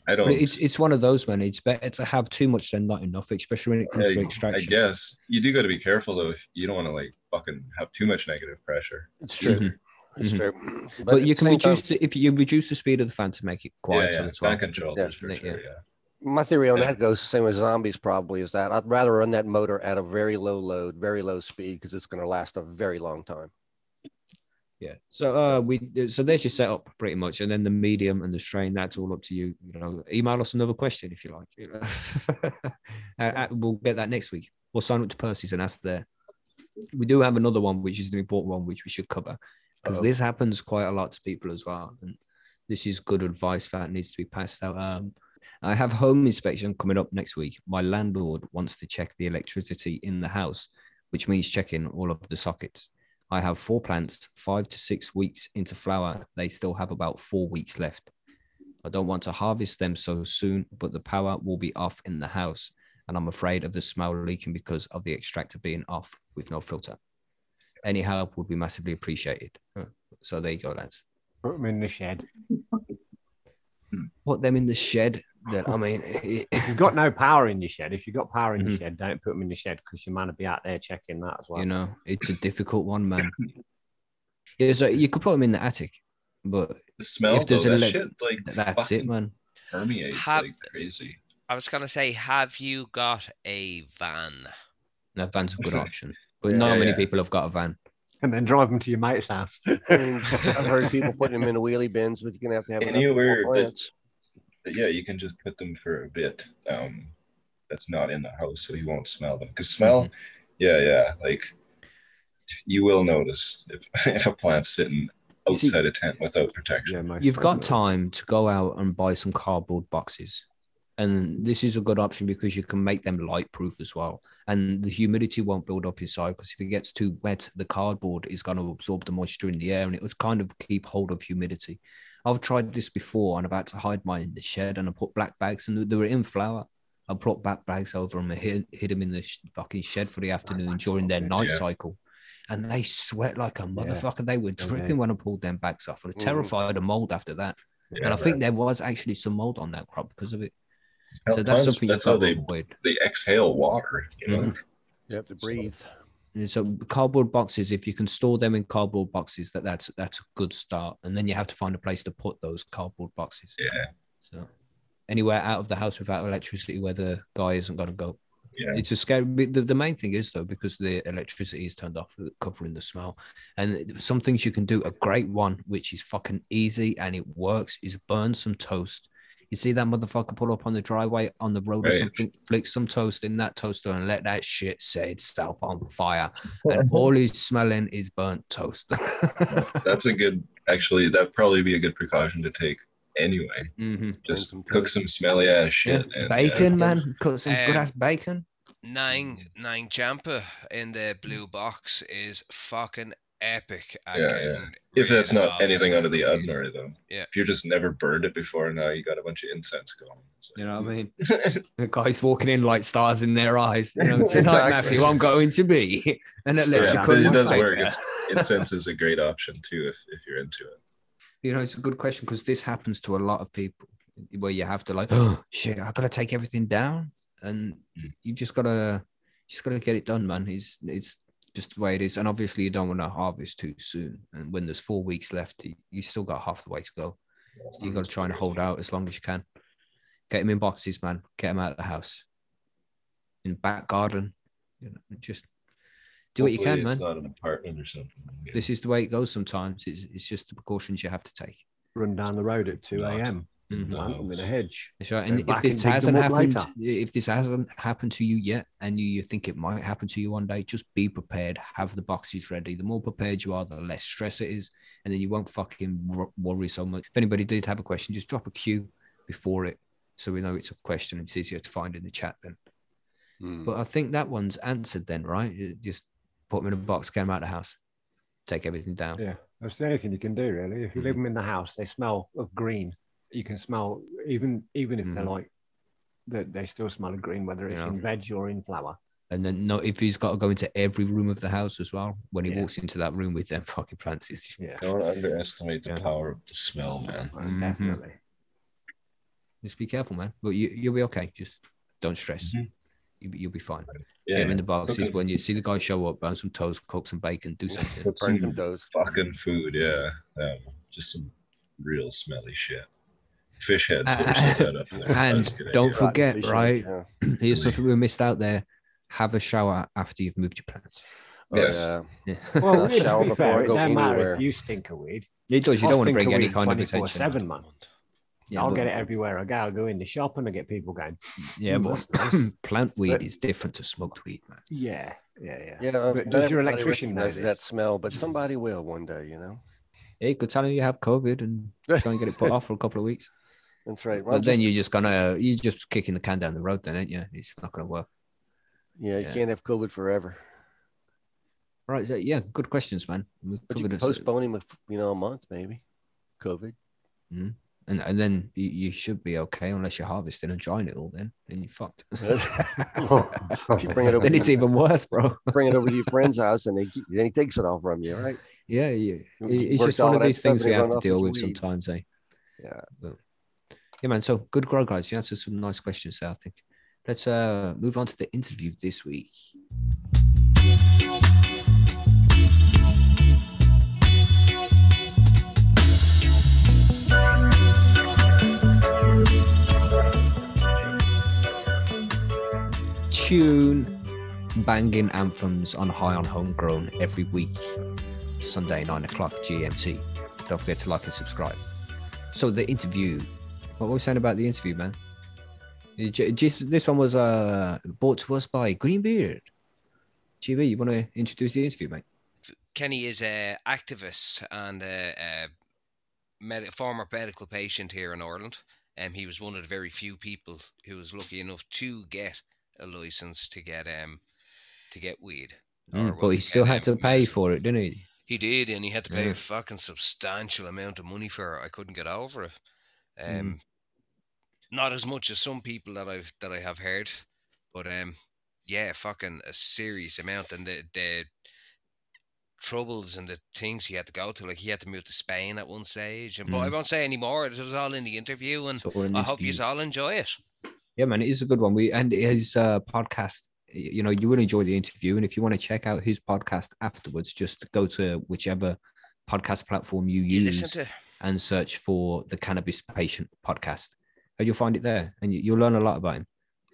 Speaker 5: I don't.
Speaker 2: But it's it's one of those, man. It's better to have too much than not enough, especially when it comes to
Speaker 5: I, I
Speaker 2: extraction.
Speaker 5: guess you do got to be careful though. If you don't want to like fucking have too much negative pressure.
Speaker 4: It's true. It's
Speaker 2: Mhm.
Speaker 4: true.
Speaker 2: But,
Speaker 4: at
Speaker 2: you can
Speaker 4: same time-
Speaker 2: reduce the, if you reduce the speed of the fan to make it
Speaker 5: Yeah,
Speaker 2: quieter
Speaker 5: yeah.
Speaker 2: as well.
Speaker 5: Fan control
Speaker 4: Yeah.
Speaker 5: sure.
Speaker 2: Yeah,
Speaker 5: sure,
Speaker 2: yeah.
Speaker 5: yeah.
Speaker 4: My theory on
Speaker 5: Yeah.
Speaker 4: that goes the same as zombies probably is that I'd rather run that motor at a very low load, very low speed because it's going to last a very long time.
Speaker 2: Yeah. So uh we so there's your setup pretty much. And then the medium and the strain, that's all up to you. You know, email us another question if you like. You <laughs> know. uh, uh, we'll get that next week. We'll sign up to Percy's and ask there. We do have another one, which is an important one, which we should cover. Because this happens quite a lot to people as well. And this is good advice that needs to be passed out. Um I have home inspection coming up next week. My landlord wants to check the electricity in the house, which means checking all of the sockets. I have four plants, five to six weeks into flower. They still have about four weeks left. I don't want to harvest them so soon, but the power will be off in the house. And I'm afraid of the smell leaking because of the extractor being off with no filter. Any help would be massively appreciated. So there you go, lads.
Speaker 3: Put them in the shed.
Speaker 2: Put them in the shed. Then I mean, it,
Speaker 3: If you've got no power in your shed, if you've got power in
Speaker 2: Mhm.
Speaker 3: your shed, don't put them in the shed because your man will be out there checking that as well.
Speaker 2: you know, it's a difficult one, man. Yeah, so you could put them in the attic, but
Speaker 5: The smell,
Speaker 2: If there's
Speaker 5: though,
Speaker 2: a
Speaker 5: that
Speaker 2: le-
Speaker 5: shit like
Speaker 2: that's it, man.
Speaker 5: permeates
Speaker 6: Have-
Speaker 5: like crazy.
Speaker 6: I was gonna say, have you got a van?
Speaker 2: No, van's a good option, but
Speaker 5: Yeah,
Speaker 2: not many
Speaker 5: yeah.
Speaker 2: people have got a van.
Speaker 3: And then drive them to your mate's house.
Speaker 4: I <laughs> mean, I've heard people putting them in the wheelie bins, but you're going to have to have enough for
Speaker 5: Anywhere
Speaker 4: four
Speaker 5: that- yeah, you can just put them for a bit. Um, that's not in the house, so you won't smell them. Because smell,
Speaker 2: Mm-hmm.
Speaker 5: yeah, yeah, like you will notice if <laughs> if a plant's sitting
Speaker 2: You see-
Speaker 5: outside a tent without protection.
Speaker 3: yeah,
Speaker 2: You've got time to go out and buy some cardboard boxes. And this is a good option because you can make them light proof as well. And the humidity won't build up inside because if it gets too wet, the cardboard is going to absorb the moisture in the air and it would kind of keep hold of humidity. I've tried this before and I've had to hide mine in the shed and I put black bags and they were in flour. I put black bags over them and hid, hid them in the fucking shed for the afternoon during their night
Speaker 5: Yeah.
Speaker 2: cycle. And they sweat like a motherfucker. They were dripping when I pulled them bags off. I was terrified of mold after that.
Speaker 5: Yeah,
Speaker 2: and I think there was actually some mold on that crop because of it.
Speaker 5: How-
Speaker 2: So that's something
Speaker 5: that's
Speaker 2: you've
Speaker 5: how they
Speaker 2: avoid.
Speaker 5: they exhale water. You know,
Speaker 2: Mhm.
Speaker 4: You have to breathe.
Speaker 2: And So cardboard boxes, if you can store them in cardboard boxes, that that's that's a good start. And then you have to find a place to put those cardboard boxes.
Speaker 5: yeah,
Speaker 2: So anywhere out of the house without electricity where the guy isn't going to go.
Speaker 5: yeah.
Speaker 2: It's a scary. but The, the main thing is though, because the electricity is turned off, covering the smell. And some things you can do. A great one, which is fucking easy and it works, is burn some toast. You see that motherfucker pull up on the driveway on the road or something, flick some toast in that toaster and let that shit set itself on fire. <laughs> And all he's smelling is burnt toast. <laughs>
Speaker 5: That's a good. Actually, that'd probably be a good precaution to take anyway.
Speaker 2: Mhm.
Speaker 5: Just
Speaker 4: some
Speaker 5: cook some smelly ass
Speaker 2: Yeah.
Speaker 5: shit. and,
Speaker 2: Bacon,
Speaker 5: yeah.
Speaker 2: man. Cook some good
Speaker 6: Um,
Speaker 2: ass bacon.
Speaker 6: Nine nine jumper in the blue box is fucking epic. at
Speaker 5: Yeah, yeah. If that's not anything out of the
Speaker 6: weed.
Speaker 5: ordinary, though.
Speaker 6: Yeah.
Speaker 5: If you just never burned it before, now you got a bunch of incense going. It's
Speaker 2: You know what I mean? <laughs> The guys walking in like stars in their eyes. You know, tonight,
Speaker 3: Exactly.
Speaker 2: Matthew, I'm going to be <laughs> an
Speaker 5: yeah,
Speaker 2: electrical
Speaker 5: it does work. It's, incense is a great option too if, if you're into it.
Speaker 2: You know, it's a good question because this happens to a lot of people where you have to like, oh <gasps> shit, I gotta take everything down, and
Speaker 5: Mm.
Speaker 2: you just gotta, just gotta get it done, man. It's it's just the way it is, and obviously you don't want to harvest too soon. And when there's four weeks left, you, you still got half the way to go. So you got to try and hold out as long as you can. Get them in boxes, man. Get them out of the house. In back garden, you know, just do what you
Speaker 5: Hopefully
Speaker 2: can, man.
Speaker 5: Not an apartment or something.
Speaker 2: This is the way it goes sometimes. It's, it's just the precautions you have to take.
Speaker 3: Run down the road at 2
Speaker 5: Not-
Speaker 3: a.m.
Speaker 2: Mhm.
Speaker 3: Plant them in a hedge.
Speaker 2: That's right.
Speaker 3: Go
Speaker 2: And if
Speaker 3: back and
Speaker 2: this hasn't happened,
Speaker 3: later.
Speaker 2: if this hasn't happened to you yet, and you, you think it might happen to you one day, just be prepared. Have the boxes ready. The more prepared you are, the less stress it is, and then you won't fucking worry so much. If anybody did have a question, just drop a Q before it, so we know it's a question. It's easier to find in the chat then.
Speaker 4: Hmm.
Speaker 2: But I think that one's answered then, right? You Just put them in a box, get them out of the house, take everything down.
Speaker 3: Yeah, that's the only thing you can do, really. If you leave
Speaker 2: Mhm.
Speaker 3: them in the house, they smell of green. You can smell even even if they're
Speaker 2: Mhm.
Speaker 3: like that, they still smell of green, whether it's
Speaker 2: Yeah.
Speaker 3: in veg or in flour.
Speaker 2: And then no, if he's got to go into every room of the house as well, when he
Speaker 3: Yeah.
Speaker 2: walks into that room with them fucking plants, it's
Speaker 3: Yeah,
Speaker 5: Don't underestimate the
Speaker 2: Yeah.
Speaker 5: power of the smell, man.
Speaker 2: Mhm.
Speaker 3: definitely.
Speaker 2: just be careful, man. But you you'll be okay. Just don't stress.
Speaker 5: Mhm.
Speaker 2: You, you'll be fine.
Speaker 5: Yeah,
Speaker 2: Get them in the boxes.
Speaker 5: Okay.
Speaker 2: When you see the guy show up, burn some toast, cook some bacon, do something. <laughs>
Speaker 5: Put some
Speaker 4: them
Speaker 5: fucking food, yeah. Um, just some real smelly shit. Fish heads.
Speaker 2: Uh,
Speaker 5: would have said that up <laughs> there.
Speaker 2: and
Speaker 5: That's a good
Speaker 2: don't
Speaker 5: idea.
Speaker 2: Forget,
Speaker 4: Rotten fish
Speaker 2: right?
Speaker 4: heads, <clears throat>
Speaker 2: Here's something we missed out there. Have a shower after you've moved your plants.
Speaker 4: yeah.
Speaker 5: Yes.
Speaker 4: Oh,
Speaker 2: Yeah.
Speaker 3: Well, <laughs>
Speaker 4: Not
Speaker 3: weed,
Speaker 4: shower
Speaker 3: to be
Speaker 4: before
Speaker 3: fair, it
Speaker 4: go
Speaker 3: don't matter if you stink of weed.
Speaker 2: it does. You
Speaker 3: I
Speaker 2: don't want to
Speaker 3: stink
Speaker 2: bring
Speaker 3: of
Speaker 2: any
Speaker 3: weed
Speaker 2: kind of
Speaker 3: 24/7,
Speaker 2: attention.
Speaker 3: man.
Speaker 2: Yeah,
Speaker 3: I'll
Speaker 2: but-
Speaker 3: get it everywhere I go. I go in the shop and I get people going,
Speaker 2: Yeah,
Speaker 3: Mm,
Speaker 2: but
Speaker 3: nice. <clears throat>
Speaker 2: plant weed
Speaker 3: But-
Speaker 2: is different to smoked weed, man.
Speaker 3: yeah, yeah, yeah.
Speaker 4: Yeah,
Speaker 3: But
Speaker 4: not
Speaker 3: does your electrician know
Speaker 4: recognizes that smell, but somebody will one day, you know.
Speaker 2: Yeah, you could tell him you have COVID and try and get it put off for a couple of weeks.
Speaker 4: That's right. Well,
Speaker 2: But then you're just gonna you're just kicking the can down the road, then, ain't you? It's not gonna work.
Speaker 4: yeah, you
Speaker 2: yeah.
Speaker 4: can't have COVID forever.
Speaker 2: Right? So, yeah, good questions, man. We
Speaker 4: But you
Speaker 2: covered
Speaker 4: can
Speaker 2: it,
Speaker 4: postpone him, you know, a month maybe. COVID. Hmm.
Speaker 2: and and then you, you should be okay unless you're harvesting and drying it all. Then then you're fucked. <laughs> <laughs>
Speaker 4: You bring it over,
Speaker 2: then it's even worse, bro. <laughs>
Speaker 4: bring it over to your friend's house, and they, then he takes it all from you, right?
Speaker 2: Yeah, yeah. It's just one of these things we have to deal
Speaker 4: with weed.
Speaker 2: sometimes, eh?
Speaker 4: Yeah.
Speaker 2: Yeah, man. So good grow, guys. You answered some nice questions there, I think. Let's uh move on to the interview this week. Tune banging anthems on High on Homegrown every week, Sunday, 9 o'clock GMT. Don't forget to like and subscribe. So, the interview what were we saying about the interview, man? This one was uh, brought to us by Greenbeard. GB, you want to introduce the interview, mate?
Speaker 6: Kenny is a activist and a, a med- former medical patient here in Ireland. Um, he was one of the very few people who was lucky enough to get a license to get um to get weed.
Speaker 2: Mm, but he still had to pay for it, didn't he?
Speaker 6: He did, and he had to pay
Speaker 2: Yeah.
Speaker 6: a fucking substantial amount of money for it. I couldn't get over it. Um,
Speaker 2: Mm.
Speaker 6: Not as much as some people that I've that I have heard, but um, yeah, fucking a serious amount, and the the troubles and the things he had to go to. Like he had to move to Spain at one stage, and but I
Speaker 2: Mm.
Speaker 6: won't say any more. It was all in the interview, and
Speaker 2: So
Speaker 6: I hope you all enjoy it.
Speaker 2: Yeah, man, it is a good one. We and his uh, podcast. You know, you will enjoy the interview, and if you want to check out his podcast afterwards, just go to whichever podcast platform you
Speaker 6: You
Speaker 2: use
Speaker 6: listen to
Speaker 2: and search for the Cannabis Patient podcast, and you'll find it there, and you, you'll learn a lot about him.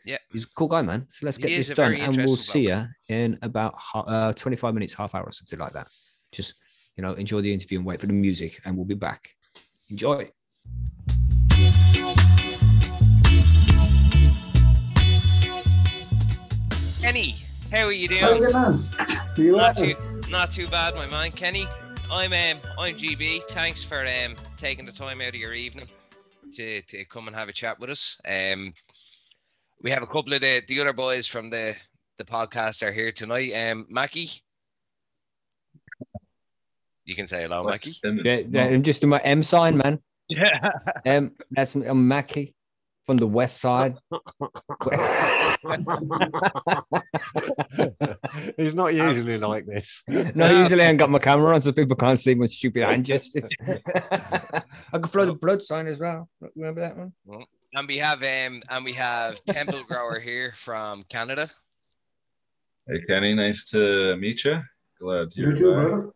Speaker 6: Yeah.
Speaker 2: he's a cool guy, man. So let's get
Speaker 6: is
Speaker 2: this done, and we'll
Speaker 6: interesting
Speaker 2: see you in about uh, twenty-five minutes, half hour, or something like that. Just you know, enjoy the interview and wait for the music, and we'll be back. Enjoy.
Speaker 6: Kenny. How are you
Speaker 7: How
Speaker 6: doing?
Speaker 7: you getting on? You
Speaker 6: Not
Speaker 7: well?
Speaker 6: too, not too bad, my man. Kenny, I'm um, I'm GB. Thanks for um taking the time out of your evening to, to come and have a chat with us. Um, we have a couple of the, the other boys from the the podcast are here tonight. Um, Mackie, you can say hello,
Speaker 5: What's
Speaker 6: Mackie.
Speaker 5: them?
Speaker 2: Yeah, yeah, I'm just doing my M sign, man. <laughs>
Speaker 6: Yeah.
Speaker 2: Um, that's I'm Mackie from the west side. <laughs>
Speaker 3: He's not usually like this. <laughs>
Speaker 2: no, usually I ain't got my camera on so people can't see my stupid hand gestures. <laughs> I can throw the blood sign as well. Remember that one?
Speaker 6: And we have um and we have Temple Grower here from Canada.
Speaker 5: Hey, Kenny, nice to meet you. Glad you're
Speaker 7: You too,
Speaker 5: back.
Speaker 7: brother.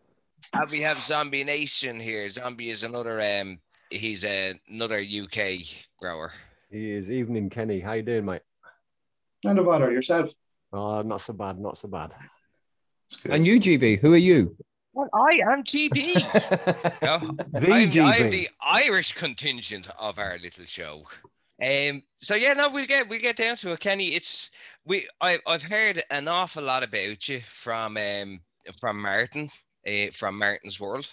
Speaker 6: And we have Zombie Nation here. Zombie is another um he's a, another UK grower.
Speaker 3: He is evening, Kenny. How you doing, mate?
Speaker 7: None about her yourself.
Speaker 3: Oh, not so bad, not so bad.
Speaker 2: And you, GB, who are you?
Speaker 6: Well, I am GB. No, <laughs>
Speaker 3: The
Speaker 6: I'm,
Speaker 3: GB.
Speaker 6: I'm the Irish contingent of our little show. Um. So yeah, no, we'll get we'll get down to it, Kenny. It's we. I I've heard an awful lot about you from um from Martin, uh, from Martin's World,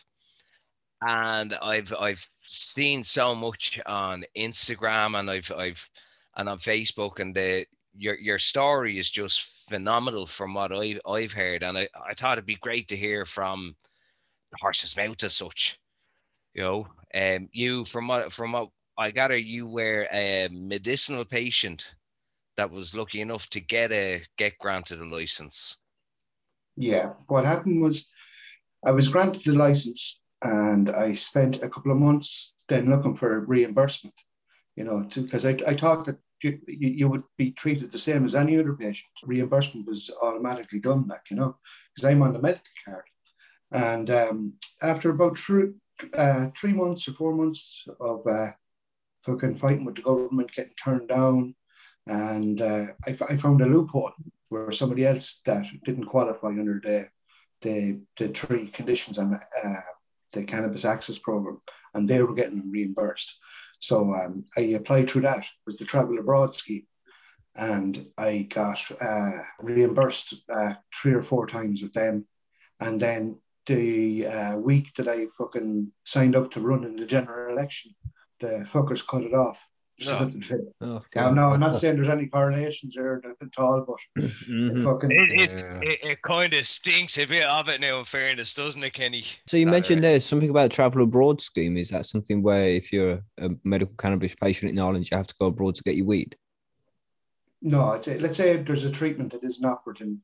Speaker 6: and I've I've seen so much on Instagram and I've I've and on Facebook, and the your your story is just phenomenal from what I I've heard, and I I thought it'd be great to hear from the horse's mouth as such. You know, um, you from what from what I gather, you were a medicinal patient that was lucky enough to get a get granted a license.
Speaker 7: Yeah. What happened was I was granted the license and I spent a couple of months then looking for reimbursement, you know, because I, I thought that you, you would be treated the same as any other patient. Reimbursement was automatically done, like, you know, because I'm on the medical card. And um, after about three, uh, three months or four months of uh, fucking fighting with the government, getting turned down, and uh, I found a loophole where somebody else that didn't qualify under the the, the three conditions on uh, the cannabis access program, and they were getting reimbursed. So um, I applied through that. It was the travel abroad scheme, and I got uh, reimbursed uh, three or four times with them. And then the uh, week that I fucking signed up to run in the general election, the fuckers cut it off. So,
Speaker 2: Oh,
Speaker 7: now, no, I'm not saying there's any correlations there at all, but <laughs>
Speaker 2: Mhm.
Speaker 7: fucking
Speaker 6: It,
Speaker 3: Yeah.
Speaker 6: it, it kind of stinks a bit of it now, in fairness, doesn't it, Kenny?
Speaker 2: So you
Speaker 6: That,
Speaker 2: mentioned there something about travel abroad scheme. Is that something where if you're a medical cannabis patient in Ireland, you have to go abroad to get your weed?
Speaker 7: No, it's a, let's say there's a treatment that isn't offered in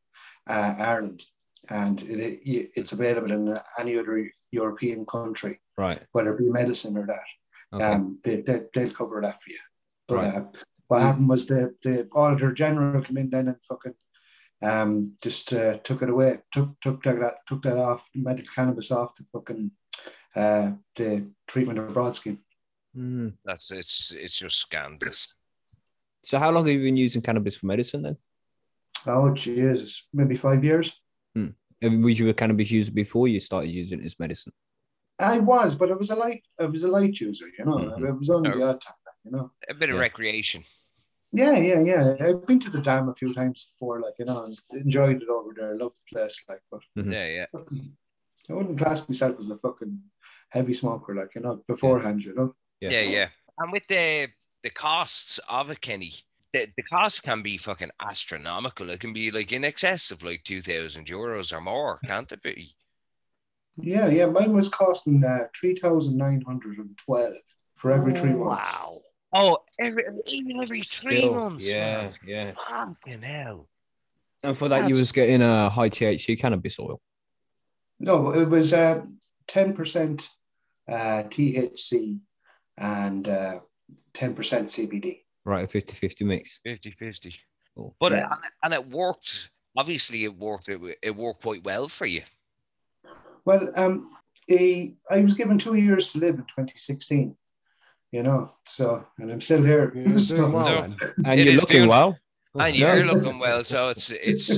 Speaker 7: uh, Ireland, and it, it, it's available in any other European country,
Speaker 2: Right.
Speaker 7: whether it be medicine or that.
Speaker 2: Okay.
Speaker 7: Um, they, they they'll cover that for you. But
Speaker 2: Right.
Speaker 7: uh, what happened was the the auditor general came in then and fucking um just uh, took it away, took took that took that off medical cannabis off the fucking uh the treatment abroad scheme.
Speaker 2: Mm.
Speaker 6: That's it's it's just scandalous.
Speaker 2: So how long have you been using cannabis for medicine then?
Speaker 7: Oh Jesus, maybe five years.
Speaker 2: Uh, Was you a cannabis user before you started using it as medicine?
Speaker 7: I was, but I was a light, I was a light user, you know.
Speaker 2: Mhm.
Speaker 7: It was only
Speaker 6: Oh.
Speaker 7: the odd time, you know.
Speaker 6: A bit of
Speaker 2: Yeah.
Speaker 6: recreation.
Speaker 7: Yeah, yeah, yeah. I've been to the dam a few times before, like you know, and enjoyed it over there. Loved the place, like, but
Speaker 2: Mhm.
Speaker 6: Yeah, yeah. <clears throat>
Speaker 7: I wouldn't class myself as a fucking heavy smoker, like you know, beforehand, you know.
Speaker 6: Yeah, yeah. And with the the costs of a Kenny, the, the costs can be fucking astronomical. It can be like in excess of like two thousand euros or more, can't it be?
Speaker 7: Yeah, yeah. Mine was costing uh, three thousand nine hundred and twelve for every three months.
Speaker 4: Wow.
Speaker 6: Oh, every even every three
Speaker 2: Still,
Speaker 6: months.
Speaker 2: Yeah,
Speaker 6: man.
Speaker 2: yeah.
Speaker 6: Fucking hell.
Speaker 2: And for that, you was getting a high THC cannabis oil.
Speaker 7: No, it was uh, ten percent uh, THC and uh, ten percent CBD.
Speaker 2: Right, a 50 50 mix.
Speaker 6: 50 50.
Speaker 2: Cool.
Speaker 6: But
Speaker 7: Yeah.
Speaker 6: uh, and it worked. Obviously, it worked. It, it worked quite well for you.
Speaker 7: Well, um, he, I was given two years to live in 2016. You know, so and I'm still here.
Speaker 3: You're
Speaker 7: So-
Speaker 3: doing well,
Speaker 6: No.
Speaker 2: And
Speaker 6: It
Speaker 2: you're looking
Speaker 6: doing-
Speaker 2: well.
Speaker 6: And
Speaker 2: Yeah.
Speaker 6: you're looking well, so it's <laughs> it's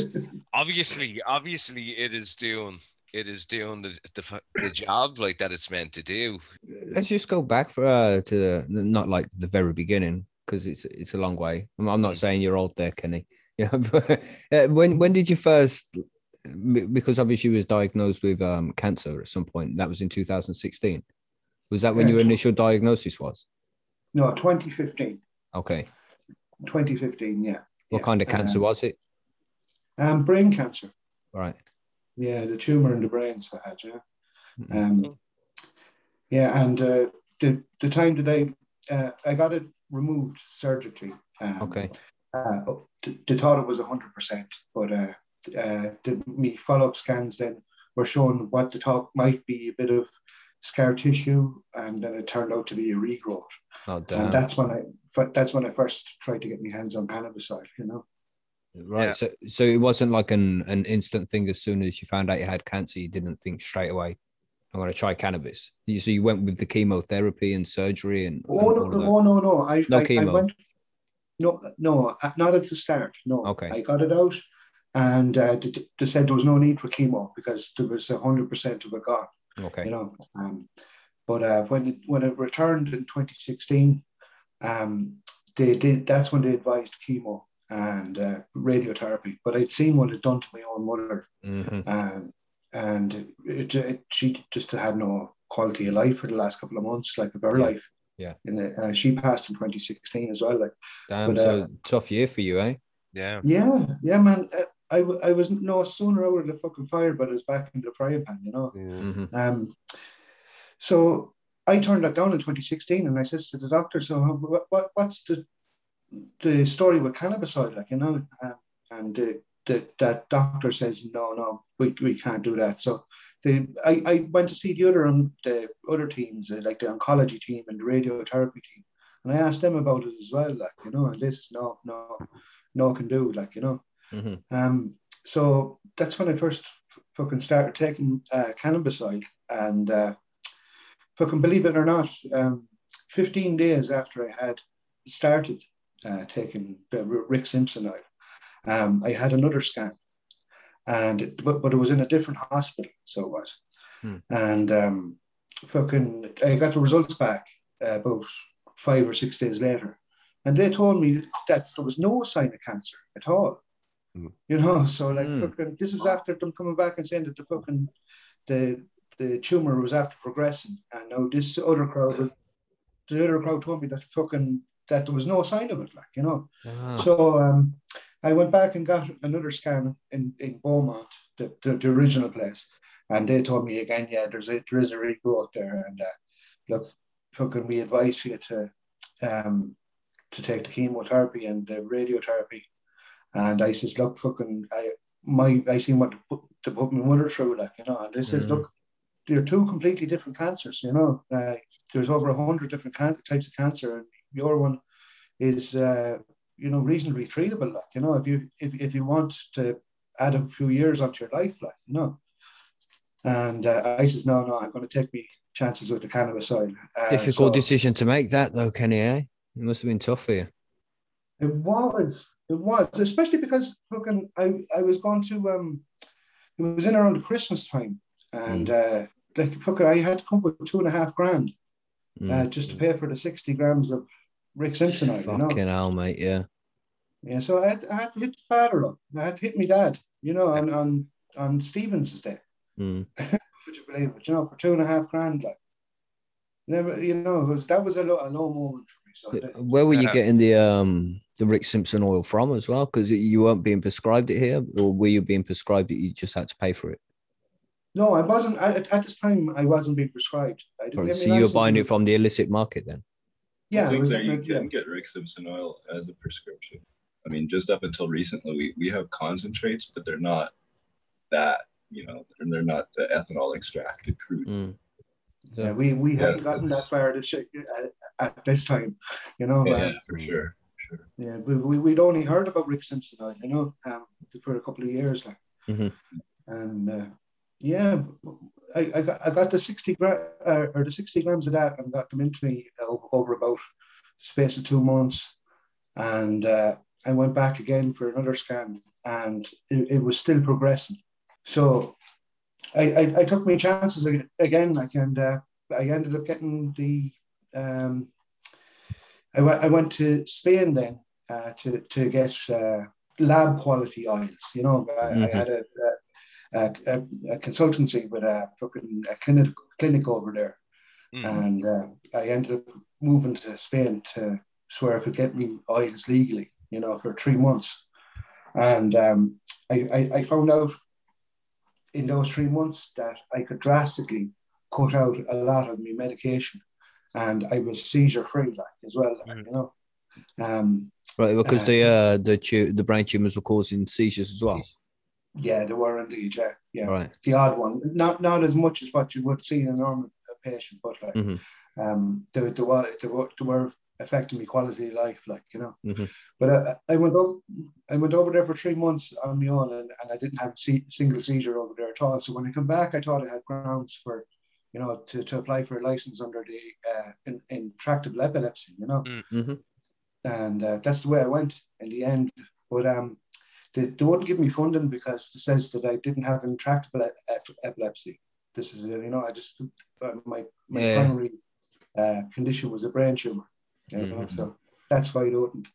Speaker 6: obviously obviously it is doing it is doing the, the the job like that it's meant to do.
Speaker 2: Let's just go back for uh, to the not like the very beginning because it's it's a long way. I'm, I'm not saying you're old there, Kenny. <laughs> Yeah, but uh, when when did you first? Be- Because obviously you was diagnosed with um, cancer at some point. That was in 2016. Was that when
Speaker 7: Yeah,
Speaker 2: your initial diagnosis was?
Speaker 7: no, 2015.
Speaker 2: Okay.
Speaker 7: 2015, yeah.
Speaker 2: What
Speaker 7: yeah.
Speaker 2: kind of cancer
Speaker 7: Um,
Speaker 2: was it?
Speaker 7: Um, brain cancer.
Speaker 2: Right.
Speaker 7: Yeah, the tumor in the brains I had. Yeah.
Speaker 2: Mhm.
Speaker 7: Um, yeah, and uh, the the time that I uh, I got it removed surgically. Um,
Speaker 2: Okay.
Speaker 7: Uh, th- they thought it was hundred percent, but uh, uh, the me follow up scans then were showing what the thought might be a bit of scar tissue, and then it turned out to be a regrowth.
Speaker 2: Oh damn.
Speaker 7: And that's when I f- that's when I first tried to get my hands on cannabis oil. You know.
Speaker 2: Right.
Speaker 6: Yeah.
Speaker 2: So so it wasn't like an an instant thing. As soon as you found out you had cancer, you didn't think straight away, "I'm going to try cannabis." You, so you went with the chemotherapy and surgery and.
Speaker 7: Oh
Speaker 2: and
Speaker 7: no,
Speaker 2: all of that?
Speaker 7: oh no, no! I,
Speaker 2: No
Speaker 7: I, I went. No, no, uh, not at the start. No.
Speaker 2: Okay.
Speaker 7: I got it out, and uh, they, they said there was no need for chemo because there was hundred percent of it gone.
Speaker 2: Okay.
Speaker 7: You know. Um, but uh, when it when it returned in 2016, um, they did. That's when they advised chemo and uh, radiotherapy. But I'd seen what it done to my own mother,
Speaker 2: hmm
Speaker 7: um, and it, it, she just had no quality of life for the last couple of months, like of her
Speaker 2: Yeah.
Speaker 7: life.
Speaker 2: Yeah.
Speaker 7: And uh, she passed in 2016 as well. Like,
Speaker 2: Damn.
Speaker 7: But, uh,
Speaker 2: so tough year for you, eh?
Speaker 6: Yeah.
Speaker 7: yeah, yeah, man. I, w- I was no sooner out of the fucking fire, but I was back in the frying pan, you know.
Speaker 3: Yeah.
Speaker 2: hmm
Speaker 7: Um, so I turned that down in 2016, and I says to the doctor, "So what, what what's the the story with cannabis oil, like you know?" Um, and the, the that doctor says, "No, no, we, we can't do that." So the I, I went to see the other um, the other teams, uh, like the oncology team and the radiotherapy team, and I asked them about it as well, like you know, and this no, no, no can do, like you know.
Speaker 2: Hmm
Speaker 7: Um, so that's when I first fucking started taking uh, cannabis oil, and uh, fucking believe it or not, um, 15 days after I had started uh, taking the Rick Simpson oil, um, I had another scan, and it, but, but it was in a different hospital, so it was,
Speaker 2: Hmm.
Speaker 7: and um, fucking I got the results back uh, about five or six days later, and they told me that there was no sign of cancer at all. You know, <laughs> so like fucking, this was after them coming back and saying that the fucking the the tumor was after progressing, and now this other crowd, the other crowd told me that fucking that there was no sign of it, like you know.
Speaker 2: Ah,
Speaker 7: So um, I went back and got another scan in, in Beaumont, the, the, the original place, and they told me again, yeah, there's a there is a regrowth there, and uh, look, fucking, we advise you to um to take the chemotherapy and the radiotherapy, and I says, look, fucking, I my I seen what to put, to put my mother through, like you know, and they says,
Speaker 2: Mhm.
Speaker 7: look. They're two completely different cancers, you know. Uh, there's over a hundred different can- types of cancer, and your one is uh, you know reasonably treatable like you know if you if, if you want to add a few years onto your life like you know and uh, I says no no I'm going to take me chances with the cannabis oil uh,
Speaker 2: Difficult
Speaker 7: so
Speaker 2: decision to make that though, Kenny. Eh? It must have been tough for you.
Speaker 7: it was it was especially because fucking I, I was going to um it was in around Christmas time and uh like fucking I had to come up with two and a half grand
Speaker 2: Mm.
Speaker 7: uh, just to pay for the 60 grams of Rick Simpson oil you know
Speaker 2: Fucking hell, mate. Yeah.
Speaker 7: Yeah, so I had, I had to hit the father up. I had to hit my dad, you know, on on, on Stephen's day.
Speaker 2: Mm. <laughs>
Speaker 7: Would you believe it? You know, for two and a half grand, like never, you know, it was that was a low, a low moment for me. So
Speaker 2: Where were you getting the um the Rick Simpson oil from as well? Because you weren't being prescribed it here, or were you being prescribed it? You just had to pay for it.
Speaker 7: No, I wasn't. I, at- at this time, I wasn't being prescribed. I didn't
Speaker 2: Right, so you're buying it from the illicit market then?
Speaker 7: Yeah, I
Speaker 5: things that you
Speaker 7: getting it,
Speaker 5: can get Rick Simpson oil as a prescription. I mean, just up until recently, we, we have concentrates, but they're not that, you know, they're, they're not the ethanol extracted crude.
Speaker 2: Mm.
Speaker 7: yeah. we we
Speaker 5: Yeah,
Speaker 7: hadn't gotten that far to shit at, at this time, you know.
Speaker 5: Yeah,
Speaker 7: uh,
Speaker 5: for sure. Sure.
Speaker 7: Yeah, we, we, we'd only heard about Rick Simpson oil, you know, um, for a couple of years. Like.
Speaker 2: Mhm.
Speaker 7: And uh, yeah, I, I, got, I got the 60 gra- uh, or the 60 grams of that and got them into me over, over about the space of two months. And uh, I went back again for another scan and it, it was still progressing. So I, I, I took my chances again. Like, and uh, I ended up getting the um, I went I went to Spain then uh, to to get uh, lab quality oils. You know, I,
Speaker 2: Mhm.
Speaker 7: I had a, a, a, a consultancy with a fucking a clinic clinic over there,
Speaker 6: Mhm.
Speaker 7: and uh, I ended up moving to Spain to so where I could get me oils legally. You know, for three months, and um, I, I I found out in those three months that I could drastically cut out a lot of my medication and I was seizure free like as well, like,
Speaker 6: Mhm.
Speaker 7: you know. Um,
Speaker 2: Right, because
Speaker 7: Uh,
Speaker 2: the uh the tu- the brain tumors were causing seizures as well.
Speaker 7: yeah, they were indeed, yeah, yeah.
Speaker 2: Right.
Speaker 7: The odd one, not not as much as what you would see in a normal uh, patient, but like,
Speaker 2: Mhm.
Speaker 7: um, they, they were they were they were affecting me quality of life, like you know.
Speaker 2: Mhm.
Speaker 7: But I, I went over, I went over there for three months on my own, and, and I didn't have a single seizure over there at all. So when I come back, I thought I had grounds for, you know, to, to apply for a license under the uh, in, intractable epilepsy, you know.
Speaker 2: Mhm.
Speaker 7: and uh, that's the way I went in the end. But um, they, they wouldn't give me funding because it says that I didn't have intractable ep- epilepsy. This is, uh, you know, I just uh, my my
Speaker 2: Yeah.
Speaker 7: primary uh, condition was a brain tumor. You know,
Speaker 2: Mhm.
Speaker 7: so that's why they wouldn't.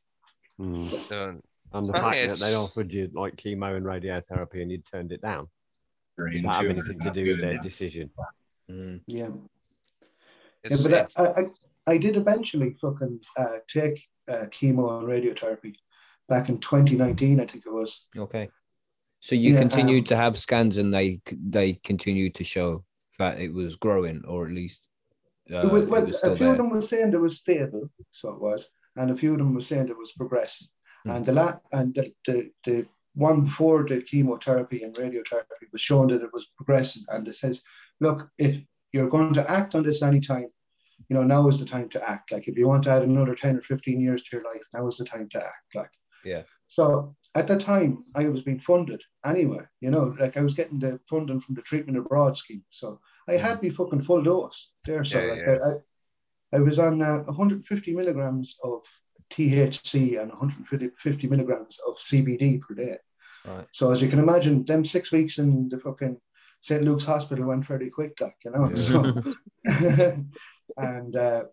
Speaker 3: Mm.
Speaker 6: So,
Speaker 3: And the
Speaker 6: Okay,
Speaker 3: fact that they offered you like chemo and radiotherapy and you turned it down,
Speaker 5: Brain
Speaker 3: did that have anything to do with their
Speaker 5: enough.
Speaker 3: decision?
Speaker 2: Mm.
Speaker 7: Yeah,
Speaker 6: it's,
Speaker 7: yeah but I, I I did eventually fucking uh, take uh, chemo and radiotherapy back in 2019, I think it was.
Speaker 2: Okay. So you
Speaker 7: Yeah,
Speaker 2: continued
Speaker 7: um,
Speaker 2: to have scans, and they they continued to show that it was growing, or at least uh,
Speaker 7: was- well, a few of them were saying it was stable, so it was, and a few of them were saying it was progressing.
Speaker 2: Hmm.
Speaker 7: And the la- and the, the the one before the chemotherapy and radiotherapy was shown that it was progressing, and it says, look, if you're going to act on this anytime, you know, now is the time to act. Like if you want to add another ten or fifteen years to your life, now is the time to act. Like
Speaker 2: Yeah.
Speaker 7: So at that time, I was being funded anyway. You know, like I was getting the funding from the treatment abroad scheme, so I had me fucking full dose there. So
Speaker 6: Yeah,
Speaker 7: like
Speaker 6: yeah.
Speaker 7: I, I, I was on uh, 150 milligrams of THC and 150 milligrams of CBD per day.
Speaker 2: Right.
Speaker 7: So as you can imagine, them six weeks in the fucking St. Luke's Hospital went fairly quick, like you know.
Speaker 3: Yeah.
Speaker 7: So, <laughs> and uh,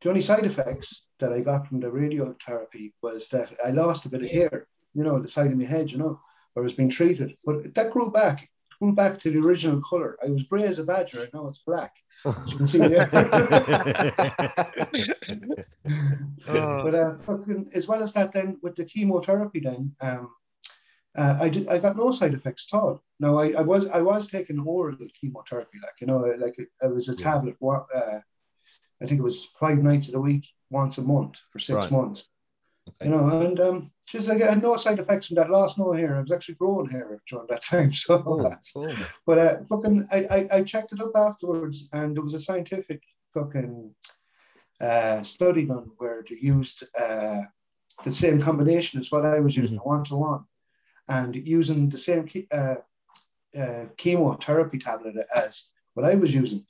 Speaker 7: the only side effects that I got from the radiotherapy was that I lost a bit of hair, you know, the side of my head, you know, where I was being treated. But that grew back, grew back to the original color. I was grey as a badger, and now it's black. <laughs> As you can see there. <laughs> But uh, fucking, as well as that, then with the chemotherapy, then um, uh, I did I got no side effects at all. No, I, I was I was taking oral chemotherapy, like you know, like it, it was a tablet. Uh, I think it was five nights of the week, once a month for six
Speaker 2: Right.
Speaker 7: months.
Speaker 2: Okay.
Speaker 7: You know, and um, just like I had no side effects from that. Lost no hair. I was actually growing hair during that <laughs> time. So,
Speaker 2: Oh, cool.
Speaker 7: but uh, fucking, I, I, I checked it up afterwards, and there was a scientific fucking uh, study done where they used uh, the same combination as what I was using, one to one, and using the same che- uh, uh, chemotherapy tablet as what I was using,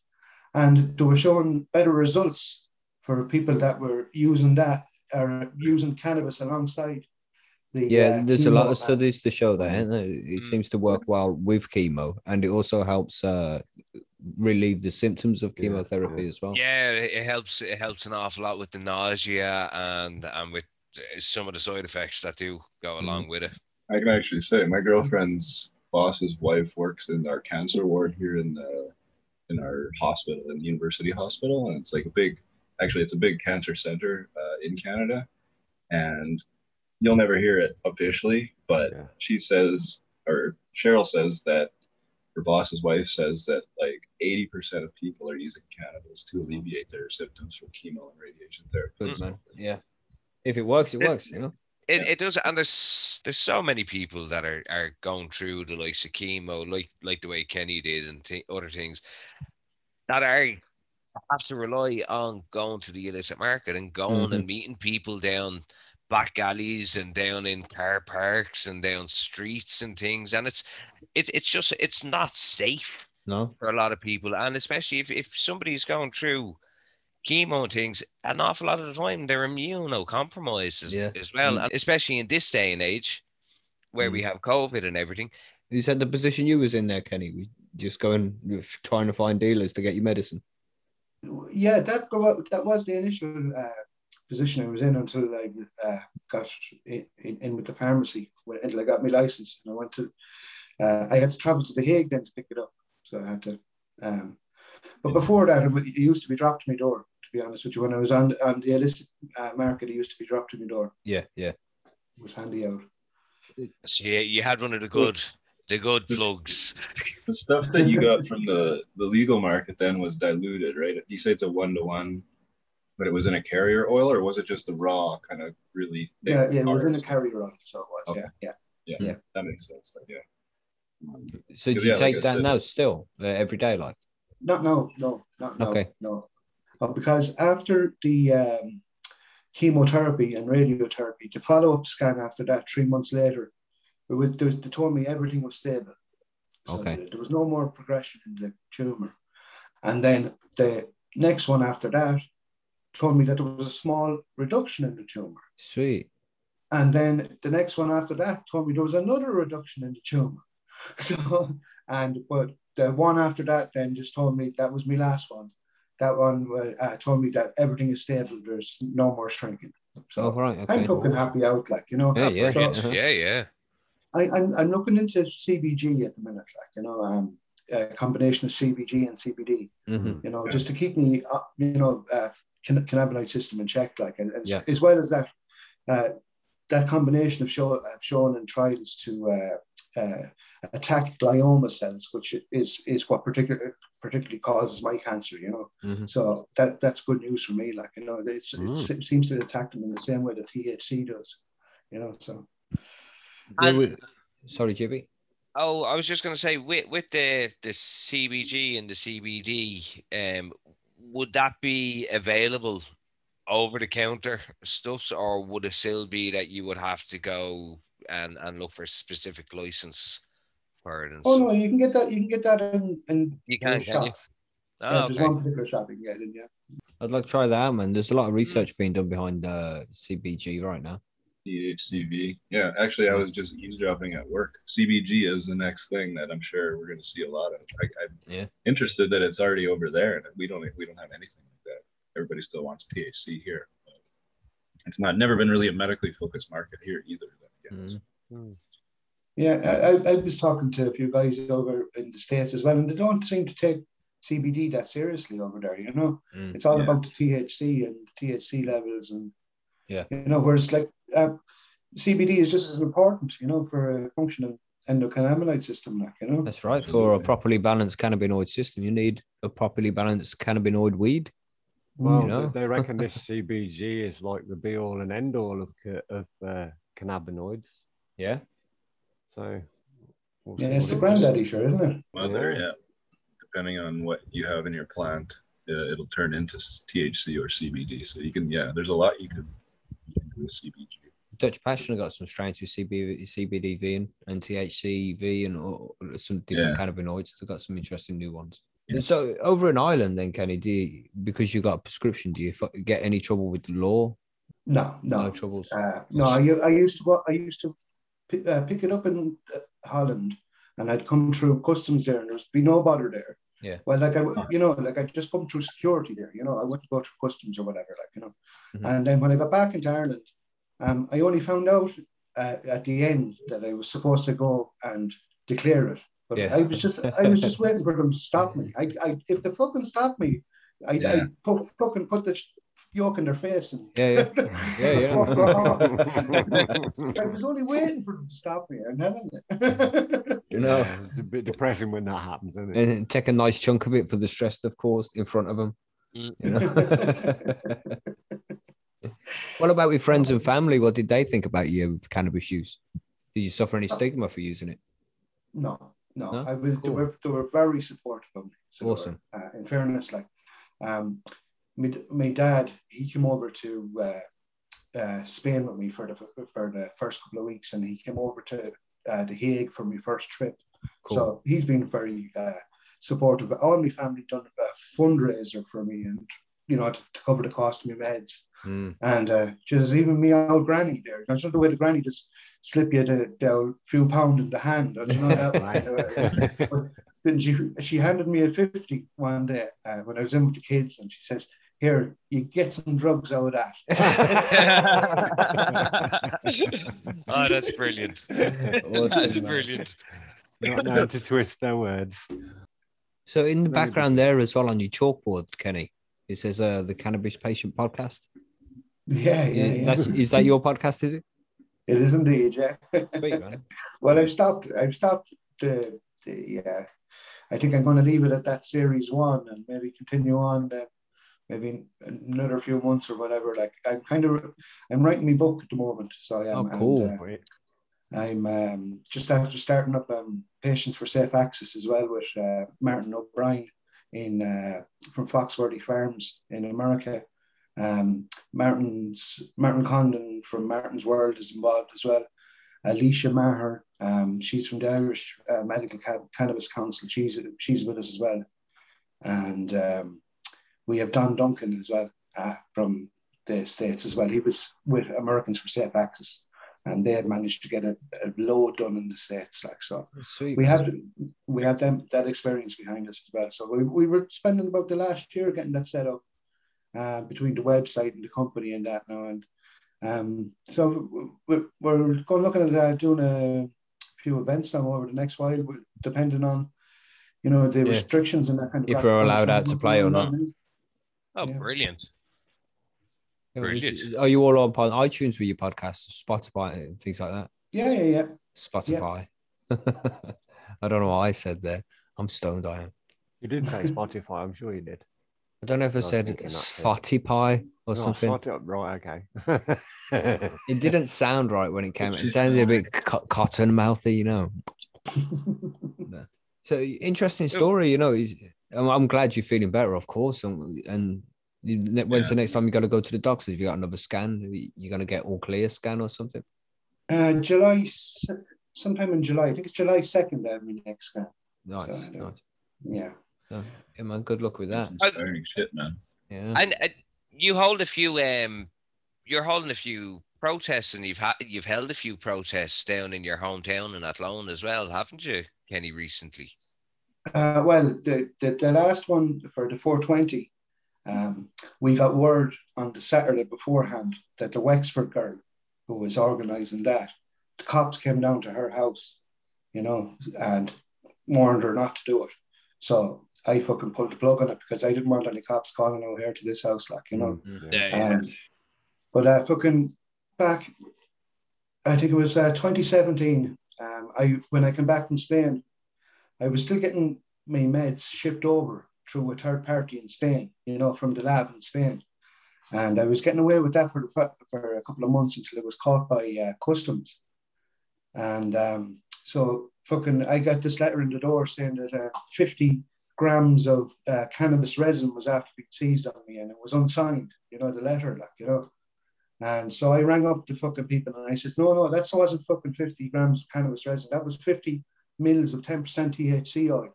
Speaker 7: and they were showing better results for people that were using that or using cannabis alongside. The,
Speaker 2: Yeah,
Speaker 7: uh,
Speaker 2: there's a lot of studies to show that. isn't there? It
Speaker 6: Mm.
Speaker 2: seems to work well with chemo, and it also helps uh, relieve the symptoms of chemotherapy
Speaker 3: yeah.
Speaker 2: as well.
Speaker 6: Yeah, it it helps. It helps an awful lot with the nausea and and with uh, some of the side effects that do go
Speaker 2: Mm-hmm.
Speaker 6: along with it.
Speaker 5: I can actually say my girlfriend's boss's wife works in our cancer ward here in the in our hospital, in the university hospital, and it's like a big, actually, it's a big cancer center uh, in Canada, and you'll never hear it officially, but
Speaker 3: Yeah.
Speaker 5: she says, or Cheryl says that her boss's wife says that like 80% of people are using cannabis to alleviate their symptoms from chemo and radiation therapy.
Speaker 2: Good
Speaker 5: So,
Speaker 2: man. Yeah. If it works, it
Speaker 6: It-
Speaker 2: works. You know.
Speaker 6: It,
Speaker 5: Yeah.
Speaker 6: it does, and there's there's so many people that are, are going through the likes of chemo, like like the way Kenny did, and th- other things that are have to rely on going to the illicit market and going and mm-hmm. meeting people down back alleys and down in car parks and down streets and things, and it's it's it's just it's not safe
Speaker 2: No.
Speaker 6: for a lot of people, and especially if if somebody's going through chemo and things, an awful lot of the time they're immunocompromised as,
Speaker 2: Yeah.
Speaker 6: as well,
Speaker 2: Mm.
Speaker 6: and especially in this day and age where we
Speaker 2: Mm.
Speaker 6: have COVID and everything.
Speaker 2: You said the position you was in there, Kenny. We just going trying to find dealers to get you medicine.
Speaker 7: Yeah, that that was the initial uh, position I was in until I uh, got in, in, in with the pharmacy when- until I got my license. And I went to, uh, I had to travel to The Hague then to pick it up. So I had to, um, but before that, it used to be dropped to my door. To be honest with you, when I was on on the illicit uh, market, it used to be dropped to my door.
Speaker 2: Yeah, yeah.
Speaker 7: It was handy out.
Speaker 6: So yeah, you had one of the good, the good
Speaker 5: This-
Speaker 6: plugs.
Speaker 5: the stuff that you got from the, the legal market then was diluted, right? You say it's a one to one, but it was in a carrier oil, or was it just the raw kind of really thick?
Speaker 7: Yeah, yeah, it was in a carrier on, so it was.
Speaker 5: Okay.
Speaker 7: Yeah, yeah.
Speaker 5: Yeah,
Speaker 2: Yeah.
Speaker 5: that makes sense. Like, yeah.
Speaker 2: So do you
Speaker 5: yeah,
Speaker 2: take
Speaker 5: I
Speaker 2: that
Speaker 5: said-
Speaker 2: now still uh, every day, like?
Speaker 7: Not no, no, not no,
Speaker 2: Okay.
Speaker 7: no. But because after the um, chemotherapy and radiotherapy, the follow-up scan after that, three months later, it was, they, they told me everything was stable. So
Speaker 2: Okay.
Speaker 7: there- there was no more progression in the tumor. And then the next one after that told me that there was a small reduction in the tumor.
Speaker 2: Sweet.
Speaker 7: And then the next one after that told me there was another reduction in the tumor. <laughs> So, and but the one after that then just told me that was my last one. That one uh, told me that everything is stable. There's no more shrinking. So
Speaker 2: Oh, right.
Speaker 7: I'm
Speaker 2: Okay.
Speaker 7: fucking happy out, like you know.
Speaker 2: Yeah, yeah.
Speaker 7: So
Speaker 2: uh-huh.
Speaker 6: Yeah, yeah.
Speaker 7: I, I'm I'm looking into CBG at the minute, like you know, um, a combination of CBG and CBD
Speaker 2: Mhm.
Speaker 7: you know, just to keep me, uh, you know, uh, can- cannabinoid system in check, like, and, and
Speaker 2: Yeah.
Speaker 7: as well as that, uh, that combination of show, have shown in trials to uh, uh, attack glioma cells, which is is what particular, particularly causes my cancer, you know.
Speaker 2: Mhm.
Speaker 7: So that that's good news for me, like, you know, it's,
Speaker 2: Mm.
Speaker 7: it's, it seems to attack them in the same way that THC does, you know. So
Speaker 6: And-
Speaker 2: Sorry, Jibby.
Speaker 6: Oh, I was just going to say with with the the CBG and the CBD, um, would that be available over the counter stuffs, or would it still be that you would have to go and and look for a specific license for it? And
Speaker 7: oh
Speaker 6: so-
Speaker 7: no, you can get that, you can get that in in
Speaker 6: You can,
Speaker 7: in
Speaker 6: can you?
Speaker 7: shops.
Speaker 6: Oh,
Speaker 7: yeah, there's one particular shop you can get in, yeah.
Speaker 2: I'd like to try that out, man. There's a lot of research being done behind uh, CBG right now.
Speaker 5: THCV. Yeah, actually, I was just eavesdropping at work. CBG is the next thing that I'm sure we're going to see a lot of. I, I'm
Speaker 2: Yeah.
Speaker 5: interested that it's already over there, and we don't we don't have anything like that. Everybody still wants THC here. It's not never been really a medically focused market here either. Then again.
Speaker 2: Mhm.
Speaker 7: Yeah, I, I- I was talking to a few guys over in the States as well, and they don't seem to take CBD that seriously over there, you know?
Speaker 2: Mm.
Speaker 7: It's all
Speaker 5: Yeah.
Speaker 7: about the THC and THC levels and,
Speaker 2: Yeah.
Speaker 7: you know, whereas like uh, CBD is just as important, you know, for a functioning endocannabinoid system, like, you know?
Speaker 2: That's right. For a properly balanced cannabinoid system, you need a properly balanced cannabinoid weed.
Speaker 3: Well,
Speaker 2: You know?
Speaker 3: they, they <laughs> reckon this CBG is like the be all and end all of of uh, cannabinoids.
Speaker 2: Yeah.
Speaker 3: So, we'll
Speaker 7: Yeah, it's the granddaddy, sure, isn't it?
Speaker 5: Mother,
Speaker 3: Yeah.
Speaker 5: yeah. Depending on what you have in your plant, uh, it'll turn into THC or CBD. So you can, yeah, there's a lot you can, you can do with CBG.
Speaker 2: Dutch Passion have got some strains with CB, CBDV and, and THCV and all, some different cannabinoids. They've got some interesting new ones.
Speaker 5: Yeah.
Speaker 2: So over in Ireland, then Kenny, do you, because you got a prescription, do you f- get any trouble with the law?
Speaker 7: No, no.
Speaker 2: no troubles.
Speaker 7: Uh, no, I used to wo- I used to pick, uh, pick it up in uh, Holland, and I'd come through customs there, and there'd be no bother there.
Speaker 2: Yeah.
Speaker 7: Well, like I, you know, like I just come through security there. You know, I wouldn't go through customs or whatever, like you know.
Speaker 2: Mhm.
Speaker 7: And then when I got back into Ireland, um, I only found out uh, at the end that I was supposed to go and declare it. But
Speaker 2: Yeah.
Speaker 7: I was just I was just waiting for them to stop me. I, I if they fucking stop me, I, I put, fucking put the yoke in their face and
Speaker 2: Yeah, yeah. <laughs> Yeah, yeah. <laughs>
Speaker 7: I was only waiting for them to stop me and then
Speaker 2: You know,
Speaker 3: it's a bit depressing when that happens, isn't it?
Speaker 2: and take a nice chunk of it for the stress they've caused in front of them.
Speaker 6: Mm.
Speaker 2: You know? <laughs> what about with friends and family? What did they think about you with cannabis use? Did you suffer any stigma for using it?
Speaker 7: no, no,
Speaker 2: No?
Speaker 7: I was they were they were very supportive of me. So they were,
Speaker 2: Awesome.
Speaker 7: uh, in fairness, like um my, my dad, he came over to uh, uh, Spain with me for the for the first couple of weeks, and he came over to uh, the Hague for my first trip.
Speaker 2: Cool.
Speaker 7: So he's been very uh, supportive. All my family done a fundraiser for me, and you know to, to cover the cost of my meds.
Speaker 2: Mm.
Speaker 7: And uh, just even me old granny there. That's not the way the granny just slip you the, the few pound in the hand. That's not that <laughs> then she she handed me a 50 one day uh, when I was in with the kids, and she says, Here, you get some drugs out of that.
Speaker 6: oh, that's brilliant.
Speaker 2: Awesome,
Speaker 6: that's
Speaker 2: man.
Speaker 6: brilliant.
Speaker 3: Not know to twist their words.
Speaker 2: So in the background there as well on your chalkboard, Kenny, it says uh, the Cannabis Patient Podcast.
Speaker 7: yeah, yeah,
Speaker 2: Yeah,
Speaker 7: yeah.
Speaker 2: That, is that your podcast? Is it?
Speaker 7: It is indeed, yeah.
Speaker 2: Sweet, man. <laughs>
Speaker 7: well, I've stopped. I've stopped the the. Uh, I think I'm going to leave it at that series one and maybe continue on then, maybe another few months or whatever. Like I'm kind of I'm writing my book at the moment, so I am.
Speaker 2: Oh, cool.
Speaker 7: And, uh, I'm um, just after starting up um, Patients for Safe Access as well with uh, Martin O'Brien in uh, from Foxworthy Farms in America. Um, Martin's Martin Condon from Martin's World is involved as well. Alicia Maher, um, she's from the Irish uh, Medical Cannabis Council. She's she's with us as well, and um, we have Don Duncan as well uh, from the states as well. He was with Americans for Safe Access, and they had managed to get a, a load done in the states. Like so,
Speaker 2: Sweet.
Speaker 7: we have we have them that experience behind us as well. So we, we were spending about the last year getting that set up uh, between the website and the company and that now. And um, so we're, we're going looking at uh, doing a few events now over the next while, depending on you know the
Speaker 2: Yeah.
Speaker 7: restrictions and that kind of.
Speaker 2: If we're allowed out to play or not.
Speaker 6: Oh,
Speaker 7: Yeah.
Speaker 6: brilliant. Brilliant.
Speaker 2: Are you all on iTunes with your podcast, Spotify, and things like that?
Speaker 7: Yeah, yeah, yeah.
Speaker 2: Spotify. <laughs> I don't know what I said there. I'm stoned. I am.
Speaker 3: You did say <laughs> Spotify, I'm sure you did.
Speaker 2: I don't know if I
Speaker 3: I
Speaker 2: said
Speaker 3: thinking that.
Speaker 2: Spotify or
Speaker 3: Oh,
Speaker 2: something.
Speaker 3: Spot- right, okay. <laughs>
Speaker 2: It didn't sound right when it came.
Speaker 5: It's
Speaker 2: It
Speaker 5: just
Speaker 2: sounded a bit co- cotton mouthy, you know. So interesting story, you know. I'm, I'm glad you're feeling better, of course. And, and you, ne- when's the next time you got to go to the doctors? Have you got another scan? You're gonna get all clear scan or something?
Speaker 7: Uh, July, sometime in July. I think it's July second. I have my next scan.
Speaker 2: Nice,
Speaker 7: So,
Speaker 2: nice.
Speaker 7: Yeah.
Speaker 2: So, yeah, man. Good luck with that.
Speaker 5: That's inspiring shit, man.
Speaker 2: Yeah.
Speaker 6: And uh, you hold a few. Um, you're holding a few protests, and you've had you've held a few protests down in your hometown in Athlone as well, haven't you, Kenny? Recently.
Speaker 7: Uh, well, the, the, the last one for the 420, um, we got word on the Saturday beforehand that the Wexford girl who was organising that, the cops came down to her house, you know, and warned her not to do it. So I fucking pulled the plug on it because I didn't want any cops calling out here to this house, like, you know.
Speaker 6: Yeah,
Speaker 7: Um, but uh, fucking back, I think it was uh, 2017. Um, I when I came back from Spain, I was still getting my meds shipped over through a third party in Spain, you know, from the lab in Spain, and I was getting away with that for for a couple of months until it was caught by uh, customs, and um, so fucking I got this letter in the door saying that uh, 50 grams of uh, cannabis resin was after being seized on me, and it was unsigned, you know, the letter, like you know. And so I rang up the fucking people and I said, no, no, that wasn't fucking 50 grams of cannabis resin. That was 50 mils of 10% THC oil.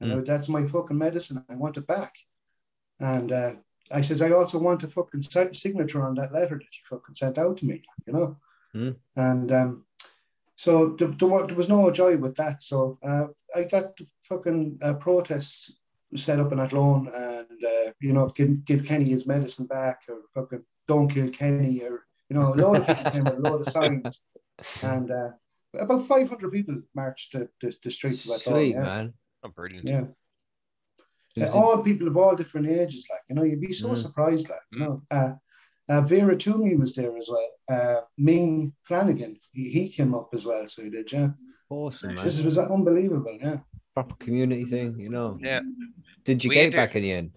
Speaker 7: And I- that's my fucking medicine. I want it back. And uh, I says, I also want a fucking signature on that letter that you fucking sent out to me, you know?
Speaker 2: Mm.
Speaker 7: And um, so there, there, there was no joy with that. So uh, I got the fucking uh, protests set up in Athlone and, uh, you know, give, give Kenny his medicine back or fucking don't kill Kenny or, you know, a load of people came with a load of signs. <laughs> And uh, about 500 people marched the, the, the streets of Athlone.
Speaker 2: Sweet
Speaker 7: yeah.
Speaker 2: man.
Speaker 6: Oh, brilliant.
Speaker 7: Yeah. Uh, all people of all different ages, like you know, you'd be so
Speaker 2: Mm.
Speaker 7: surprised, like you know. Uh, uh, Vera Twomey was there as well. Uh, Ming Flanagan, he, he came up as well, so he did, yeah.
Speaker 2: awesome, man.
Speaker 7: This was unbelievable, yeah.
Speaker 2: Proper community thing, you know.
Speaker 6: Yeah.
Speaker 2: Did you
Speaker 6: We
Speaker 2: get it back in the end?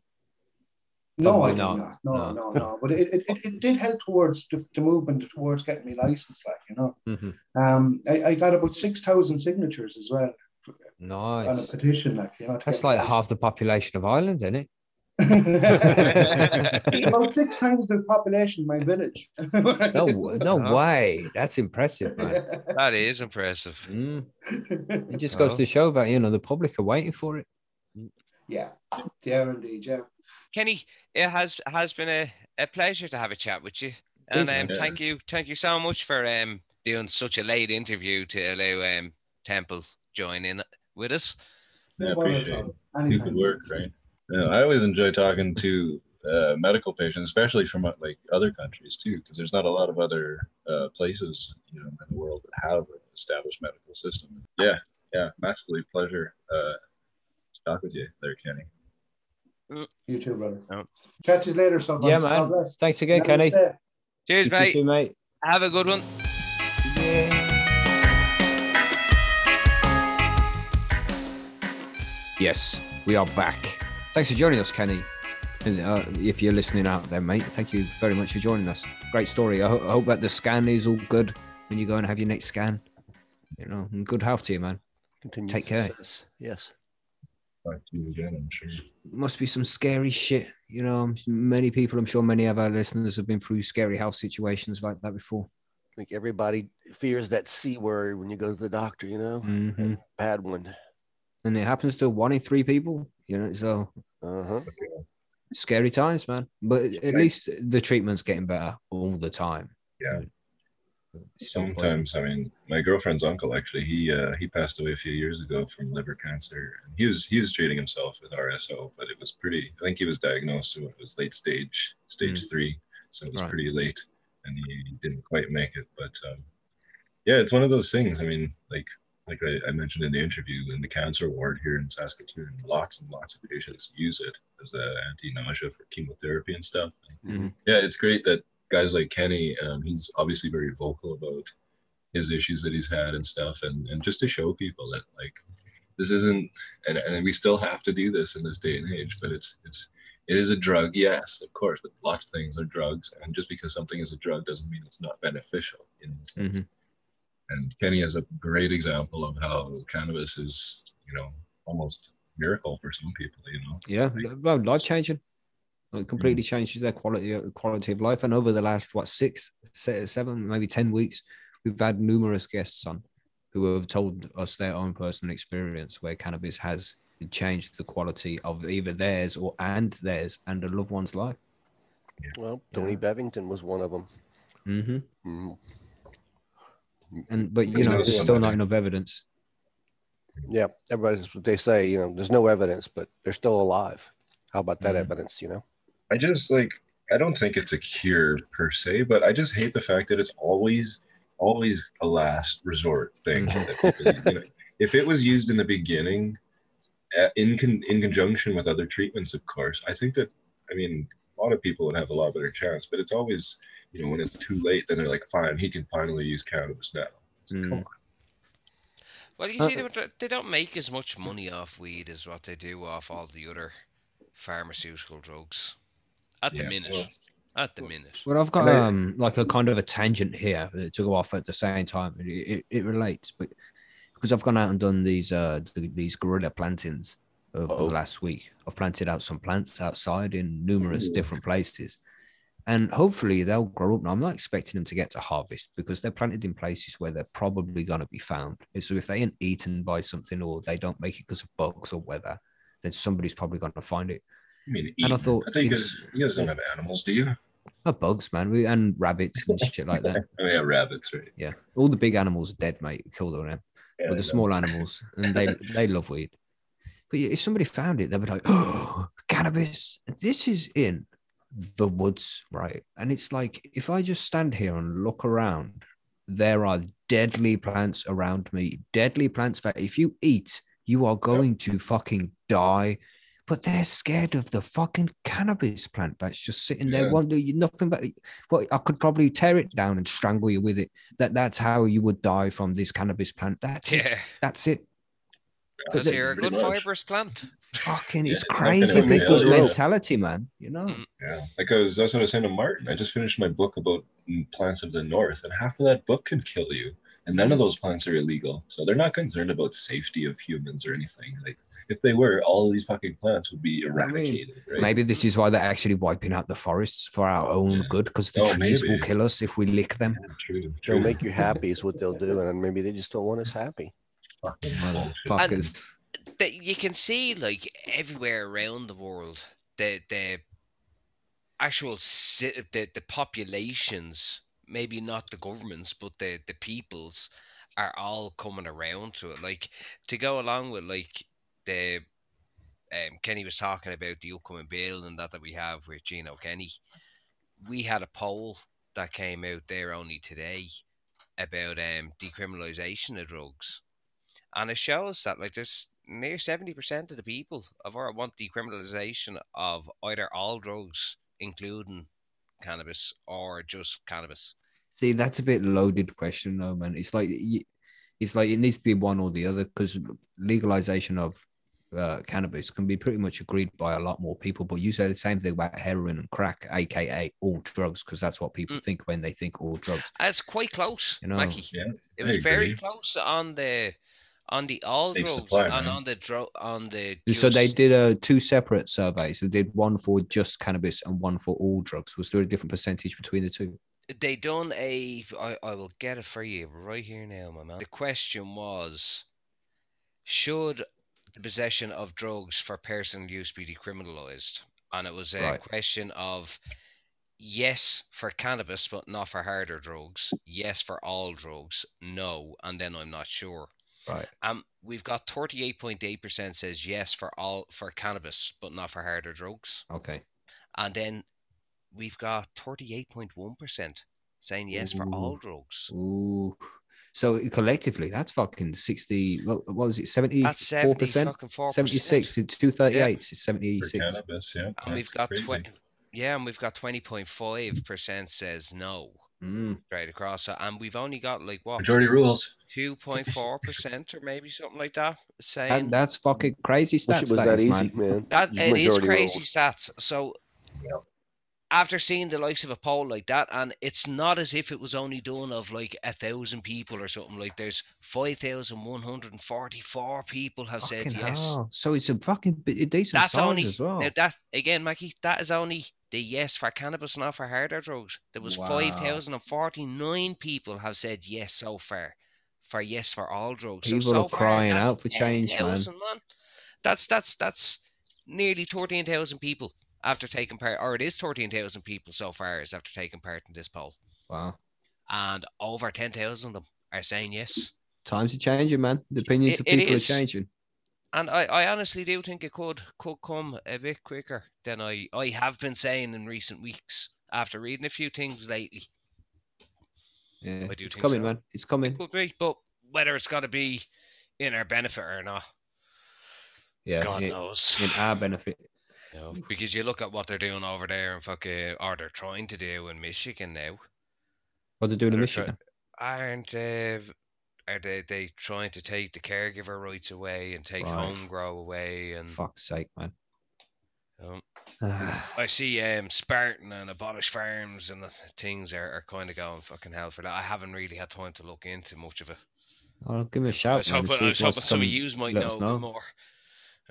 Speaker 7: No,
Speaker 2: Probably
Speaker 7: I did
Speaker 2: not.
Speaker 7: not. No,
Speaker 2: No.
Speaker 7: no, no. But it, it, it, it did help towards the, the movement towards getting me licensed, like you know.
Speaker 2: Mhm.
Speaker 7: Um, I, I got about six thousand signatures as well on a
Speaker 2: Nice.
Speaker 7: petition, like you know.
Speaker 2: That's
Speaker 7: get me
Speaker 2: like half the population of Ireland, isn't it? <laughs>
Speaker 7: it's about six times the population of my village.
Speaker 2: No, w- no <laughs> way. That's impressive, man.
Speaker 6: That is impressive.
Speaker 2: Mm. It just goes
Speaker 6: Well.
Speaker 2: to show that you know the public are waiting for it.
Speaker 7: yeah, yeah, indeed, yeah.
Speaker 6: Kenny, it has has been a, a pleasure to have a chat with you. And um,
Speaker 5: you.
Speaker 6: thank you, thank you so much for um doing such a late interview to allow um Temple join in with us.
Speaker 5: Yeah, I
Speaker 7: No bother at
Speaker 5: appreciate it.
Speaker 7: Anytime.
Speaker 5: Good work, right? Yeah, I always enjoy talking to uh, medical patients, especially from uh, like other countries too, because there's not a lot of other uh, places, you know, in the world that have an established medical system. Yeah, yeah, massively pleasure uh, to talk with you there, Kenny.
Speaker 7: You too, brother.
Speaker 6: Oh.
Speaker 7: Catch you later, so
Speaker 2: Yeah, man. Thanks again, Kenny.
Speaker 6: Cheers,
Speaker 2: Speak to you
Speaker 6: mate.
Speaker 2: mate.
Speaker 6: Have a good one.
Speaker 2: Yes, we are back. Thanks for joining us, Kenny. And, uh, if you're listening out there, mate, thank you very much for joining us. Great story. I, ho- I hope that the scan is all good when you go and have your next scan. You know, and good health to you, man.
Speaker 4: Continued
Speaker 2: Take care.
Speaker 4: success. Yes.
Speaker 5: Talk to you again, I'm sure.
Speaker 2: must be some scary shit. You know, many people, I'm sure many of our listeners have been through scary health situations like that before.
Speaker 4: I think everybody fears that C word when you go to the doctor, you know?
Speaker 2: hmm
Speaker 4: Bad one.
Speaker 2: And it happens to one in three people, you know, so
Speaker 4: Uh huh.
Speaker 2: scary times, man. But at least the treatment's getting better all the time.
Speaker 5: Yeah.
Speaker 2: It's still poison.
Speaker 5: Sometimes, I mean, my girlfriend's uncle actually, he uh, he passed away a few years ago from liver cancer. And he was he was treating himself with RSO, but it was pretty. I think he was diagnosed with it was late stage, stage three, so it was
Speaker 2: Right.
Speaker 5: pretty late, and he didn't quite make it. But um, yeah, it's one of those things. I mean, like like I, I mentioned in the interview, in the cancer ward here in Saskatoon, lots and lots of patients use it as a anti-nausea for chemotherapy and stuff.
Speaker 2: Mhm.
Speaker 5: Yeah, it's great that guys like Kenny, um, he's obviously very vocal about his issues that he's had and stuff, and and just to show people that like this isn't, and, and we still have to do this in this day and age, but it's it's it is a drug, yes, of course, but lots of things are drugs, and just because something is a drug doesn't mean it's not beneficial. It's-
Speaker 2: Mhm.
Speaker 5: And Kenny is a great example of how cannabis is, you know, almost miracle for some people. You know,
Speaker 2: Yeah, well, life changing. It completely changes their quality quality of life. And over the last what six, seven, maybe ten weeks, we've had numerous guests on who have told us their own personal experience where cannabis has changed the quality of either theirs or and theirs and a loved one's life.
Speaker 4: Well, Tony
Speaker 2: Yeah.
Speaker 4: Bevington was one of them.
Speaker 2: hmm
Speaker 4: Mhm.
Speaker 2: And but
Speaker 5: You
Speaker 2: you know,
Speaker 5: know
Speaker 2: there's still not enough evidence.
Speaker 4: Yeah, everybody's what they say. You know, there's no evidence, but they're still alive. How about that
Speaker 2: Mhm.
Speaker 4: evidence? You know.
Speaker 5: I just like I don't think it's a cure per se, but I just hate the fact that it's always always a last resort thing. that people, you know, if it was used in the beginning, uh, in con- in conjunction with other treatments, of course, I think that I mean a lot of people would have a lot better chance. But it's always you know when it's too late, then they're like, fine, he can finally use cannabis now. It's like,
Speaker 2: Mm.
Speaker 5: Come on.
Speaker 6: Well, you
Speaker 2: Uh,
Speaker 6: see, they, don't- they don't make as much money off weed as what they do off all the other pharmaceutical drugs. At the
Speaker 5: Yeah,
Speaker 6: minute.
Speaker 5: well,
Speaker 6: At the minute.
Speaker 2: Well, I've got um like a kind of a tangent here to go off at the same time. It, it, it relates, but because I've gone out and done these uh th- these guerrilla plantings over
Speaker 4: Uh-oh.
Speaker 2: the last week. I've planted out some plants outside in numerous different places, and hopefully they'll grow up. Now I'm not expecting them to get to harvest because they're planted in places where they're probably going to be found. So if they ain't eaten by something or they don't make it because of bugs or weather, then somebody's probably going to find it.
Speaker 5: I mean,
Speaker 2: And I thought
Speaker 5: I think you guys, you guys don't have animals, do you?
Speaker 2: Uh, bugs, man, we, and rabbits and shit like that.
Speaker 5: Oh <laughs> yeah, rabbits, right?
Speaker 2: Yeah, all the big animals are dead, mate. Killed all them.
Speaker 5: Yeah,
Speaker 2: but the
Speaker 5: know.
Speaker 2: small animals, and they <laughs> they love weed. But yeah, if somebody found it, they'd be like, "Oh, <gasps> cannabis! This is in the woods, right?" And it's like if I just stand here and look around, there are deadly plants around me. Deadly plants that if you eat, you are going to fucking die. but they're scared of the fucking cannabis plant that's just sitting there.
Speaker 5: Yeah.
Speaker 2: You nothing but well, I could probably tear it down and strangle you with it. That that's how you would die from this cannabis plant. That's it.
Speaker 6: Yeah,
Speaker 2: That's it.
Speaker 6: Because
Speaker 2: the-
Speaker 6: you're a good
Speaker 5: much.
Speaker 6: fibrous plant.
Speaker 2: Fucking, it's
Speaker 5: it's
Speaker 2: crazy
Speaker 5: end me
Speaker 2: people's mentality, man. You know.
Speaker 6: Mm.
Speaker 5: Yeah, because that's what I was saying to Martin. I just finished my book about mm, plants of the north, and half of that book can kill you, and none of those plants are illegal. So they're not concerned about safety of humans or anything. Like if they were, all of these fucking plants would be eradicated. right?
Speaker 2: Maybe this is why they're actually wiping out the forests for our own
Speaker 5: Yeah.
Speaker 2: good, because the
Speaker 5: Oh,
Speaker 2: trees will kill us if we lick them.
Speaker 5: Yeah, true,
Speaker 4: They'll make you happy is what they'll do, <laughs> and maybe they just don't want us happy.
Speaker 5: Fucking.
Speaker 2: Motherfuckers.
Speaker 6: that you can see like everywhere around the world the the actual ci- the the populations maybe not the governments but the the peoples are all coming around to it like to go along with like the um, Kenny was talking about the upcoming bill and that that we have with Gino Kenny we had a poll that came out there only today about um decriminalization of drugs and it shows that like there's near 70% of the people of our want decriminalization of either all drugs including cannabis or just cannabis
Speaker 2: See, that's a bit loaded question, though, man. It's like it's like it needs to be one or the other because legalization of uh, cannabis can be pretty much agreed by a lot more people. But you say the same thing about heroin and crack, aka all drugs, because that's what people
Speaker 6: Mm.
Speaker 2: think when they think all drugs.
Speaker 6: it's quite close
Speaker 2: You know,
Speaker 6: Mackie.
Speaker 5: Yeah,
Speaker 6: it was very close on the on the all
Speaker 5: Safe
Speaker 6: drugs
Speaker 5: supply,
Speaker 6: and
Speaker 5: man.
Speaker 6: on the drug on the
Speaker 2: So they
Speaker 6: just-
Speaker 2: did uh, two separate surveys. They did one for just cannabis and one for all drugs. Was there a different percentage between the two?
Speaker 6: they done a I, I will get it for you right here now my man the question was should the possession of drugs for personal use be decriminalized and it was a
Speaker 2: Right.
Speaker 6: question of yes for cannabis but not for harder drugs yes for all drugs no and then i'm not sure
Speaker 2: Right.
Speaker 6: um we've got 38.8% says yes for all for cannabis but not for harder drugs
Speaker 2: Okay.
Speaker 6: and then we've got 38.1% saying yes for all drugs.
Speaker 2: Ooh. So collectively, that's fucking 60. What, what was it? 74%?
Speaker 6: 70
Speaker 2: 76. It's 238. It's
Speaker 5: For
Speaker 2: 76.
Speaker 5: cannabis, yeah.
Speaker 6: And we've got 20, yeah, and we've got 20.5% says no
Speaker 2: Mm.
Speaker 6: right across. And we've only got like what
Speaker 5: Majority rules.
Speaker 6: 2.4% or maybe something like that saying
Speaker 2: And that's fucking crazy
Speaker 4: Wish it
Speaker 2: stats,
Speaker 4: was
Speaker 2: that
Speaker 4: that
Speaker 2: is,
Speaker 4: easy,
Speaker 2: man.
Speaker 4: man.
Speaker 6: That it is crazy
Speaker 4: rules.
Speaker 6: stats. So
Speaker 5: Yeah.
Speaker 6: after seeing the likes of a poll like that, and it's not as if it was only done of like a thousand people or something. Like there's five thousand one hundred and forty-four people have said
Speaker 2: Fucking
Speaker 6: yes.
Speaker 2: hell. So it's a fucking bi- a decent
Speaker 6: That's
Speaker 2: size
Speaker 6: only
Speaker 2: as well.
Speaker 6: now that again, Mackie. That is only the yes for cannabis, and not for harder drugs. There was
Speaker 2: Wow.
Speaker 6: five thousand and forty-nine people have said yes so far. For yes for all drugs. So,
Speaker 2: People
Speaker 6: so
Speaker 2: are crying
Speaker 6: that's
Speaker 2: out for change, man.
Speaker 6: man. That's that's that's nearly thirteen thousand people after taking part, or it is thirteen thousand people so far is after taking part in this poll,
Speaker 2: Wow.
Speaker 6: and over ten thousand of them are saying yes.
Speaker 2: Times are changing, man. The opinions
Speaker 6: It-
Speaker 2: of people are changing.
Speaker 6: And I, I honestly do think it could could come a bit quicker than I, I have been saying in recent weeks after reading a few things lately.
Speaker 2: Yeah.
Speaker 6: I do
Speaker 2: It's coming,
Speaker 6: so.
Speaker 2: man. It's coming.
Speaker 6: It could be, but whether it's going to be in our benefit or not,
Speaker 2: Yeah.
Speaker 6: God
Speaker 2: in,
Speaker 6: knows.
Speaker 2: in our benefit.
Speaker 6: You know, because you look at what they're doing over there and fucking, or they're trying to do in Michigan now.
Speaker 2: What they're doing in
Speaker 6: They're try-
Speaker 2: Michigan.
Speaker 6: Aren't they? Are they, they trying to take the caregiver rights away and take
Speaker 2: Right.
Speaker 6: home grow away? And
Speaker 2: Fuck's sake, man.
Speaker 6: um, <sighs> I see um, Spartan and Abolish Farms and the things are, are kind of going fucking hell for that. I haven't really had time to look into much of it.
Speaker 2: I'll give him a shout.
Speaker 6: was
Speaker 2: man,
Speaker 6: hoping, I
Speaker 2: if
Speaker 6: was
Speaker 2: what's
Speaker 6: hoping some of
Speaker 2: some-
Speaker 6: yous might
Speaker 2: let
Speaker 6: know
Speaker 2: us
Speaker 6: a bit
Speaker 2: know.
Speaker 6: more.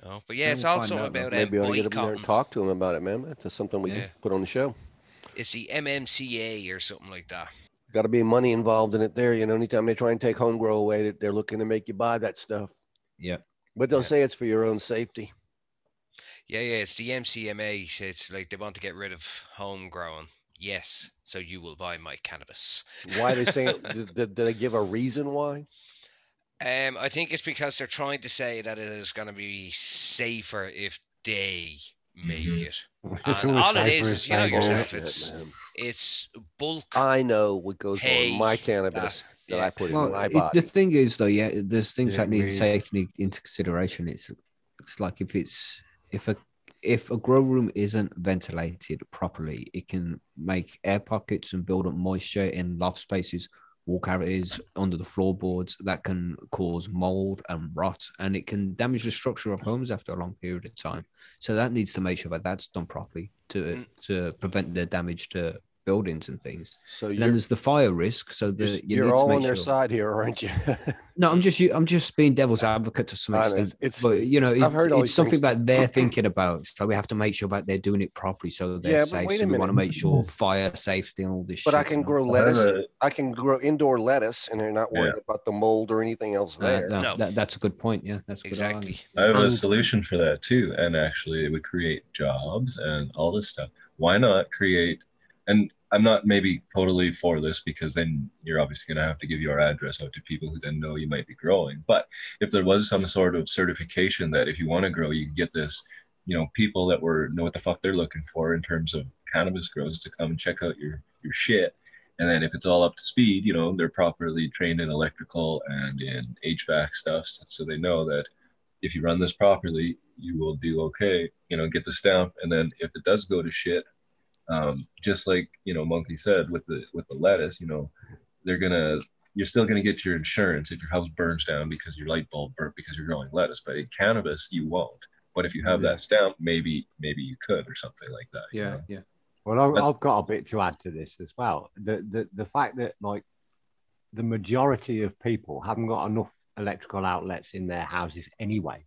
Speaker 6: You know, But yeah,
Speaker 2: Yeah,
Speaker 6: it's
Speaker 2: we'll
Speaker 6: also
Speaker 2: out,
Speaker 6: about
Speaker 2: though.
Speaker 6: um,
Speaker 4: Maybe we ought get up there and talk to him about it, man. That's something we
Speaker 6: Yeah.
Speaker 4: can put on the show.
Speaker 6: It's the MMCA or something like that.
Speaker 4: Got to be money involved in it there. You know, anytime they try and take home grow away, they're looking to make you buy that stuff.
Speaker 2: Yeah.
Speaker 4: But they'll
Speaker 6: Yeah.
Speaker 4: say it's for your own safety.
Speaker 6: Yeah, yeah, it's the MCMA. It's like they want to get rid of home homegrown. Yes, so you will buy my cannabis.
Speaker 4: Why they saying? <laughs> did, did they give a reason why?
Speaker 6: Um, I think it's because they're trying to say that it is going to be safer if they make
Speaker 5: Mhm.
Speaker 6: it.
Speaker 3: It's
Speaker 6: And all it is is you know
Speaker 3: they do
Speaker 6: yourself, it's-
Speaker 4: man.
Speaker 6: It's bulk.
Speaker 4: I know what goes on my cannabis that
Speaker 6: yeah.
Speaker 4: I put in
Speaker 2: Well,
Speaker 4: my
Speaker 2: it- the thing is, though, yeah, there's things
Speaker 3: Yeah,
Speaker 2: that need
Speaker 3: we-
Speaker 2: to take into consideration. It's it's like if it's if a if a grow room isn't ventilated properly, it can make air pockets and build up moisture in loft spaces, wall cavities, under the floorboards. That can cause mold and rot, and it can damage the structure of homes after a long period of time. So that needs to make sure that that's done properly to
Speaker 4: Mm.
Speaker 2: to prevent the damage to buildings and things.
Speaker 4: So
Speaker 2: And then there's the fire risk. So the
Speaker 4: you're,
Speaker 2: you
Speaker 4: you're all on their
Speaker 2: sure-
Speaker 4: side here, aren't you? <laughs>
Speaker 2: No, I'm just I'm just being devil's advocate to some
Speaker 4: I know,
Speaker 2: extent.
Speaker 4: it's-
Speaker 2: but you know, it-
Speaker 4: I've heard
Speaker 2: it's something
Speaker 4: things.
Speaker 2: that they're <clears throat> thinking about. So we have to make sure that they're doing it properly, so they're
Speaker 4: Yeah,
Speaker 2: safe. So we want to make sure <laughs> fire safety and all this.
Speaker 4: but
Speaker 2: shit,
Speaker 4: I can
Speaker 2: you know?
Speaker 4: grow
Speaker 5: I
Speaker 4: lettuce.
Speaker 5: a-
Speaker 4: I can grow indoor lettuce, and they're not worried about the mold or anything else
Speaker 2: Uh,
Speaker 4: there.
Speaker 2: no,
Speaker 6: No.
Speaker 2: that, that's a good point. Yeah, that's a good
Speaker 6: Exactly.
Speaker 5: I have a
Speaker 3: Um,
Speaker 5: solution for that too, and actually, it would create jobs and all this stuff. Why not create? And I'm not maybe totally for this because then you're obviously going to have to give your address out to people who then know you might be growing. But if there was some sort of certification that if you want to grow, you can get this, you know, people that were know what the fuck they're looking for in terms of cannabis grows to come and check out your your shit. And then if it's all up to speed, you know, they're properly trained in electrical and in HVAC stuff, so they know that if you run this properly, you will do okay. You know, get the stamp, and then if it does go to shit, um, just like you know, Monkey said with the with the lettuce, you know, they're gonna you're still gonna get your insurance if your house burns down because your light bulb burnt because you're growing lettuce. But in cannabis, you won't. But if you have that stamp, maybe maybe you could or something like that. you
Speaker 2: Yeah,
Speaker 5: know?
Speaker 2: yeah.
Speaker 3: Well, I've, I've got a bit to add to this as well. The, the the fact that like the majority of people haven't got enough electrical outlets in their houses anyway,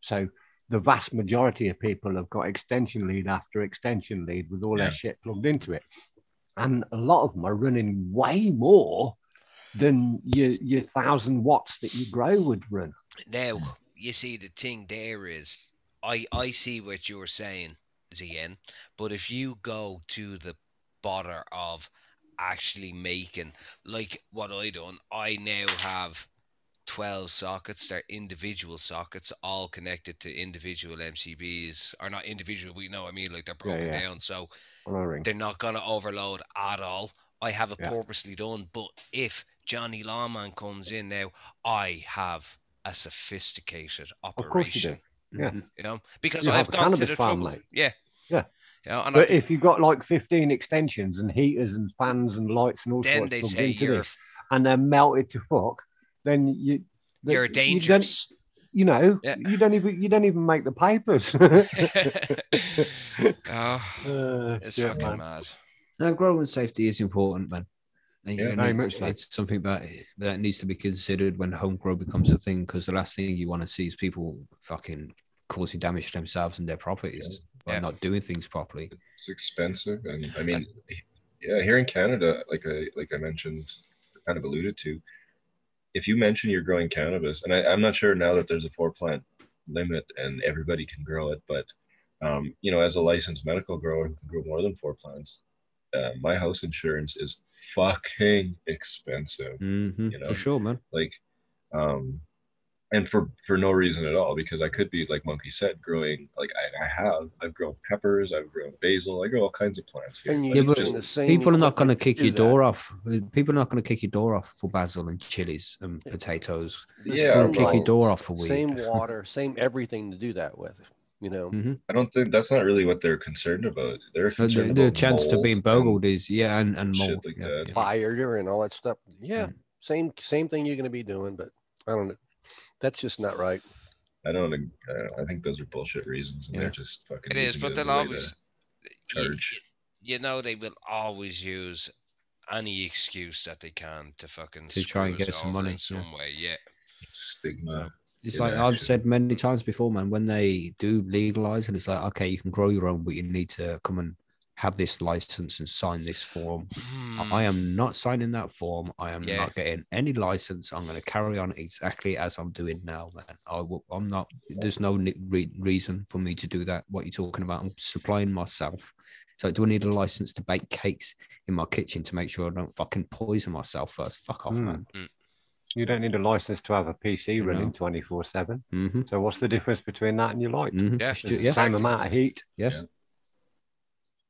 Speaker 3: so the vast majority of people have got extension lead after extension lead with all
Speaker 5: Yeah.
Speaker 3: their shit plugged into it, and a lot of them are running way more than your your thousand watts that you grow would run.
Speaker 6: Now, you see, the thing there is, I I see what you're saying, Zian, but if you go to the bother of actually making, like what I done, I now have 12 sockets, they're individual sockets, all connected to individual MCBs, or not individual, we know I mean, like they're broken
Speaker 3: yeah.
Speaker 6: down, so they're not going to overload at all. I have it
Speaker 3: Yeah.
Speaker 6: purposely done, but if Johnny Lawman comes in now, I have a sophisticated
Speaker 3: Of course you
Speaker 6: operation.
Speaker 3: do. Yeah.
Speaker 6: You know, because
Speaker 3: You
Speaker 6: I've gone to the
Speaker 3: farm,
Speaker 6: trouble.
Speaker 3: mate.
Speaker 6: Yeah.
Speaker 3: Yeah.
Speaker 6: You and
Speaker 3: But
Speaker 6: I,
Speaker 3: if you've got like 15 extensions and heaters and fans and lights and all
Speaker 6: then
Speaker 3: sorts
Speaker 6: they
Speaker 3: plugged
Speaker 6: say
Speaker 3: into this, and they're melted to fuck, then you then
Speaker 6: you're
Speaker 3: you don't-
Speaker 6: dangerous.
Speaker 3: You, know,
Speaker 6: Yeah.
Speaker 3: you don't even you don't even make the papers. <laughs> <laughs>
Speaker 6: oh,
Speaker 3: Uh,
Speaker 6: it's
Speaker 3: yeah,
Speaker 6: fucking
Speaker 3: man.
Speaker 6: mad.
Speaker 2: Now, growing safety is important, man. And,
Speaker 5: Yeah,
Speaker 2: you know,
Speaker 3: very much so.
Speaker 2: It's something that that needs to be considered when home grow becomes a thing. Because the last thing you want to see is people fucking causing damage to themselves and their properties by
Speaker 6: Yeah.
Speaker 2: not doing things properly.
Speaker 5: it's expensive and i mean yeah here in canada like i like i mentioned kind of alluded to if you mention you're growing cannabis and I, i'm not sure now that there's a four plant limit and everybody can grow it but um, you know as a licensed medical grower who can grow more than four plants uh, my house insurance is fucking expensive
Speaker 2: Mhm,
Speaker 5: You know?
Speaker 2: For sure, man.
Speaker 5: like um and for for no reason at all because i could be like monkey said growing like i, I have i've grown peppers i've grown basil i grow all kinds of plants here
Speaker 4: And
Speaker 2: Yeah, but
Speaker 5: just
Speaker 2: People are not going to kick your
Speaker 4: that.
Speaker 2: door off. People are not going to kick your door off for basil and chilies and potatoes.
Speaker 5: Yeah,
Speaker 2: They'll
Speaker 4: same
Speaker 2: kick your door off for weed.
Speaker 4: Same <laughs> water, same everything to do that with. You know,
Speaker 2: Mhm.
Speaker 5: i don't think that's not really what they're concerned about they're
Speaker 2: The,
Speaker 5: concerned
Speaker 2: the
Speaker 5: about
Speaker 2: chance to
Speaker 5: mold
Speaker 2: being
Speaker 5: and-
Speaker 2: bogled is yeah, and and
Speaker 5: shit
Speaker 2: mold.
Speaker 5: like
Speaker 2: yeah,
Speaker 5: that.
Speaker 2: yeah.
Speaker 4: fire and all that stuff. Yeah,
Speaker 2: Mm.
Speaker 4: same same thing you're going to be doing, but I don't know. That's just not right.
Speaker 5: i don't ag- I, I think those are bullshit reasons and
Speaker 4: Yeah.
Speaker 5: they're just fucking
Speaker 6: It is, but they'll
Speaker 5: a way to
Speaker 6: always, you,
Speaker 5: charge
Speaker 6: you know, they will always use any excuse that they can to fucking
Speaker 2: To try and get some money,
Speaker 6: in
Speaker 2: yeah.
Speaker 6: some way. Yeah.
Speaker 5: stigma
Speaker 2: It's
Speaker 5: in
Speaker 2: like I've said many times before, man. When they do legalize, and it's like, okay, you can grow your own, but you need to come and have this license and sign this form.
Speaker 6: Hmm.
Speaker 2: I am not signing that form. I am
Speaker 6: Yeah.
Speaker 2: not getting any license. I'm going to carry on exactly as I'm doing now, man. I will, I'm not. There's no re- reason for me to do that. What you're talking about? I'm supplying myself. So do I need a license to bake cakes in my kitchen to make sure I don't fucking poison myself first? Fuck off,
Speaker 3: Mm.
Speaker 2: man.
Speaker 3: you don't need a license to have a PC
Speaker 2: You
Speaker 3: running 24 7.
Speaker 2: Mm-hmm.
Speaker 3: So, what's the difference between that and your light?
Speaker 2: Mm-hmm.
Speaker 6: Yeah,
Speaker 3: It's the
Speaker 2: yeah.
Speaker 3: same
Speaker 6: exactly.
Speaker 3: amount of heat.
Speaker 2: Yes.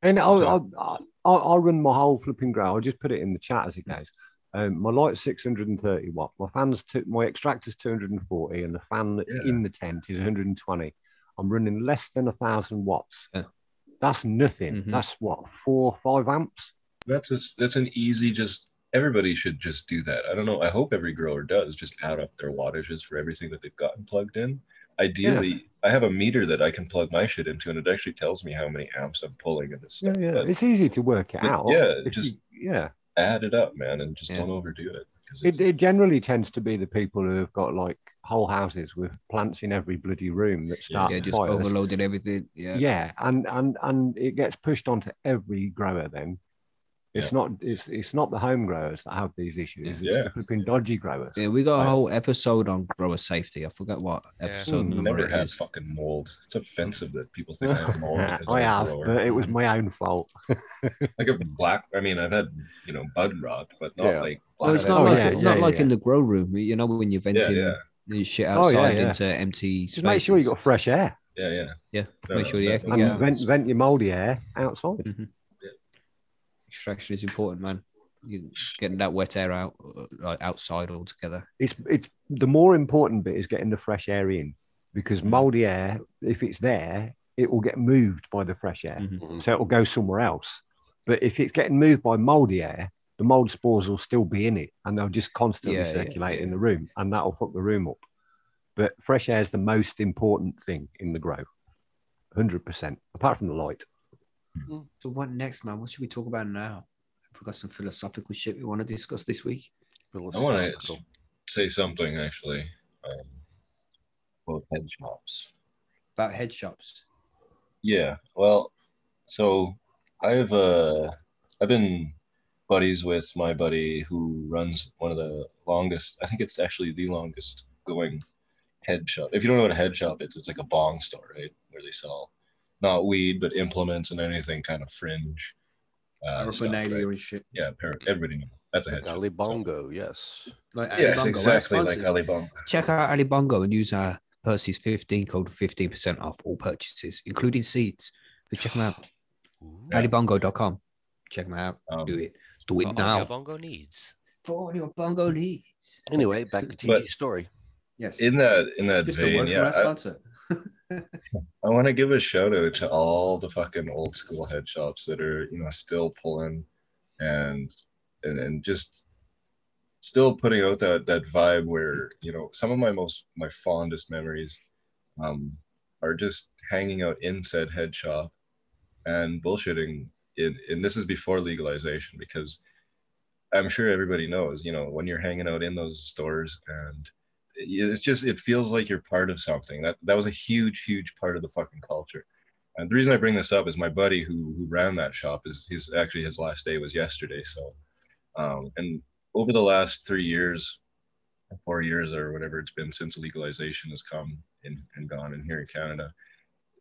Speaker 3: And I'll. I'll, I'll, I'll run my whole flipping grow. I'll just put it in the chat as it goes. Um, my light's 630 watt. My fan's two, my extractor's 240, and the fan that's
Speaker 5: Yeah.
Speaker 3: in the tent is 120. I'm running less than a thousand watts.
Speaker 2: Yeah.
Speaker 3: That's nothing.
Speaker 2: Mhm.
Speaker 3: That's what four, five amps.
Speaker 5: That's a, that's an easy just everybody should just do that. I don't know. I hope every grower does just add up their wattages for everything that they've gotten plugged in. Ideally, I have a meter that I can plug my shit into, and it actually tells me how many amps I'm pulling in this stuff.
Speaker 3: yeah.
Speaker 5: But
Speaker 3: It's easy to work it out.
Speaker 5: yeah, just-
Speaker 3: you- yeah.
Speaker 5: add it up, man, and just
Speaker 2: Yeah.
Speaker 5: don't overdo it. Because
Speaker 3: It, it generally tends to be the people who have got like whole houses with plants in every bloody room that start
Speaker 2: yeah, just
Speaker 3: fires.
Speaker 2: overloaded everything. Yeah.
Speaker 3: Yeah, and and and it gets pushed onto every grower. Then it's
Speaker 5: Yeah.
Speaker 3: not it's it's not the home growers that have these issues. It's
Speaker 5: Yeah.
Speaker 3: the flipping dodgy growers.
Speaker 2: Yeah, we got a whole episode on grower safety. I forget what episode
Speaker 3: Mm,
Speaker 2: number
Speaker 5: never
Speaker 2: it
Speaker 5: had fucking mold. It's offensive that people think I have <laughs> mold. because
Speaker 3: I have,
Speaker 5: grower.
Speaker 3: but it was my own fault. <laughs>
Speaker 5: like a black. I mean, I've had you know bud rot, but not
Speaker 4: Yeah.
Speaker 5: like.
Speaker 2: Well, it's not
Speaker 3: Oh,
Speaker 2: like
Speaker 3: yeah,
Speaker 2: not
Speaker 3: yeah,
Speaker 2: like
Speaker 3: yeah.
Speaker 2: in the grow room. You know when you're venting
Speaker 5: yeah,
Speaker 2: the shit
Speaker 3: Oh, yeah,
Speaker 2: outside
Speaker 3: yeah.
Speaker 2: into empty spaces.
Speaker 3: Just make sure you got fresh air
Speaker 5: yeah, yeah.
Speaker 2: yeah.
Speaker 5: No,
Speaker 2: make sure the air can
Speaker 3: and
Speaker 2: get
Speaker 3: vent, vent your moldy air outside.
Speaker 2: Extraction is important, man. You getting that wet air out, like outside altogether.
Speaker 3: It's it's the more important bit is getting the fresh air in because
Speaker 2: Mm.
Speaker 3: moldy air, if it's there, it will get moved by the fresh air,
Speaker 2: Mhm.
Speaker 4: Mhm.
Speaker 3: so it will go somewhere else. But if it's getting moved by moldy air, the mold spores will still be in it, and they'll just constantly
Speaker 2: Yeah, yeah,
Speaker 3: circulate in the room, and that'll fuck the room up. But fresh air is the most important thing in the grow, hundred percent. Apart from the light.
Speaker 2: So what next, man? What should we talk about now? Have we got some philosophical shit we want to discuss this week?
Speaker 5: I want to say something actually um, about head shops.
Speaker 2: About head shops.
Speaker 5: Yeah, well, so I've uh I've been buddies with my buddy who runs one of the longest. I think it's actually the longest going head shop. If you don't know what a head shop is, it's like a bong store, right, where they sell not weed but implements and anything kind of fringe. Uh, stuff, right?
Speaker 2: And shit.
Speaker 5: Yeah, par- everybody knows that's a head shop.
Speaker 4: Ali
Speaker 5: So-
Speaker 4: Bongo, yes.
Speaker 2: Like
Speaker 5: Yes,
Speaker 2: Alibongo, we're
Speaker 5: exactly like
Speaker 2: sponsors.
Speaker 5: Ali Bongo.
Speaker 2: Check out Ali Bongo and use our Percy's 15 code 15% off all purchases, including seeds. So check them out.
Speaker 6: Ooh.
Speaker 5: Yeah.
Speaker 2: AliBongo.com. Check them out.
Speaker 5: Um,
Speaker 2: Do it. Do
Speaker 6: For
Speaker 2: it
Speaker 6: all
Speaker 2: now.
Speaker 6: your bongo needs.
Speaker 2: For all your bongo needs.
Speaker 4: Anyway, back to TG's story.
Speaker 2: Yes.
Speaker 5: In that in that
Speaker 2: Just a
Speaker 5: vein,
Speaker 2: word
Speaker 5: yeah,
Speaker 2: from our
Speaker 5: I-
Speaker 2: sponsor. <laughs>
Speaker 5: I want to give a shout out to all the fucking old school head shops that are, you know, still pulling and and, and just still putting out that that vibe where, you know, some of my most my fondest memories um are just hanging out in said head shop and bullshitting in and this is before legalization because I'm sure everybody knows, you know, when you're hanging out in those stores and it's just it feels like you're part of something. That that was a huge, huge part of the fucking culture. And the reason I bring this up is my buddy who who ran that shop is his actually his last day was yesterday. So, um, and over the last three years, four years or whatever it's been since legalization has come in and gone in here in Canada,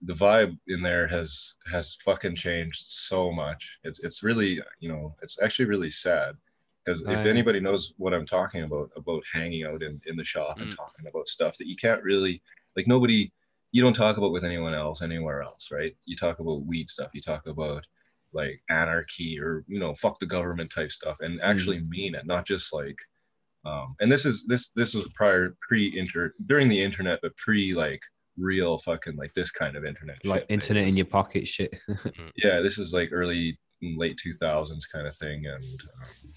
Speaker 5: the vibe in there has has fucking changed so much. It's it's really you know it's actually really sad because if anybody knows what I'm talking about about hanging out in in the shop and
Speaker 6: Mm.
Speaker 5: talking about stuff that you can't really like nobody you don't talk about with anyone else anywhere else, right? You talk about weed stuff, you talk about like anarchy or you know fuck the government type stuff and actually mean it, not just like um and this is this this was prior pre-inter during the internet but pre like real fucking like this kind of internet
Speaker 2: Like internet in your pocket shit. <laughs>
Speaker 5: yeah this is like early late 2000s kind of thing and um,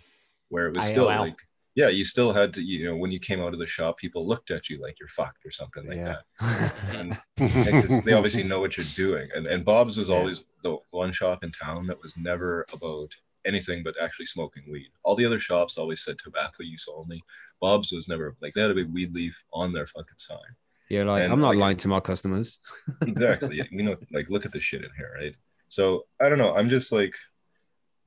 Speaker 5: where it was still
Speaker 3: AOL.
Speaker 5: like yeah you still had to you know when you came out of the shop people looked at you like you're fucked or something like
Speaker 3: Yeah.
Speaker 5: that <laughs> and because they obviously know what you're doing. And and Bob's was
Speaker 3: Yeah.
Speaker 5: always the one shop in town that was never about anything but actually smoking weed. All the other shops always said tobacco use only. Bob's was never like they had a big weed leaf on their fucking sign.
Speaker 2: yeah, like
Speaker 5: And,
Speaker 2: I'm not
Speaker 5: like-
Speaker 2: lying to my customers.
Speaker 5: Exactly. <laughs> yeah, you know, like look at the shit in here, right? So I don't know. I'm just like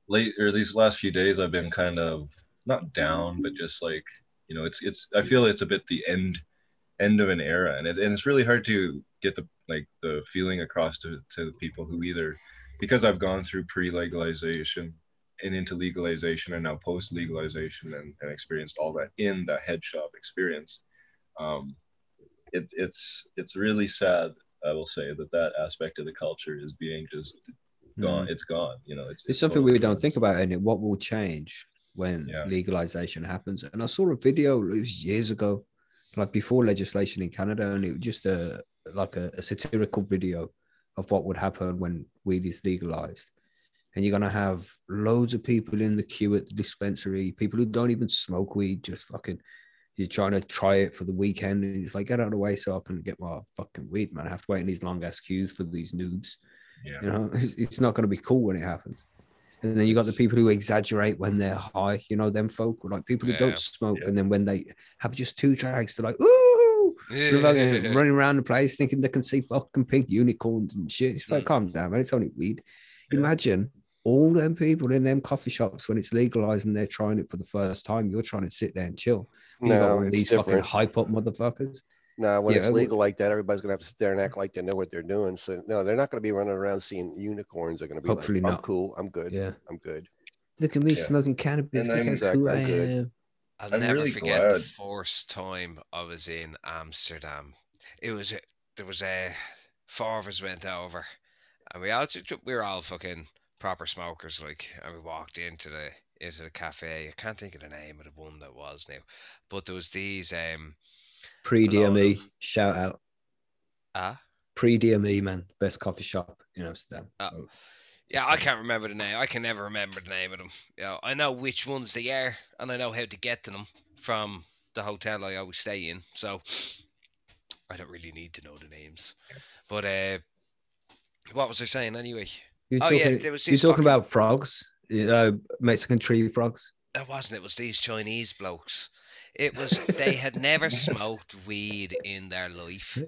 Speaker 5: late or these last few days I've been kind of not down, but just like you know, it's it's I feel it's a bit the end end of an era, and it's and it's really hard to get the like the feeling across to to the people who either because I've gone through pre-legalization and into legalization and now post-legalization and, and experienced all that in the head shop experience. Um, it, it's it's really sad I will say that that aspect of the culture is being just gone. It's gone. You know, it's
Speaker 2: Hmm. It's something
Speaker 5: totally
Speaker 2: we don't think about, and what will change when
Speaker 5: Yeah.
Speaker 2: legalization happens. And I saw a video it was years ago, like before legislation in Canada, and it was just a like a, a satirical video of what would happen when weed is legalized. And you're gonna have loads of people in the queue at the dispensary, people who don't even smoke weed, just fucking you're trying to try it for the weekend. And he's like, get out of the way so I can get my fucking weed, man. I have to wait in these long ass queues for these noobs.
Speaker 5: Yeah.
Speaker 2: You know, it's, it's not gonna be cool when it happens. And then you got the people who exaggerate when they're high, you know, them folk, like people who
Speaker 6: Yeah.
Speaker 2: don't smoke,
Speaker 5: Yeah.
Speaker 2: and then when they have just two drags, they're like, ooh, running around the place thinking they can see fucking pink unicorns and shit. It's like,
Speaker 6: Mm.
Speaker 2: calm down, man. It's only weed. Imagine all them people in them coffee shops when it's legalized and they're trying it for the first time. You're trying to sit there and chill. You got all these fucking
Speaker 4: different.
Speaker 2: hype up motherfuckers.
Speaker 4: No, when
Speaker 2: Yeah,
Speaker 4: it's legal like that, everybody's gonna have to sit there and act like they know what they're doing. So no, they're not gonna be running around seeing unicorns. They're gonna be
Speaker 2: Hopefully
Speaker 4: like, "I'm
Speaker 2: not.
Speaker 4: cool. I'm good.
Speaker 2: Yeah.
Speaker 4: I'm good."
Speaker 2: Look at me
Speaker 5: Yeah.
Speaker 2: smoking cannabis. Look
Speaker 5: I'm-
Speaker 2: how cool I
Speaker 4: Exactly, I'm good.
Speaker 2: am.
Speaker 6: I'll
Speaker 5: I'm
Speaker 6: never
Speaker 5: really
Speaker 6: forget the first time I was in Amsterdam. It was there was a four of us went over, and we all ju- ju- we were all fucking proper smokers, like, and we walked into the into the cafe. I can't think of the name of the one that was now, but there was these um
Speaker 2: Prix
Speaker 6: d'Ami,
Speaker 2: shout out.
Speaker 6: ah
Speaker 2: Prix d'Ami, man. Best coffee shop in Amsterdam.
Speaker 6: Oh. Yeah, I can't remember the name. I can never remember the name of them. Yeah, I know which ones they are, and I know how to get to them from the hotel I always stay in. So I don't really need to know the names. But uh, what was I saying anyway?
Speaker 2: You're
Speaker 6: Oh, yeah,
Speaker 2: talking,
Speaker 6: there was
Speaker 2: you're talking
Speaker 6: fucking-
Speaker 2: about frogs, uh, Mexican tree frogs.
Speaker 6: It wasn't. It was these Chinese blokes. It was. They had never smoked weed in their life,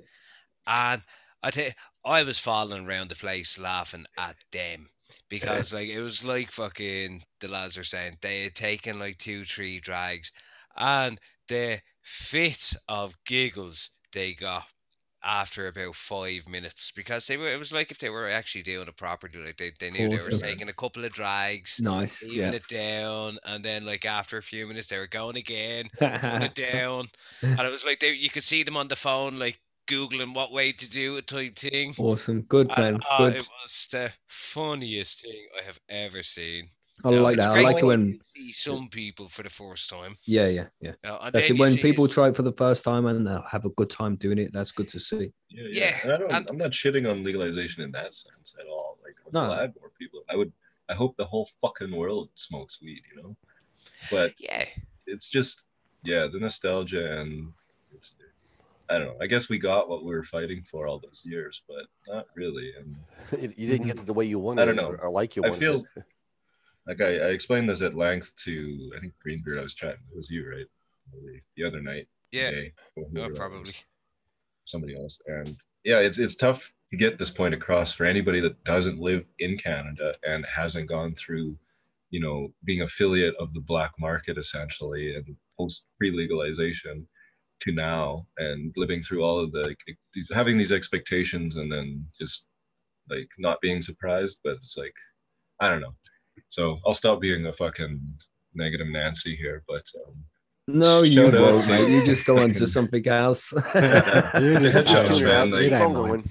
Speaker 6: and I tell you, I was falling around the place laughing at them because like it was like fucking the lads are saying they had taken like two, three drags, and the fit of giggles they got after about five minutes because they were. It was like if they were actually doing it properly, like they, they knew they were taking a couple of drags
Speaker 2: Nice.
Speaker 6: leaving
Speaker 2: Yeah.
Speaker 6: it down, and then like after a few minutes they were going again, it <laughs> down, and it was like they, you could see them on the phone like googling what way to do a type thing.
Speaker 2: awesome. Good,
Speaker 6: And,
Speaker 2: man.
Speaker 6: oh, uh,
Speaker 2: Good.
Speaker 6: it was the funniest thing I have ever seen.
Speaker 2: I
Speaker 6: You know,
Speaker 2: like that. I
Speaker 6: great
Speaker 2: like it when,
Speaker 6: you see some people for the first time.
Speaker 2: yeah, yeah, yeah.
Speaker 6: You know, and
Speaker 2: That's it. When
Speaker 6: see
Speaker 2: people
Speaker 6: it's-
Speaker 2: try it for the first time and they'll have a good time doing it, that's good to see.
Speaker 5: Yeah,
Speaker 6: Yeah,
Speaker 5: And I don't,
Speaker 6: and-
Speaker 5: I'm not shitting on legalization in that sense at all. Like, I'm
Speaker 2: No.
Speaker 5: glad more people. I would. I hope the whole fucking world smokes weed. You know, but
Speaker 6: yeah,
Speaker 5: it's just yeah, the nostalgia and it's. I don't know. I guess we got what we were fighting for all those years, but not really. And
Speaker 4: you <laughs> you didn't get it the way you wanted.
Speaker 5: I don't know.
Speaker 4: Or, or like you
Speaker 5: I
Speaker 4: wanted.
Speaker 5: feel-
Speaker 4: it. <laughs>
Speaker 5: like I, I explained this at length to I think Greenbeard. I was chatting. It was you, right? The, the other night.
Speaker 6: yeah,
Speaker 5: today, that
Speaker 6: oh,
Speaker 5: probably. somebody else. And yeah, it's it's tough to get this point across for anybody that doesn't live in Canada and hasn't gone through, you know, being affiliate of the black market essentially and post pre-legalization to now and living through all of the these having these expectations and then just like not being surprised but it's like i don't know so i'll stop being a fucking negative nancy here but um
Speaker 2: No, you won't,
Speaker 5: to
Speaker 2: mate. You just go on to something else. <laughs>
Speaker 3: You
Speaker 5: The
Speaker 3: just-
Speaker 5: headshots, man, like-
Speaker 3: don't
Speaker 4: on
Speaker 3: mind.
Speaker 4: going.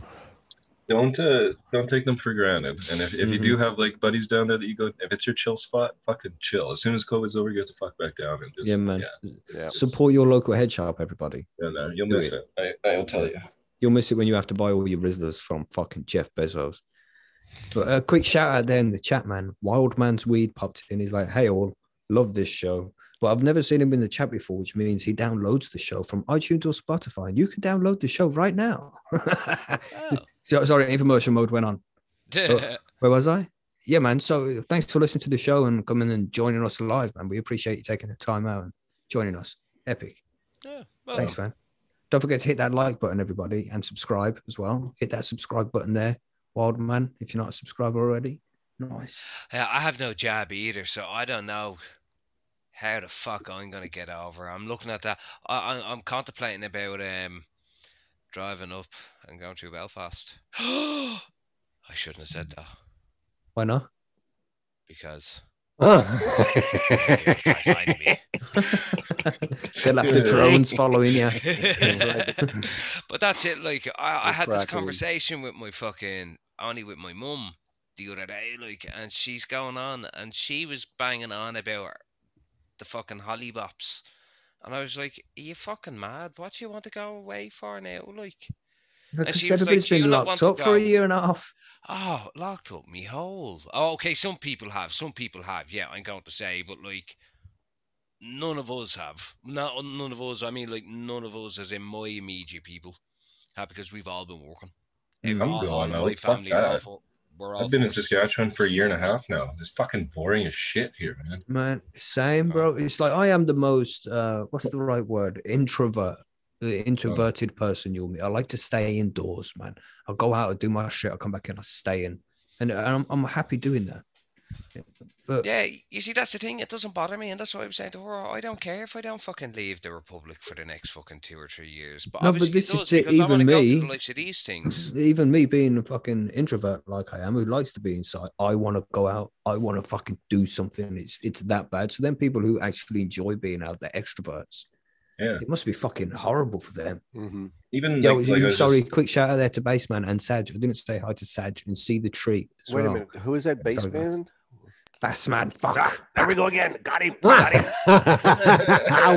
Speaker 5: don't uh, don't take them for granted. And if, if you do have like buddies down there that you go, if it's your chill spot, fucking chill. As soon as COVID's over, you have to fuck back down and just
Speaker 2: yeah, man.
Speaker 5: Yeah, it's- it's-
Speaker 2: Support your local head shop, everybody.
Speaker 5: yeah, no, you'll
Speaker 2: Do
Speaker 5: miss it. I, I'll tell you.
Speaker 2: You'll miss it when you have to buy all your Rizlas from fucking Jeff Bezos. But a quick shout out there in the chat, man. Wild Man's Weed popped in. He's like, hey, all, love this show. But I've never seen him in the chat before, which means he downloads the show from iTunes or Spotify. And you can download the show right now.
Speaker 6: Oh. <laughs>
Speaker 2: so, sorry, infomercial mode went on. <laughs> Oh, where was I? Yeah, man. So thanks for listening to the show and coming and joining us live, man. We appreciate you taking the time out and joining us. Epic.
Speaker 6: Yeah, well,
Speaker 2: Thanks, man. Don't forget to hit that like button, everybody, and subscribe as well. Hit that subscribe button there, Wild Man, if you're not a subscriber already. Nice.
Speaker 6: Yeah, I have no jab either, so I don't know how the fuck I'm gonna get over. I'm looking at that. I, I, I'm contemplating about um driving up and going through Belfast. <gasps> I shouldn't have said that
Speaker 2: Why not?
Speaker 6: because They'll try finding me.
Speaker 2: They'll have the drones following you. <laughs>
Speaker 6: but that's it. Like I, I had this conversation with my fucking only with my mum the other day, like, and she's going on, and she was banging on about the fucking hollybops, and I was like, "Are you fucking mad? What do you want to go away for now?" Like,
Speaker 2: Because
Speaker 6: she was like,
Speaker 2: everybody's
Speaker 6: "Do you
Speaker 2: been locked up for a year and a half.
Speaker 6: Oh, locked up me hole. Oh, okay. Some people have. Some people have. Yeah, I'm going to say, but like, none of us have. Not none of us. I mean, like, none of us, as in my immediate people, have because we've all been working. Every,
Speaker 2: I'm
Speaker 6: all,
Speaker 5: going
Speaker 6: all of
Speaker 5: out.
Speaker 6: my
Speaker 5: Fuck
Speaker 6: family are all.
Speaker 5: that.
Speaker 6: fu- We're all.
Speaker 5: I've been in Saskatchewan for a year and a half now. It's fucking boring as shit here, man.
Speaker 2: Man, same, bro. It's like I am the most uh what's the right word? Introvert. The introverted person you'll meet. I like to stay indoors, man. I'll go out and do my shit. I'll come back and I'll stay in. And I'm I'm happy doing that. But
Speaker 6: Yeah, you see, that's the thing. It doesn't bother me, and that's what I was saying to her. Oh, I don't care if I don't fucking leave the Republic for the next fucking two or three years. But
Speaker 2: No, but
Speaker 6: obviously
Speaker 2: this is it, even me-
Speaker 6: the these things.
Speaker 2: even me being a fucking introvert like I am, who likes to be inside, I want to go out. I want to fucking do something. It's it's that bad. So then people who actually enjoy being out, they're extroverts.
Speaker 5: Yeah.
Speaker 2: It must be fucking horrible for them.
Speaker 4: Mm-hmm.
Speaker 5: Even
Speaker 2: Yo,
Speaker 5: like, like I
Speaker 2: you-
Speaker 5: was
Speaker 2: sorry,
Speaker 5: just-
Speaker 2: quick shout out there to Baseman and Saj. I didn't say hi to Saj and see the tree. as
Speaker 4: Wait a
Speaker 2: well.
Speaker 4: minute. Who is that bass
Speaker 2: Sorry, bro.
Speaker 4: man?
Speaker 2: Bassman, fuck.
Speaker 4: There we go again. Got him. <laughs> Got him. <laughs>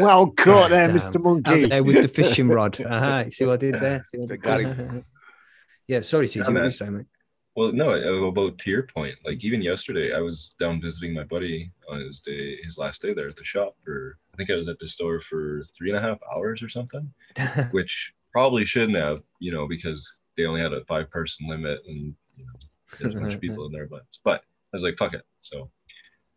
Speaker 3: well caught there,
Speaker 2: Damn.
Speaker 3: Mr.
Speaker 2: Out
Speaker 3: Monkey.
Speaker 2: there with the fishing rod. <laughs> Uh-huh. You see what I did there? See what
Speaker 4: Got
Speaker 2: did? yeah, sorry, TG.
Speaker 5: Yeah,
Speaker 2: What you saying, mate?
Speaker 5: Well, no, uh, about to your point, like even yesterday, I was down visiting my buddy on his day, his last day there at the shop for, I think I was at the store for three and a half hours or something, <laughs> which probably shouldn't have, you know, because they only had a five person limit and, you know, there's a bunch of <laughs> people in there, but, but I was like, fuck it. So,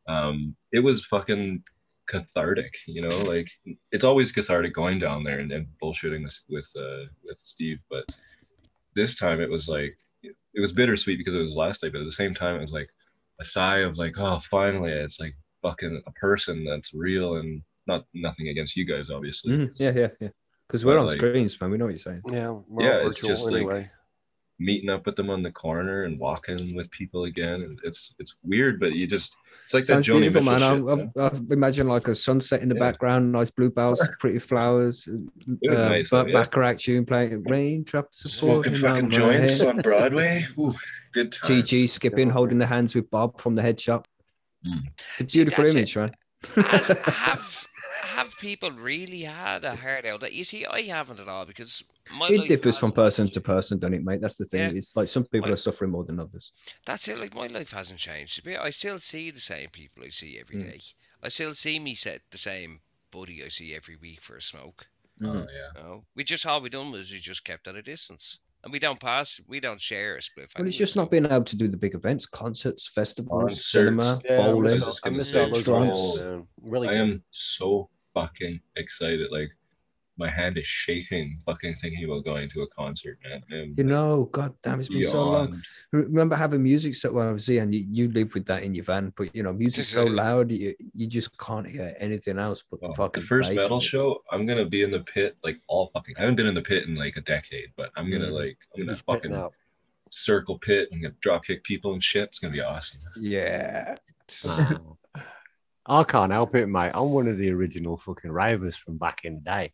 Speaker 5: um, it was fucking cathartic, you know, like it's always cathartic going down there and, and bullshitting with, with, uh, with Steve, but this time it was like, it was bittersweet because it was the last day, but at the same time, it was like a sigh of like, oh, finally, it's like fucking a person that's real and not nothing against you guys, obviously. 'cause
Speaker 2: Yeah, yeah, yeah. Because we're on
Speaker 5: like-
Speaker 2: screens, man. We know what you're saying.
Speaker 4: Yeah. We're
Speaker 5: Yeah, it's
Speaker 4: virtual
Speaker 5: just like- Meeting up with them on the corner and walking with people again, it's it's weird, but you just it's like
Speaker 2: Sounds
Speaker 5: that Joni
Speaker 2: beautiful,
Speaker 5: Mitchell
Speaker 2: man.
Speaker 5: shit.
Speaker 2: I've, I've, I've imagined like a sunset in the
Speaker 5: Yeah.
Speaker 2: background, nice bluebells, pretty flowers.
Speaker 5: It was
Speaker 2: uh,
Speaker 5: nice,
Speaker 2: But
Speaker 5: though, yeah.
Speaker 2: Bacharach tune playing, raindrops
Speaker 5: Smoking fucking joints
Speaker 2: head.
Speaker 5: on Broadway. <laughs> Ooh, good times.
Speaker 2: TG skipping, holding the hands with Bob from the head shop.
Speaker 5: Mm.
Speaker 2: It's a beautiful
Speaker 6: that's it.
Speaker 2: image, man.
Speaker 6: Has, <laughs> have have people really had a heart out? You see, I haven't at all because my
Speaker 2: It differs from person
Speaker 6: changed.
Speaker 2: to person, don't it, mate? That's the thing.
Speaker 6: Yeah.
Speaker 2: It's like some people
Speaker 6: Well-
Speaker 2: are suffering more than others.
Speaker 6: That's it. Like my life hasn't changed. But I still see the same people I see every
Speaker 2: Mm.
Speaker 6: day. I still see me set the same buddy I see every week for a smoke.
Speaker 2: Mm.
Speaker 5: Oh yeah.
Speaker 6: You know? We just all we done was we just kept at a distance, and we don't pass. We don't share a spliff.
Speaker 2: Well, it's just not being able to do the big events, concerts, festivals,
Speaker 5: Concerts.
Speaker 2: cinema,
Speaker 4: Yeah,
Speaker 2: bowling.
Speaker 4: missed,
Speaker 5: just
Speaker 4: I
Speaker 5: gonna
Speaker 4: missed
Speaker 5: say,
Speaker 4: all those
Speaker 2: trunks.
Speaker 4: events. Really
Speaker 5: I am so fucking excited. Like my hand is shaking, fucking thinking about going to a concert, man. I'm
Speaker 2: You know, god damn, it's been so long. Remember having music so well, see, and you, you live with that in your van, but you know, music's so <laughs> loud, you, you just can't hear anything else but the
Speaker 5: Oh,
Speaker 2: fucking
Speaker 5: the first
Speaker 2: bass
Speaker 5: metal show, I'm gonna be in the pit like all fucking. I haven't been in the pit in like a decade, but I'm gonna
Speaker 2: Mhm.
Speaker 5: like I'm gonna
Speaker 4: He's
Speaker 5: fucking
Speaker 4: out.
Speaker 5: circle pit. I'm gonna drop kick people and shit. It's gonna be awesome.
Speaker 2: Yeah. <laughs>
Speaker 3: I can't help it, mate. I'm one of the original fucking ravers from back in the day.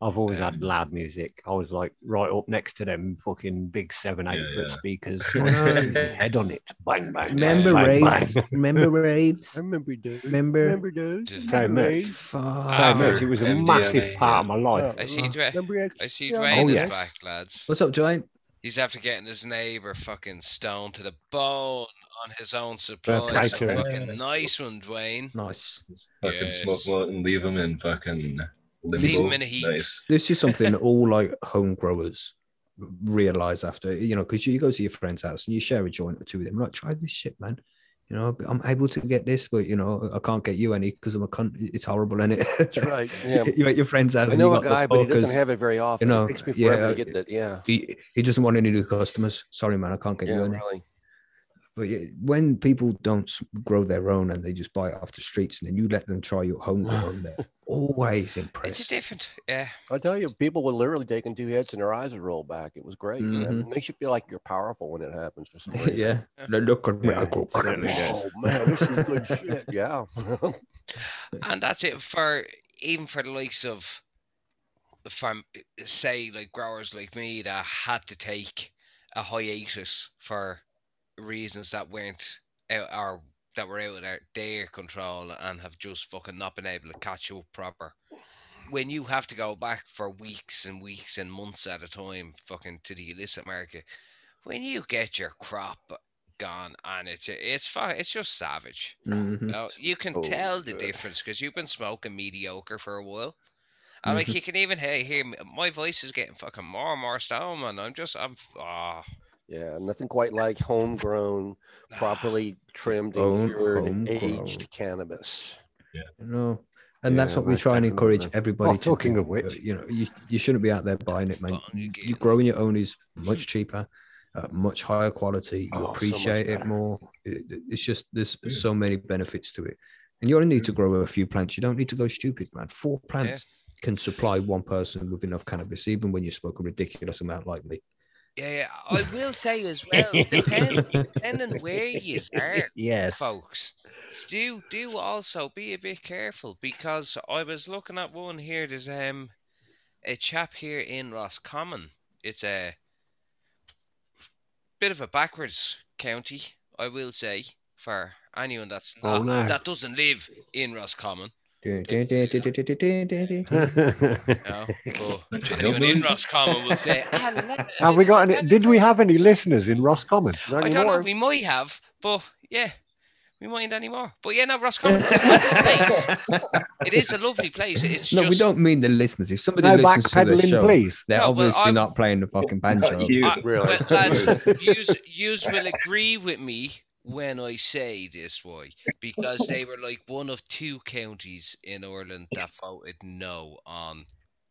Speaker 3: I've always had
Speaker 5: Um,
Speaker 3: loud music. I was like right up next to them fucking big seven, eight
Speaker 5: Yeah,
Speaker 3: foot
Speaker 5: yeah.
Speaker 3: speakers. <laughs> Head on it. Bang, bang.
Speaker 2: Remember
Speaker 3: bang,
Speaker 2: raves?
Speaker 3: bang.
Speaker 2: Remember raves? <laughs>
Speaker 4: remember those.
Speaker 2: Remember?
Speaker 4: those.
Speaker 6: Just-
Speaker 3: So much.
Speaker 2: Fuck.
Speaker 3: So much. It was a
Speaker 5: MDMA,
Speaker 3: massive part
Speaker 5: yeah.
Speaker 3: of my life.
Speaker 6: I see Dwayne.
Speaker 4: Remember
Speaker 6: I see
Speaker 4: yeah.
Speaker 6: Dwayne
Speaker 2: Oh,
Speaker 6: is
Speaker 2: yes.
Speaker 6: back, lads.
Speaker 2: What's up, Dwayne?
Speaker 6: He's after getting his neighbour fucking stoned to the bone on his own supply. So
Speaker 3: Catering.
Speaker 6: fucking nice one, Dwayne.
Speaker 2: Nice.
Speaker 5: Just fucking
Speaker 6: Yes.
Speaker 5: smoke one and leave him in fucking limbo.
Speaker 6: Leave 'em in a heap.
Speaker 5: Nice.
Speaker 2: This is something all like home growers realize after, you know, because you go to your friend's house and you share a joint or two with them. Like, try this shit, man. You know, I'm able to get this, but you know, I can't get you any because I'm a cunt. It's horrible, is it?
Speaker 4: That's right. <laughs> Yeah.
Speaker 2: you at your friend's house.
Speaker 4: I
Speaker 2: and
Speaker 4: know a guy, but he doesn't have it very often.
Speaker 2: You know,
Speaker 4: it takes me forever
Speaker 2: yeah,
Speaker 4: to get that. Yeah.
Speaker 2: He, he doesn't want any new customers. Sorry, man, I can't get
Speaker 4: Yeah,
Speaker 2: you any.
Speaker 4: really.
Speaker 2: But when people don't grow their own and they just buy it off the streets, and then you let them try your homegrown, they're <laughs> always impressed.
Speaker 6: It's different, yeah.
Speaker 4: I tell you, people were literally taking two hits and their eyes would roll back. It was great. man.
Speaker 2: Mhm.
Speaker 4: It makes you feel like you're powerful when it happens for some <laughs> reason.
Speaker 2: yeah, Now look at me, I
Speaker 3: Yeah.
Speaker 2: grow cannabis.
Speaker 4: Oh man, this is good shit. Yeah. <laughs>
Speaker 6: And that's it for even for the likes of from say like growers like me that had to take a hiatus for reasons that weren't out or that were out of their, their control and have just fucking not been able to catch up proper. when you have to go back for weeks and weeks and months at a time, fucking to the illicit market, when you get your crop gone and it's it's fu- it's just savage.
Speaker 2: Mhm.
Speaker 6: You, know, you can
Speaker 4: Oh,
Speaker 6: tell the
Speaker 4: good.
Speaker 6: difference because you've been smoking mediocre for a while. <laughs> And like
Speaker 2: Mhm.
Speaker 6: you can even hear, hear my voice is getting fucking more and more stone, and I'm just I'm ah
Speaker 4: Yeah, nothing quite like homegrown, properly <sighs> trimmed
Speaker 2: Home-
Speaker 4: and cured,
Speaker 2: homegrown.
Speaker 4: aged cannabis.
Speaker 2: You know, and that's
Speaker 3: Yeah,
Speaker 2: what we
Speaker 3: most
Speaker 2: try and
Speaker 3: definitely.
Speaker 2: encourage everybody
Speaker 3: Oh,
Speaker 2: to
Speaker 3: talking
Speaker 2: do.
Speaker 3: of which.
Speaker 2: You know, you, you shouldn't be out there buying it, man. You,
Speaker 6: again.
Speaker 2: you growing your own is much cheaper, uh, much higher quality. You
Speaker 4: Oh, so much
Speaker 2: appreciate it
Speaker 4: better.
Speaker 2: more. It, it- it's just there's so many benefits to it, and you only need to grow a few plants. You don't need to go stupid, man. Four plants can supply one person with enough cannabis, even when you smoke a ridiculous amount like me.
Speaker 6: Yeah. I will say as <laughs> well, depends depending where you are.
Speaker 3: Yes.
Speaker 6: folks do do also be a bit careful because i was looking at one here there's um a chap here in roscommon it's a bit of a backwards county i will say for anyone that's
Speaker 3: Oh, no.
Speaker 6: that doesn't live in roscommon no, <laughs> but anyone in Roscommon will say, ah, <laughs>
Speaker 3: "Have we got any? Did we have any listeners in Roscommon?
Speaker 6: I don't know. We might have, but yeah, we mightn't anymore. But yeah, no, Roscommon's <laughs> a lovely place. It is a lovely place. It's
Speaker 2: no,
Speaker 6: just...
Speaker 2: we don't mean the listeners. If somebody
Speaker 3: no
Speaker 2: listens to the show,
Speaker 3: please.
Speaker 2: they're
Speaker 6: no,
Speaker 2: obviously not playing the fucking banjo.
Speaker 5: You,
Speaker 6: I,
Speaker 4: really.
Speaker 6: Well, lads, yous, yous will agree with me when I say this, why? Because they were like one of two counties in Ireland that voted no on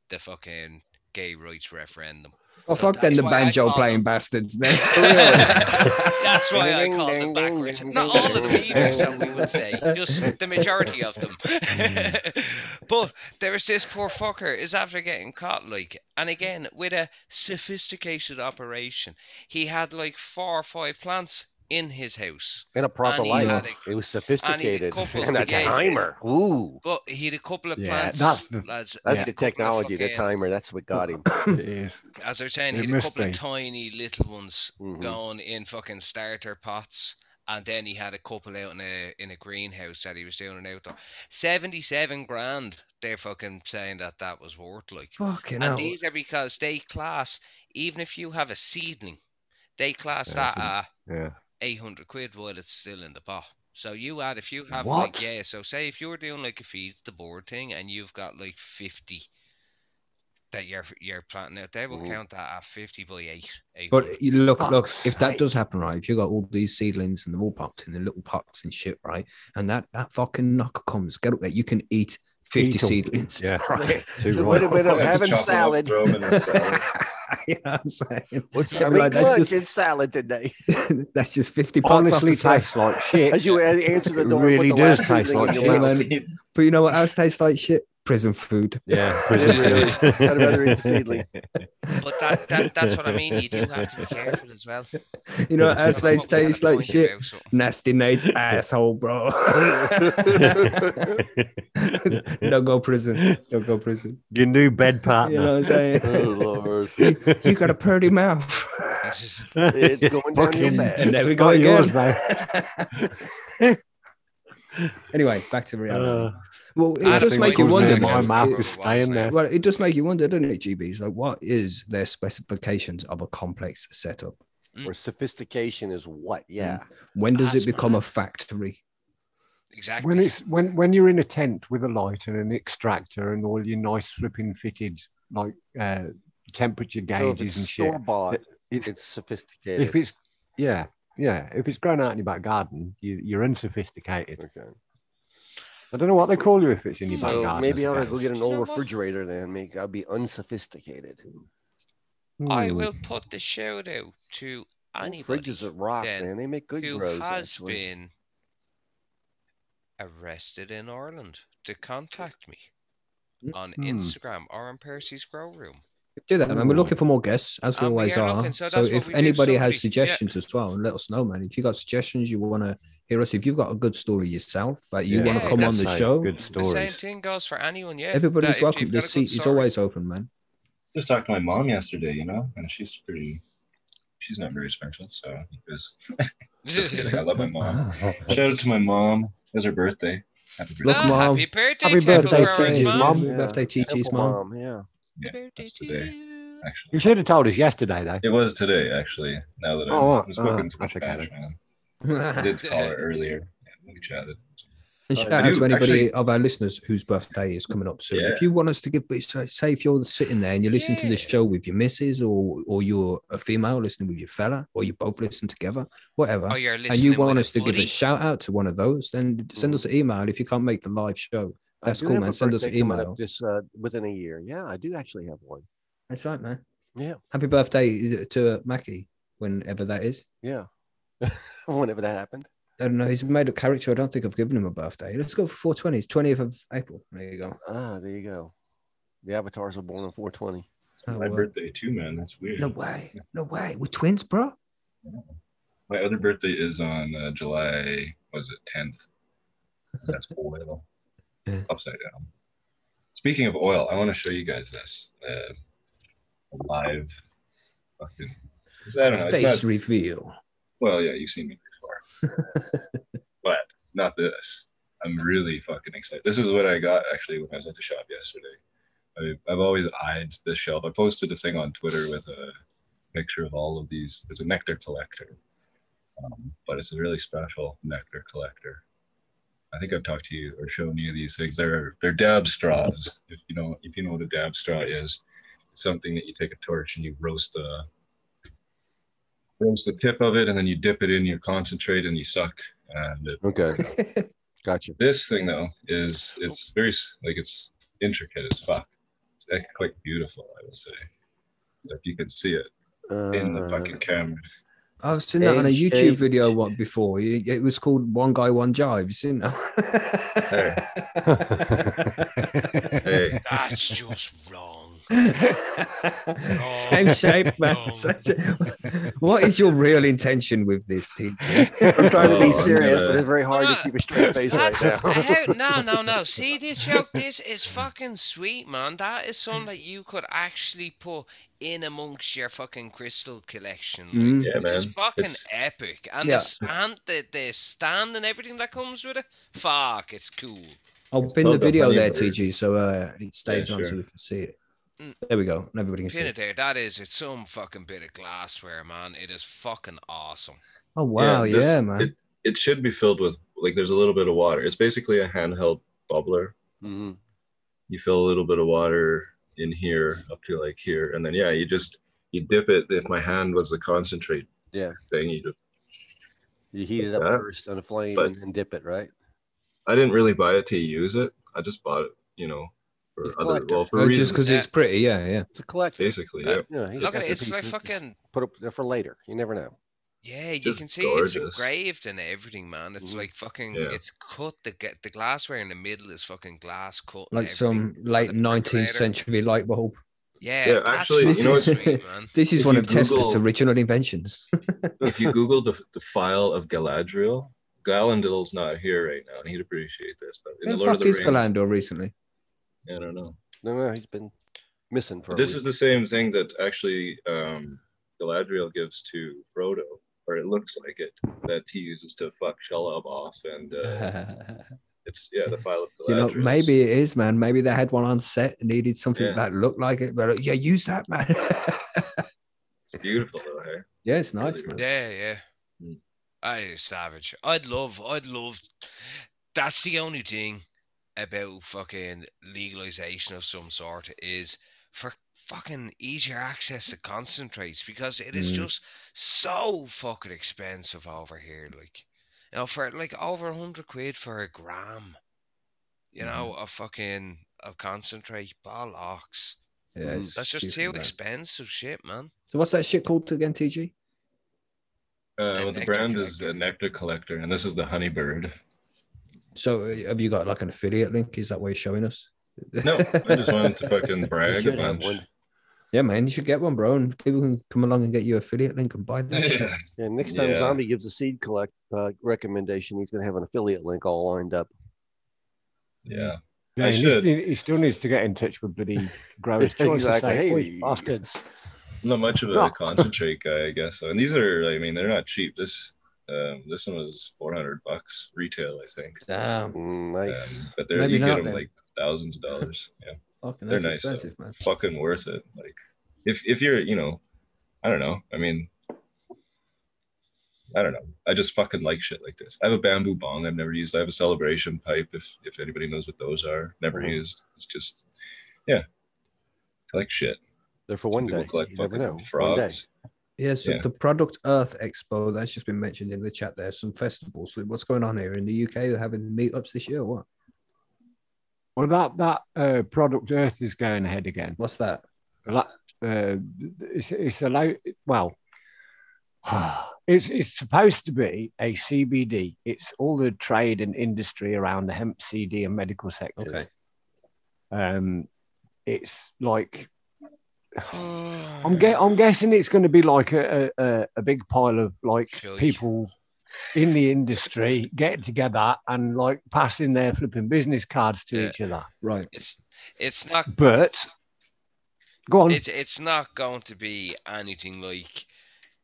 Speaker 6: the fucking gay rights referendum.
Speaker 2: Well,
Speaker 6: So
Speaker 2: fuck then the banjo playing
Speaker 6: them-
Speaker 2: bastards then. <laughs>
Speaker 6: That's why I call them backwards. Not all of them either, so we would say. Just the majority of them. Mm. <laughs> but there's this poor fucker is after getting caught, like, and again, with a sophisticated operation. He had like four or five plants in his house.
Speaker 4: In a proper
Speaker 6: And he
Speaker 4: light.
Speaker 6: a-
Speaker 4: It was sophisticated.
Speaker 6: couple-
Speaker 4: And a
Speaker 6: yeah, yeah.
Speaker 4: timer. Ooh.
Speaker 6: But he had a couple of
Speaker 3: Yeah,
Speaker 6: plants,
Speaker 3: that's the-
Speaker 6: lads.
Speaker 4: That's
Speaker 6: a
Speaker 4: the
Speaker 6: couple of
Speaker 4: technology, the timer. That's what got him. <coughs>
Speaker 3: It is.
Speaker 6: As I was saying,
Speaker 3: It
Speaker 6: he had a couple
Speaker 3: be.
Speaker 6: of tiny little ones
Speaker 4: Mhm.
Speaker 6: going in fucking starter pots, and then he had a couple out in a in a greenhouse that he was doing an outdoor. Seventy seven grand. They're fucking saying that that was worth like.
Speaker 2: Fucking
Speaker 6: And
Speaker 2: hell.
Speaker 6: these are because they class even if you have a seedling, they class
Speaker 3: Yeah,
Speaker 6: that at
Speaker 3: Yeah.
Speaker 6: Eight hundred quid while it's still in the pot. So you add if you have
Speaker 3: What?
Speaker 6: like yeah, so say if you're doing like a feeds the board thing and you've got like fifty that you're you're planting out, they will
Speaker 4: Mhm.
Speaker 6: count that at fifty by eight. 800.
Speaker 2: But you look, look, if that does happen, right? If you got all these seedlings and they're all popped in the little pots and shit, right? And that that fucking knocker comes, get up there, you can eat 50
Speaker 3: Eat 'em.
Speaker 2: seedlings.
Speaker 3: Yeah. <laughs>
Speaker 2: Right.
Speaker 3: Too
Speaker 4: It would have been of
Speaker 5: just
Speaker 4: having
Speaker 5: chop 'em up,
Speaker 4: salad.
Speaker 5: throw 'em in the salad. <laughs> <laughs>
Speaker 2: you know what I'm saying?
Speaker 4: What's
Speaker 2: I
Speaker 4: your
Speaker 2: mean,
Speaker 4: big
Speaker 2: like, that's
Speaker 4: lunch?
Speaker 2: just-
Speaker 4: It's salad today. <laughs>
Speaker 2: That's just 50 pounds. off
Speaker 3: Honestly, tastes like shit.
Speaker 4: As you a- answer the
Speaker 3: It
Speaker 4: door,
Speaker 3: really does taste like shit,
Speaker 4: your mouth.
Speaker 2: man. But you know what else tastes like shit? Prison food.
Speaker 3: Yeah.
Speaker 4: really. I'd rather eat the seedling. <laughs>
Speaker 6: But that, that that's what I mean. You do have to be careful as well.
Speaker 2: You know what else
Speaker 6: Come
Speaker 2: tastes
Speaker 6: up with a
Speaker 2: tastes like shit?
Speaker 6: about.
Speaker 2: Nasty Nate's asshole, bro. <laughs> Don't go prison. Don't go prison.
Speaker 3: Your new bed partner.
Speaker 2: You know what I'm saying? <laughs>
Speaker 4: Oh, Lord.
Speaker 2: you got a pretty mouth.
Speaker 6: It's
Speaker 4: going down real
Speaker 3: Fucking-
Speaker 2: And there we go
Speaker 3: not yours
Speaker 2: again. anyway, back to reality.
Speaker 3: Uh,
Speaker 2: well, it
Speaker 6: I
Speaker 2: does make you wonder.
Speaker 6: make
Speaker 3: my
Speaker 6: it-
Speaker 3: mouth
Speaker 6: it
Speaker 3: is
Speaker 6: was
Speaker 3: staying there.
Speaker 2: Well, it does make you wonder, doesn't it, GBs? Like, what is their specifications of a complex setup?
Speaker 4: Or sophistication is what? Yeah.
Speaker 2: When does
Speaker 6: That's
Speaker 2: it become
Speaker 6: mad.
Speaker 2: a factory?
Speaker 6: exactly.
Speaker 3: when it's when when you're in a tent with a light and an extractor and all your nice flipping fitted like uh, temperature
Speaker 4: So if
Speaker 3: gauges
Speaker 4: it's
Speaker 3: and shit.
Speaker 4: store bought,
Speaker 3: It's,
Speaker 4: it's sophisticated.
Speaker 3: if it's yeah yeah if it's grown out in your back garden, you, you're unsophisticated.
Speaker 4: okay.
Speaker 3: I don't know what they call you if it's in your back
Speaker 4: So
Speaker 3: garden.
Speaker 4: maybe I ought to go get an old refrigerator then. Make I'll be unsophisticated.
Speaker 6: I
Speaker 3: Hmm.
Speaker 6: will put the shout out to
Speaker 4: Old
Speaker 6: anybody
Speaker 4: fridges at Rock,
Speaker 6: then
Speaker 4: man. They make good
Speaker 6: who
Speaker 4: grows.
Speaker 6: has
Speaker 4: actually.
Speaker 6: been arrested in Ireland to contact me on
Speaker 3: Hmm.
Speaker 6: Instagram or in Percy's Grow Room.
Speaker 2: Do that, man. We're looking for more guests, as we
Speaker 6: And we
Speaker 2: always
Speaker 6: are
Speaker 2: are.
Speaker 6: looking, so
Speaker 2: so if
Speaker 6: we do.
Speaker 2: anybody
Speaker 6: Somebody-
Speaker 2: has
Speaker 6: yeah.
Speaker 2: suggestions as well, let us know, man. If you got suggestions you want to hear us, if you've got a good story yourself that you
Speaker 3: Yeah,
Speaker 2: want to
Speaker 6: Yeah,
Speaker 2: come on the
Speaker 3: Like
Speaker 2: show,
Speaker 3: Good
Speaker 6: The same
Speaker 3: stories.
Speaker 6: thing goes for anyone, yeah.
Speaker 2: everybody's
Speaker 6: that
Speaker 2: welcome. The seat is always open, man.
Speaker 5: Just talked to my mom yesterday, you know, and she's pretty. She's not very special, so because <laughs> just kidding. I love my <laughs> mom. Shout out to my mom. It was her birthday. Happy
Speaker 2: Look,
Speaker 6: Ah,
Speaker 5: birthday.
Speaker 2: Mom.
Speaker 6: happy birthday,
Speaker 3: Happy
Speaker 6: Temple
Speaker 3: birthday,
Speaker 6: Growers,
Speaker 3: Chi-Chi's
Speaker 6: Mom.
Speaker 3: mom.
Speaker 2: Happy
Speaker 3: Yeah.
Speaker 2: birthday, Chi Chi's
Speaker 4: Temple
Speaker 2: mom.
Speaker 4: yeah.
Speaker 5: Yeah,
Speaker 6: birthday
Speaker 5: that's
Speaker 6: to
Speaker 5: today.
Speaker 6: you.
Speaker 5: Actually,
Speaker 3: You should have told us yesterday, though.
Speaker 5: it was today. Actually, now that I'm,
Speaker 3: Oh,
Speaker 5: I'm spoken
Speaker 3: uh,
Speaker 5: to
Speaker 3: that's okay
Speaker 5: Patch,
Speaker 3: then.
Speaker 5: man. I did call her <laughs> earlier. Yeah, we chatted.
Speaker 2: And
Speaker 5: Uh,
Speaker 2: shout out to anybody
Speaker 5: actually-
Speaker 2: of our listeners whose birthday is coming up soon.
Speaker 5: Yeah.
Speaker 2: If you want us to give, say if you're sitting there and you're listening to this show with your missus or or you're a female listening with your fella or you both listen together, whatever,
Speaker 6: Oh, you're
Speaker 2: and you want us to give a shout out to one of those, then send us an email if you can't make the live show. That's cool,
Speaker 3: have
Speaker 2: man. Send us an
Speaker 3: birthday coming up
Speaker 2: email.
Speaker 3: Just uh, within a year. Yeah, I do actually have one.
Speaker 2: That's right, man.
Speaker 3: Yeah,
Speaker 2: Happy birthday to Mackie, whenever that is.
Speaker 3: yeah. <laughs> <laughs> Whenever that happened.
Speaker 2: I don't know. He's made a character. I don't think I've given him a birthday. Let's go for 420. It's 20th of April. There you go.
Speaker 3: Ah, there you go. The avatars were born on 420.
Speaker 5: It's
Speaker 2: Oh,
Speaker 5: my
Speaker 2: well.
Speaker 5: birthday too, man. That's weird.
Speaker 2: No way. No way. We're twins, bro.
Speaker 5: My other birthday is on uh, July. Was it tenth? That's oil. <laughs>
Speaker 2: Yeah.
Speaker 5: Upside down. Speaking of oil, I want to show you guys this uh, live. Fucking. 'cause I don't know. It's
Speaker 2: Face
Speaker 5: not.
Speaker 2: reveal.
Speaker 5: Well, yeah, you've seen me before, <laughs> but not this. I'm really fucking excited. This is what I got actually when I was at the shop yesterday. I, I've always eyed this shelf. I posted a thing on Twitter with a picture of all of these. It's a nectar collector, um, but it's a really special nectar collector. I think I've talked to you or shown you these things. They're they're dab straws. If you know if you know what a dab straw is, it's something that you take a torch and you roast the roast the tip of it, and then you dip it in your concentrate and you suck. And it,
Speaker 3: Okay, <laughs> gotcha.
Speaker 5: this thing though is it's very like it's intricate as fuck. It's like quite beautiful, I would say. If you can see it in the
Speaker 3: Uh,
Speaker 5: fucking camera.
Speaker 2: I've seen that on a YouTube
Speaker 3: age.
Speaker 2: video one before. It it was called One Guy, One Jar. You seen that?
Speaker 5: Hey. <laughs>
Speaker 6: That's just wrong.
Speaker 2: Same shape, man.
Speaker 6: No.
Speaker 2: Same shape. What is your real intention with this, teacher?
Speaker 3: I'm trying to
Speaker 5: Oh,
Speaker 3: be serious, but it's very hard to
Speaker 6: Ah,
Speaker 3: keep a straight face right now.
Speaker 6: how, no, <laughs> no, no. See this joke? This is fucking sweet, man. That is something that you could actually put in amongst your fucking crystal collection. like.
Speaker 2: Mm.
Speaker 5: Yeah, man.
Speaker 6: It's fucking
Speaker 5: It's-
Speaker 6: epic. And
Speaker 2: Yeah.
Speaker 6: the stand the, the stand and everything that comes with it, fuck, it's cool.
Speaker 2: I'll
Speaker 5: It's
Speaker 2: pin the video there,
Speaker 5: Honeybird.
Speaker 2: TG, so uh, it stays
Speaker 5: Yeah,
Speaker 2: on so we can see it.
Speaker 6: Mm.
Speaker 2: There we go. and Everybody can see
Speaker 6: Pin
Speaker 2: it.
Speaker 6: it there. That is it's some fucking bit of glassware, man. It is fucking awesome.
Speaker 2: Oh wow, yeah,
Speaker 5: this-
Speaker 2: man.
Speaker 5: It, it should be filled with like there's a little bit of water. It's basically a handheld bubbler.
Speaker 3: Mhm.
Speaker 5: You fill a little bit of water in here up to like here, and then yeah, you just you dip it. If my hand was the concentrate
Speaker 3: Yeah.
Speaker 5: thing, you just
Speaker 3: You heat it up
Speaker 5: Yeah.
Speaker 3: first on a flame
Speaker 5: But-
Speaker 3: and, and dip it, right?
Speaker 5: I didn't really buy it to use it. I just bought it, you know, for
Speaker 3: You're
Speaker 5: other well for
Speaker 2: Oh, just
Speaker 5: reasons.
Speaker 2: because it's pretty, yeah, yeah.
Speaker 3: It's a collection.
Speaker 5: Basically, yeah.
Speaker 3: Yeah, he's
Speaker 6: Look at it, it's like
Speaker 3: pieces, just
Speaker 6: fucking
Speaker 3: put up there for later. You never know.
Speaker 6: Yeah, you
Speaker 5: Just
Speaker 6: can see it's engraved and everything, man. It's
Speaker 3: Mhm.
Speaker 6: like fucking.
Speaker 5: Yeah.
Speaker 6: It's cut. The ga- the glassware in the middle is fucking glass cut.
Speaker 2: Like some late 19th century light bulb.
Speaker 6: Yeah,
Speaker 5: Yeah, actually,
Speaker 2: you know
Speaker 6: sweet, <laughs> man.
Speaker 2: This is
Speaker 5: If
Speaker 2: one
Speaker 5: you
Speaker 2: of Tesla's original inventions. <laughs>
Speaker 5: if you Google the, the phial of Galadriel, Galandil's not here right now, and he'd appreciate this. But in
Speaker 2: Where
Speaker 5: the
Speaker 2: the
Speaker 5: Lord of the
Speaker 2: is
Speaker 5: Rings,
Speaker 2: Galandor recently?
Speaker 5: I don't know.
Speaker 3: No, no, he's been missing for. A
Speaker 5: this
Speaker 3: week.
Speaker 5: is the same thing that actually um, Galadriel gives to Frodo, or it looks like it, that he uses to fuck Shelob off, and uh, <laughs> it's yeah, the phial of Galadriel.
Speaker 2: you know, maybe it is, man. Maybe they had one on set and needed something
Speaker 5: Yeah.
Speaker 2: that looked like it. But uh, yeah, use that, man. <laughs>
Speaker 5: it's beautiful though. Hey,
Speaker 2: yeah, it's nice,
Speaker 5: Really
Speaker 2: man.
Speaker 6: Yeah, yeah.
Speaker 5: Mm.
Speaker 6: I savage. I'd love. I'd love. That's the only thing about fucking legalization of some sort is for fucking easier access to concentrates because it is
Speaker 2: Mm.
Speaker 6: just so fucking expensive over here. Like, you know, for like over a hundred quid for a gram, you know, of fucking of concentrate bollocks.
Speaker 2: Yeah,
Speaker 3: Mm.
Speaker 6: That's just too
Speaker 2: man.
Speaker 6: expensive shit, man.
Speaker 2: So what's that shit called again, TG?
Speaker 5: uh, well, the
Speaker 6: nectar
Speaker 5: brand is a nectar collector, and this is the Honeybird.
Speaker 2: So have you got like an affiliate link? Is that what you're showing us?
Speaker 5: No, I just wanted to fucking <laughs>
Speaker 3: You
Speaker 5: brag a bunch.
Speaker 2: Yeah, man, you should get one, bro, and people can come along and get you affiliate link and buy that. shit. <laughs>
Speaker 3: Yeah, next time
Speaker 5: Yeah.
Speaker 3: Zombie gives a seed collect uh, recommendation, he's gonna have an affiliate link all lined up.
Speaker 5: yeah.
Speaker 8: Yeah,
Speaker 5: I
Speaker 8: he,
Speaker 5: should.
Speaker 8: needs, he still needs to get in touch with bloody <laughs> growers. Choice
Speaker 3: Exactly.
Speaker 8: exactly.
Speaker 3: Hey.
Speaker 8: Bastards.
Speaker 5: I'm not much of a
Speaker 8: No.
Speaker 5: concentrate guy, I guess. So. And these are, I mean, they're not cheap. This Um, this one was 400 bucks retail, I think.
Speaker 2: Damn.
Speaker 4: Mm, nice.
Speaker 5: Um, but they're
Speaker 2: Maybe
Speaker 5: you
Speaker 2: not
Speaker 5: get them
Speaker 2: then.
Speaker 5: like thousands of dollars. <laughs> Yeah,
Speaker 2: Fucking
Speaker 5: they're
Speaker 2: that's
Speaker 5: nice. though.
Speaker 2: expensive, man.
Speaker 5: Fucking worth it. Like, if if you're, you know, I don't know. I mean, I don't know. I just fucking like shit like this. I have a bamboo bong I've never used. I have a celebration pipe. If if anybody knows what those are, never
Speaker 4: Mhm.
Speaker 5: used. It's just, yeah, collect shit.
Speaker 4: They're for one
Speaker 5: People
Speaker 4: day.
Speaker 5: collect
Speaker 4: You never
Speaker 5: fucking
Speaker 4: know. One day.
Speaker 5: Frogs.
Speaker 2: Yeah, so
Speaker 5: Yeah.
Speaker 2: the Product Earth Expo that's just been mentioned in the chat. There's some festivals. What's going on here in the UK? They're having meetups this year. Or what?
Speaker 3: Well, that that uh, product Earth is going ahead again.
Speaker 2: What's that?
Speaker 3: That, uh, it's it's allowed. Well, <sighs> it's it's supposed to be a CBD. It's all the trade and industry around the hemp, CD, and medical sectors.
Speaker 2: Okay.
Speaker 3: Um, it's like I'm get, I'm guessing it's going to be like a, a a big pile of like
Speaker 6: Sure.
Speaker 3: people in the industry getting together and like passing their flipping business cards to
Speaker 6: Yeah.
Speaker 3: each other.
Speaker 2: Right.
Speaker 6: It's it's not
Speaker 3: But go on.
Speaker 6: it's it's not going to be anything like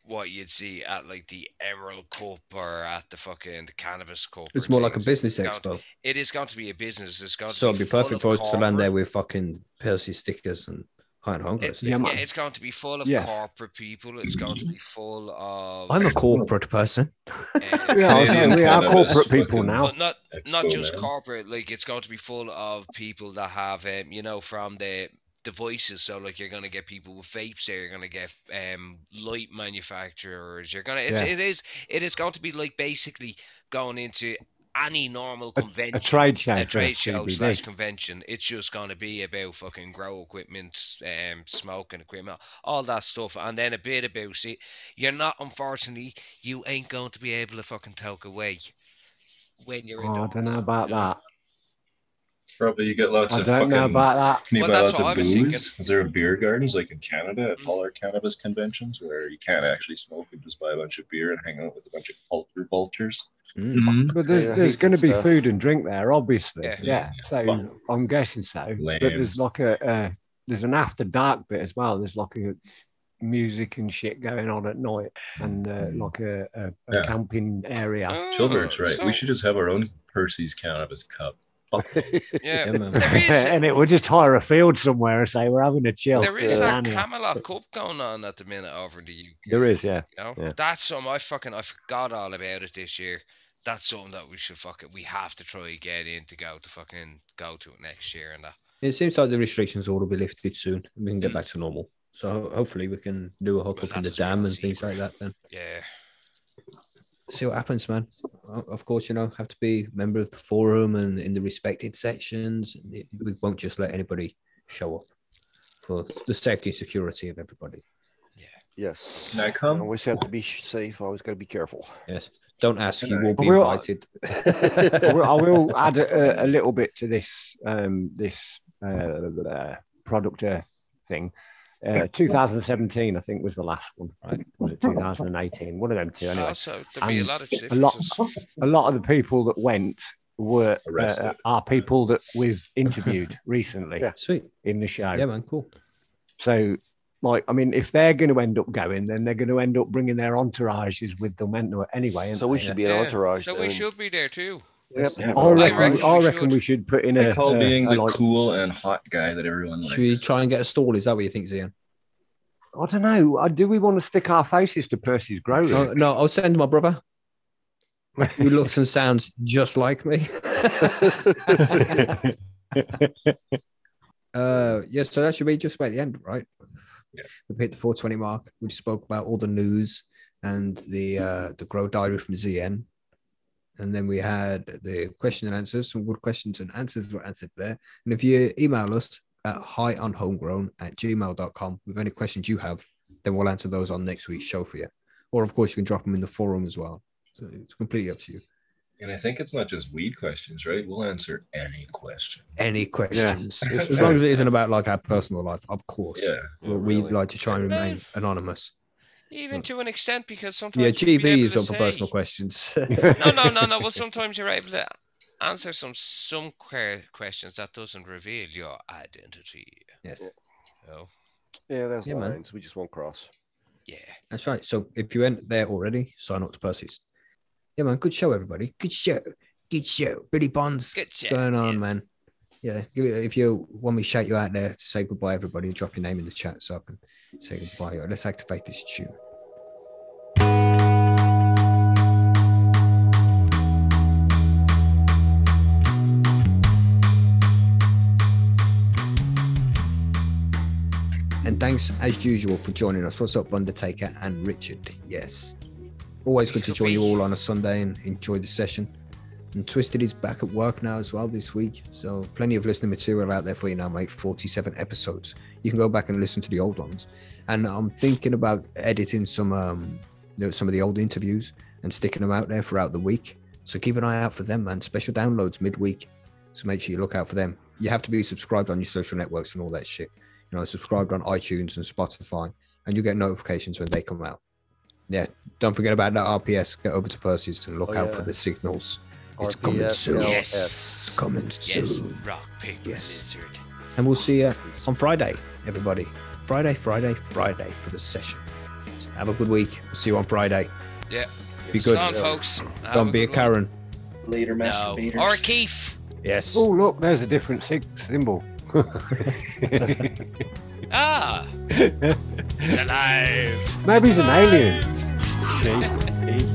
Speaker 6: what you'd see at like the Emerald Cup or at the fucking the Cannabis Cup.
Speaker 2: It's more like a business
Speaker 6: It's going-
Speaker 2: expo.
Speaker 6: It is going to be a business. It's going
Speaker 2: So
Speaker 6: to
Speaker 2: it'd
Speaker 6: be
Speaker 2: be perfect for us to land there with fucking Percy stickers and high and hunger
Speaker 6: It-
Speaker 3: Yeah,
Speaker 6: yeah, it's going to be full of
Speaker 3: Yes.
Speaker 6: corporate people. It's going to be full of.
Speaker 2: I'm a corporate person.
Speaker 6: uh, <laughs>
Speaker 3: Yeah, I was saying
Speaker 5: Canadian
Speaker 3: we are corporate people now.
Speaker 6: But not not just
Speaker 5: man.
Speaker 6: corporate. Like it's going to be full of people that have, um, you know, from the devices. So like you're going to get people with vapes there. You're going to get um light manufacturers. You're gonna. It's,
Speaker 3: Yeah.
Speaker 6: It is. It is going to be like basically going into any normal convention.
Speaker 3: A trade show.
Speaker 6: a trade show slash convention. It's just going to be about fucking grow equipment, um, smoking equipment, all that stuff, and then a bit about it. You're not, unfortunately, you ain't going to be able to fucking talk away when you're in.
Speaker 3: Oh, I don't know about that.
Speaker 5: Probably you get lots
Speaker 3: I
Speaker 5: of
Speaker 3: don't
Speaker 5: fucking.
Speaker 3: know about that.
Speaker 5: Can you
Speaker 6: Well,
Speaker 5: buy
Speaker 6: that's
Speaker 5: lots
Speaker 6: what I
Speaker 5: of booze?
Speaker 6: thinking.
Speaker 5: Is there a beer gardens like in Canada at
Speaker 6: Mm.
Speaker 5: all our cannabis conventions where you can't actually smoke and just buy a bunch of beer and hang out with a bunch of culture vultures?
Speaker 2: Mm.
Speaker 3: But there's,
Speaker 4: Yeah,
Speaker 3: there's going to be
Speaker 4: stuff.
Speaker 3: food and drink there, obviously.
Speaker 6: Yeah.
Speaker 3: Yeah. So
Speaker 5: Fuck.
Speaker 3: I'm guessing so. But there's like a, a there's an after dark bit as well. There's like a music and shit going on at night, and uh, like a, a, a
Speaker 5: Yeah.
Speaker 3: camping area.
Speaker 5: Chilbert's right.
Speaker 6: so-
Speaker 5: We should just have our own Percy's cannabis cup. Fuck them. <laughs>
Speaker 6: Yeah,
Speaker 2: Yeah,
Speaker 6: there is. <laughs>
Speaker 3: and it would just hire a field somewhere and say we're having a chill.
Speaker 6: There is
Speaker 3: down
Speaker 6: that
Speaker 3: here."
Speaker 6: Camelot Cup going on at the minute over in the UK.
Speaker 3: There is, yeah.
Speaker 6: You know?
Speaker 3: Yeah.
Speaker 6: That's something I fucking I forgot all about it this year. That's something that we should fucking we have to try and get in to go to fucking go to it next year and that.
Speaker 2: It seems like the restrictions will be lifted soon. We can get back to normal. So hopefully we can do a hook
Speaker 6: Well,
Speaker 2: up in the dam and things like that. Then
Speaker 6: Yeah.
Speaker 2: See what happens, man. Of course, you know, have to be member of the forum and in the respected sections. We won't just let anybody show up for the safety and security of everybody. Yeah.
Speaker 4: Yes.
Speaker 5: Can I come?
Speaker 4: Always have to be sh- safe. Always got to be careful.
Speaker 2: Yes. Don't ask, you
Speaker 5: Can I-
Speaker 2: will be invited.
Speaker 3: I will, I <laughs> will add a, a little bit to this um, this uh, uh, product earth thing. Uh, 2017, I think, was the last one, right? Was it 2018? One of them two, anyway.
Speaker 6: Also, there'll a lot of
Speaker 3: A lot, a lot of the people that went were uh, are people that we've interviewed <laughs> recently
Speaker 4: Yeah.
Speaker 2: Sweet.
Speaker 3: in the show.
Speaker 2: Yeah, man. Cool.
Speaker 3: So, like, I mean, if they're going to end up going, then they're going to end up bringing their entourages with them anyway. aren't
Speaker 4: So we
Speaker 3: they?
Speaker 4: should be an
Speaker 6: Yeah.
Speaker 4: entourage.
Speaker 6: So we should be there too.
Speaker 4: Yep.
Speaker 5: Yeah,
Speaker 3: I
Speaker 5: bro.
Speaker 3: reckon,
Speaker 6: reckon
Speaker 3: I
Speaker 6: we
Speaker 3: reckon
Speaker 6: should.
Speaker 3: we should put in
Speaker 5: I
Speaker 3: a.
Speaker 5: call
Speaker 3: a-
Speaker 5: being
Speaker 3: a,
Speaker 5: the
Speaker 3: like,
Speaker 5: cool and hot guy that everyone likes.
Speaker 2: Should we try and get a stall? Is that what you think, Zian?
Speaker 3: I don't know. uh, Do we want to stick our faces to Percy's grow room?
Speaker 2: No, no, I'll send my brother. <laughs> Who looks and sounds just like me. <laughs> uh, yes, so that should be just about the end, right?
Speaker 5: Yeah.
Speaker 2: We've hit the 420 mark. We just spoke about all the news and the uh, the grow diary from ZN. And then we had the question and answers. Some good questions and answers were answered there. And if you email us at highonhomegrown at gmail.com with any questions you have, then we'll answer those on next week's show for you. Or, of course, you can drop them in the forum as well. So it's completely up to you.
Speaker 5: And I think it's not just weed questions, right? We'll answer any question.
Speaker 2: Any questions,
Speaker 3: Yeah.
Speaker 2: as long as it isn't about like our personal life, of course.
Speaker 5: Yeah.
Speaker 2: But we like to try and remain anonymous.
Speaker 6: Even to an extent, because sometimes you'll be
Speaker 2: GB is
Speaker 6: to
Speaker 2: up for personal questions. <laughs> <laughs>
Speaker 6: No, no, no, no. Well, sometimes you're able to answer some some questions that doesn't reveal your identity.
Speaker 2: yes,
Speaker 6: Oh,
Speaker 4: Yeah, that's
Speaker 2: Yeah, man.
Speaker 4: lines. We just won't cross.
Speaker 6: yeah.
Speaker 2: that's right. So if you went there already, sign up to Percy's. Yeah, man. Good show, everybody. Good show. Good show. Billy Bonds.
Speaker 6: Good show,
Speaker 2: going on,
Speaker 6: yes.
Speaker 2: man? Yeah. Give it, if you want me to shout you out there to say goodbye, everybody, drop your name in the chat so I can say goodbye. Let's activate this tune. And thanks as usual for joining us. What's up, Undertaker and Richard? Yes. Always good to join you all on a Sunday and enjoy the session. And Twisted is back at work now as well this week. So plenty of listening material out there for you now, mate. 47 episodes. You can go back and listen to the old ones. And I'm thinking about editing some um you know, some of the old interviews and sticking them out there throughout the week. So keep an eye out for them, man. Special downloads midweek. So make sure you look out for them. You have to be subscribed on your social networks and all that shit. You know, subscribed on iTunes and Spotify, and you get notifications when they come out. Yeah, don't forget about that RPS. Get over to Percy's and look
Speaker 4: Oh,
Speaker 2: out
Speaker 4: yeah.
Speaker 2: for the signals. It's coming soon.
Speaker 6: Yes.
Speaker 2: It's coming
Speaker 6: Yes,
Speaker 2: soon.
Speaker 6: rock, paper,
Speaker 2: Yes.
Speaker 6: lizard.
Speaker 2: And we'll see you on Friday, everybody. Friday, Friday, Friday for the session. So have a good week. We'll see you on Friday.
Speaker 6: Yeah.
Speaker 2: Be
Speaker 6: So
Speaker 2: good.
Speaker 6: long, folks. Have
Speaker 2: Don't be a
Speaker 6: good one.
Speaker 2: Karen.
Speaker 7: Later,
Speaker 6: No.
Speaker 7: masturbators.
Speaker 6: Or a Keith.
Speaker 2: Yes.
Speaker 8: Oh, look, there's a different sig- symbol. <laughs>
Speaker 6: Ah. <laughs> it's alive.
Speaker 8: Maybe he's an alien. <laughs> See?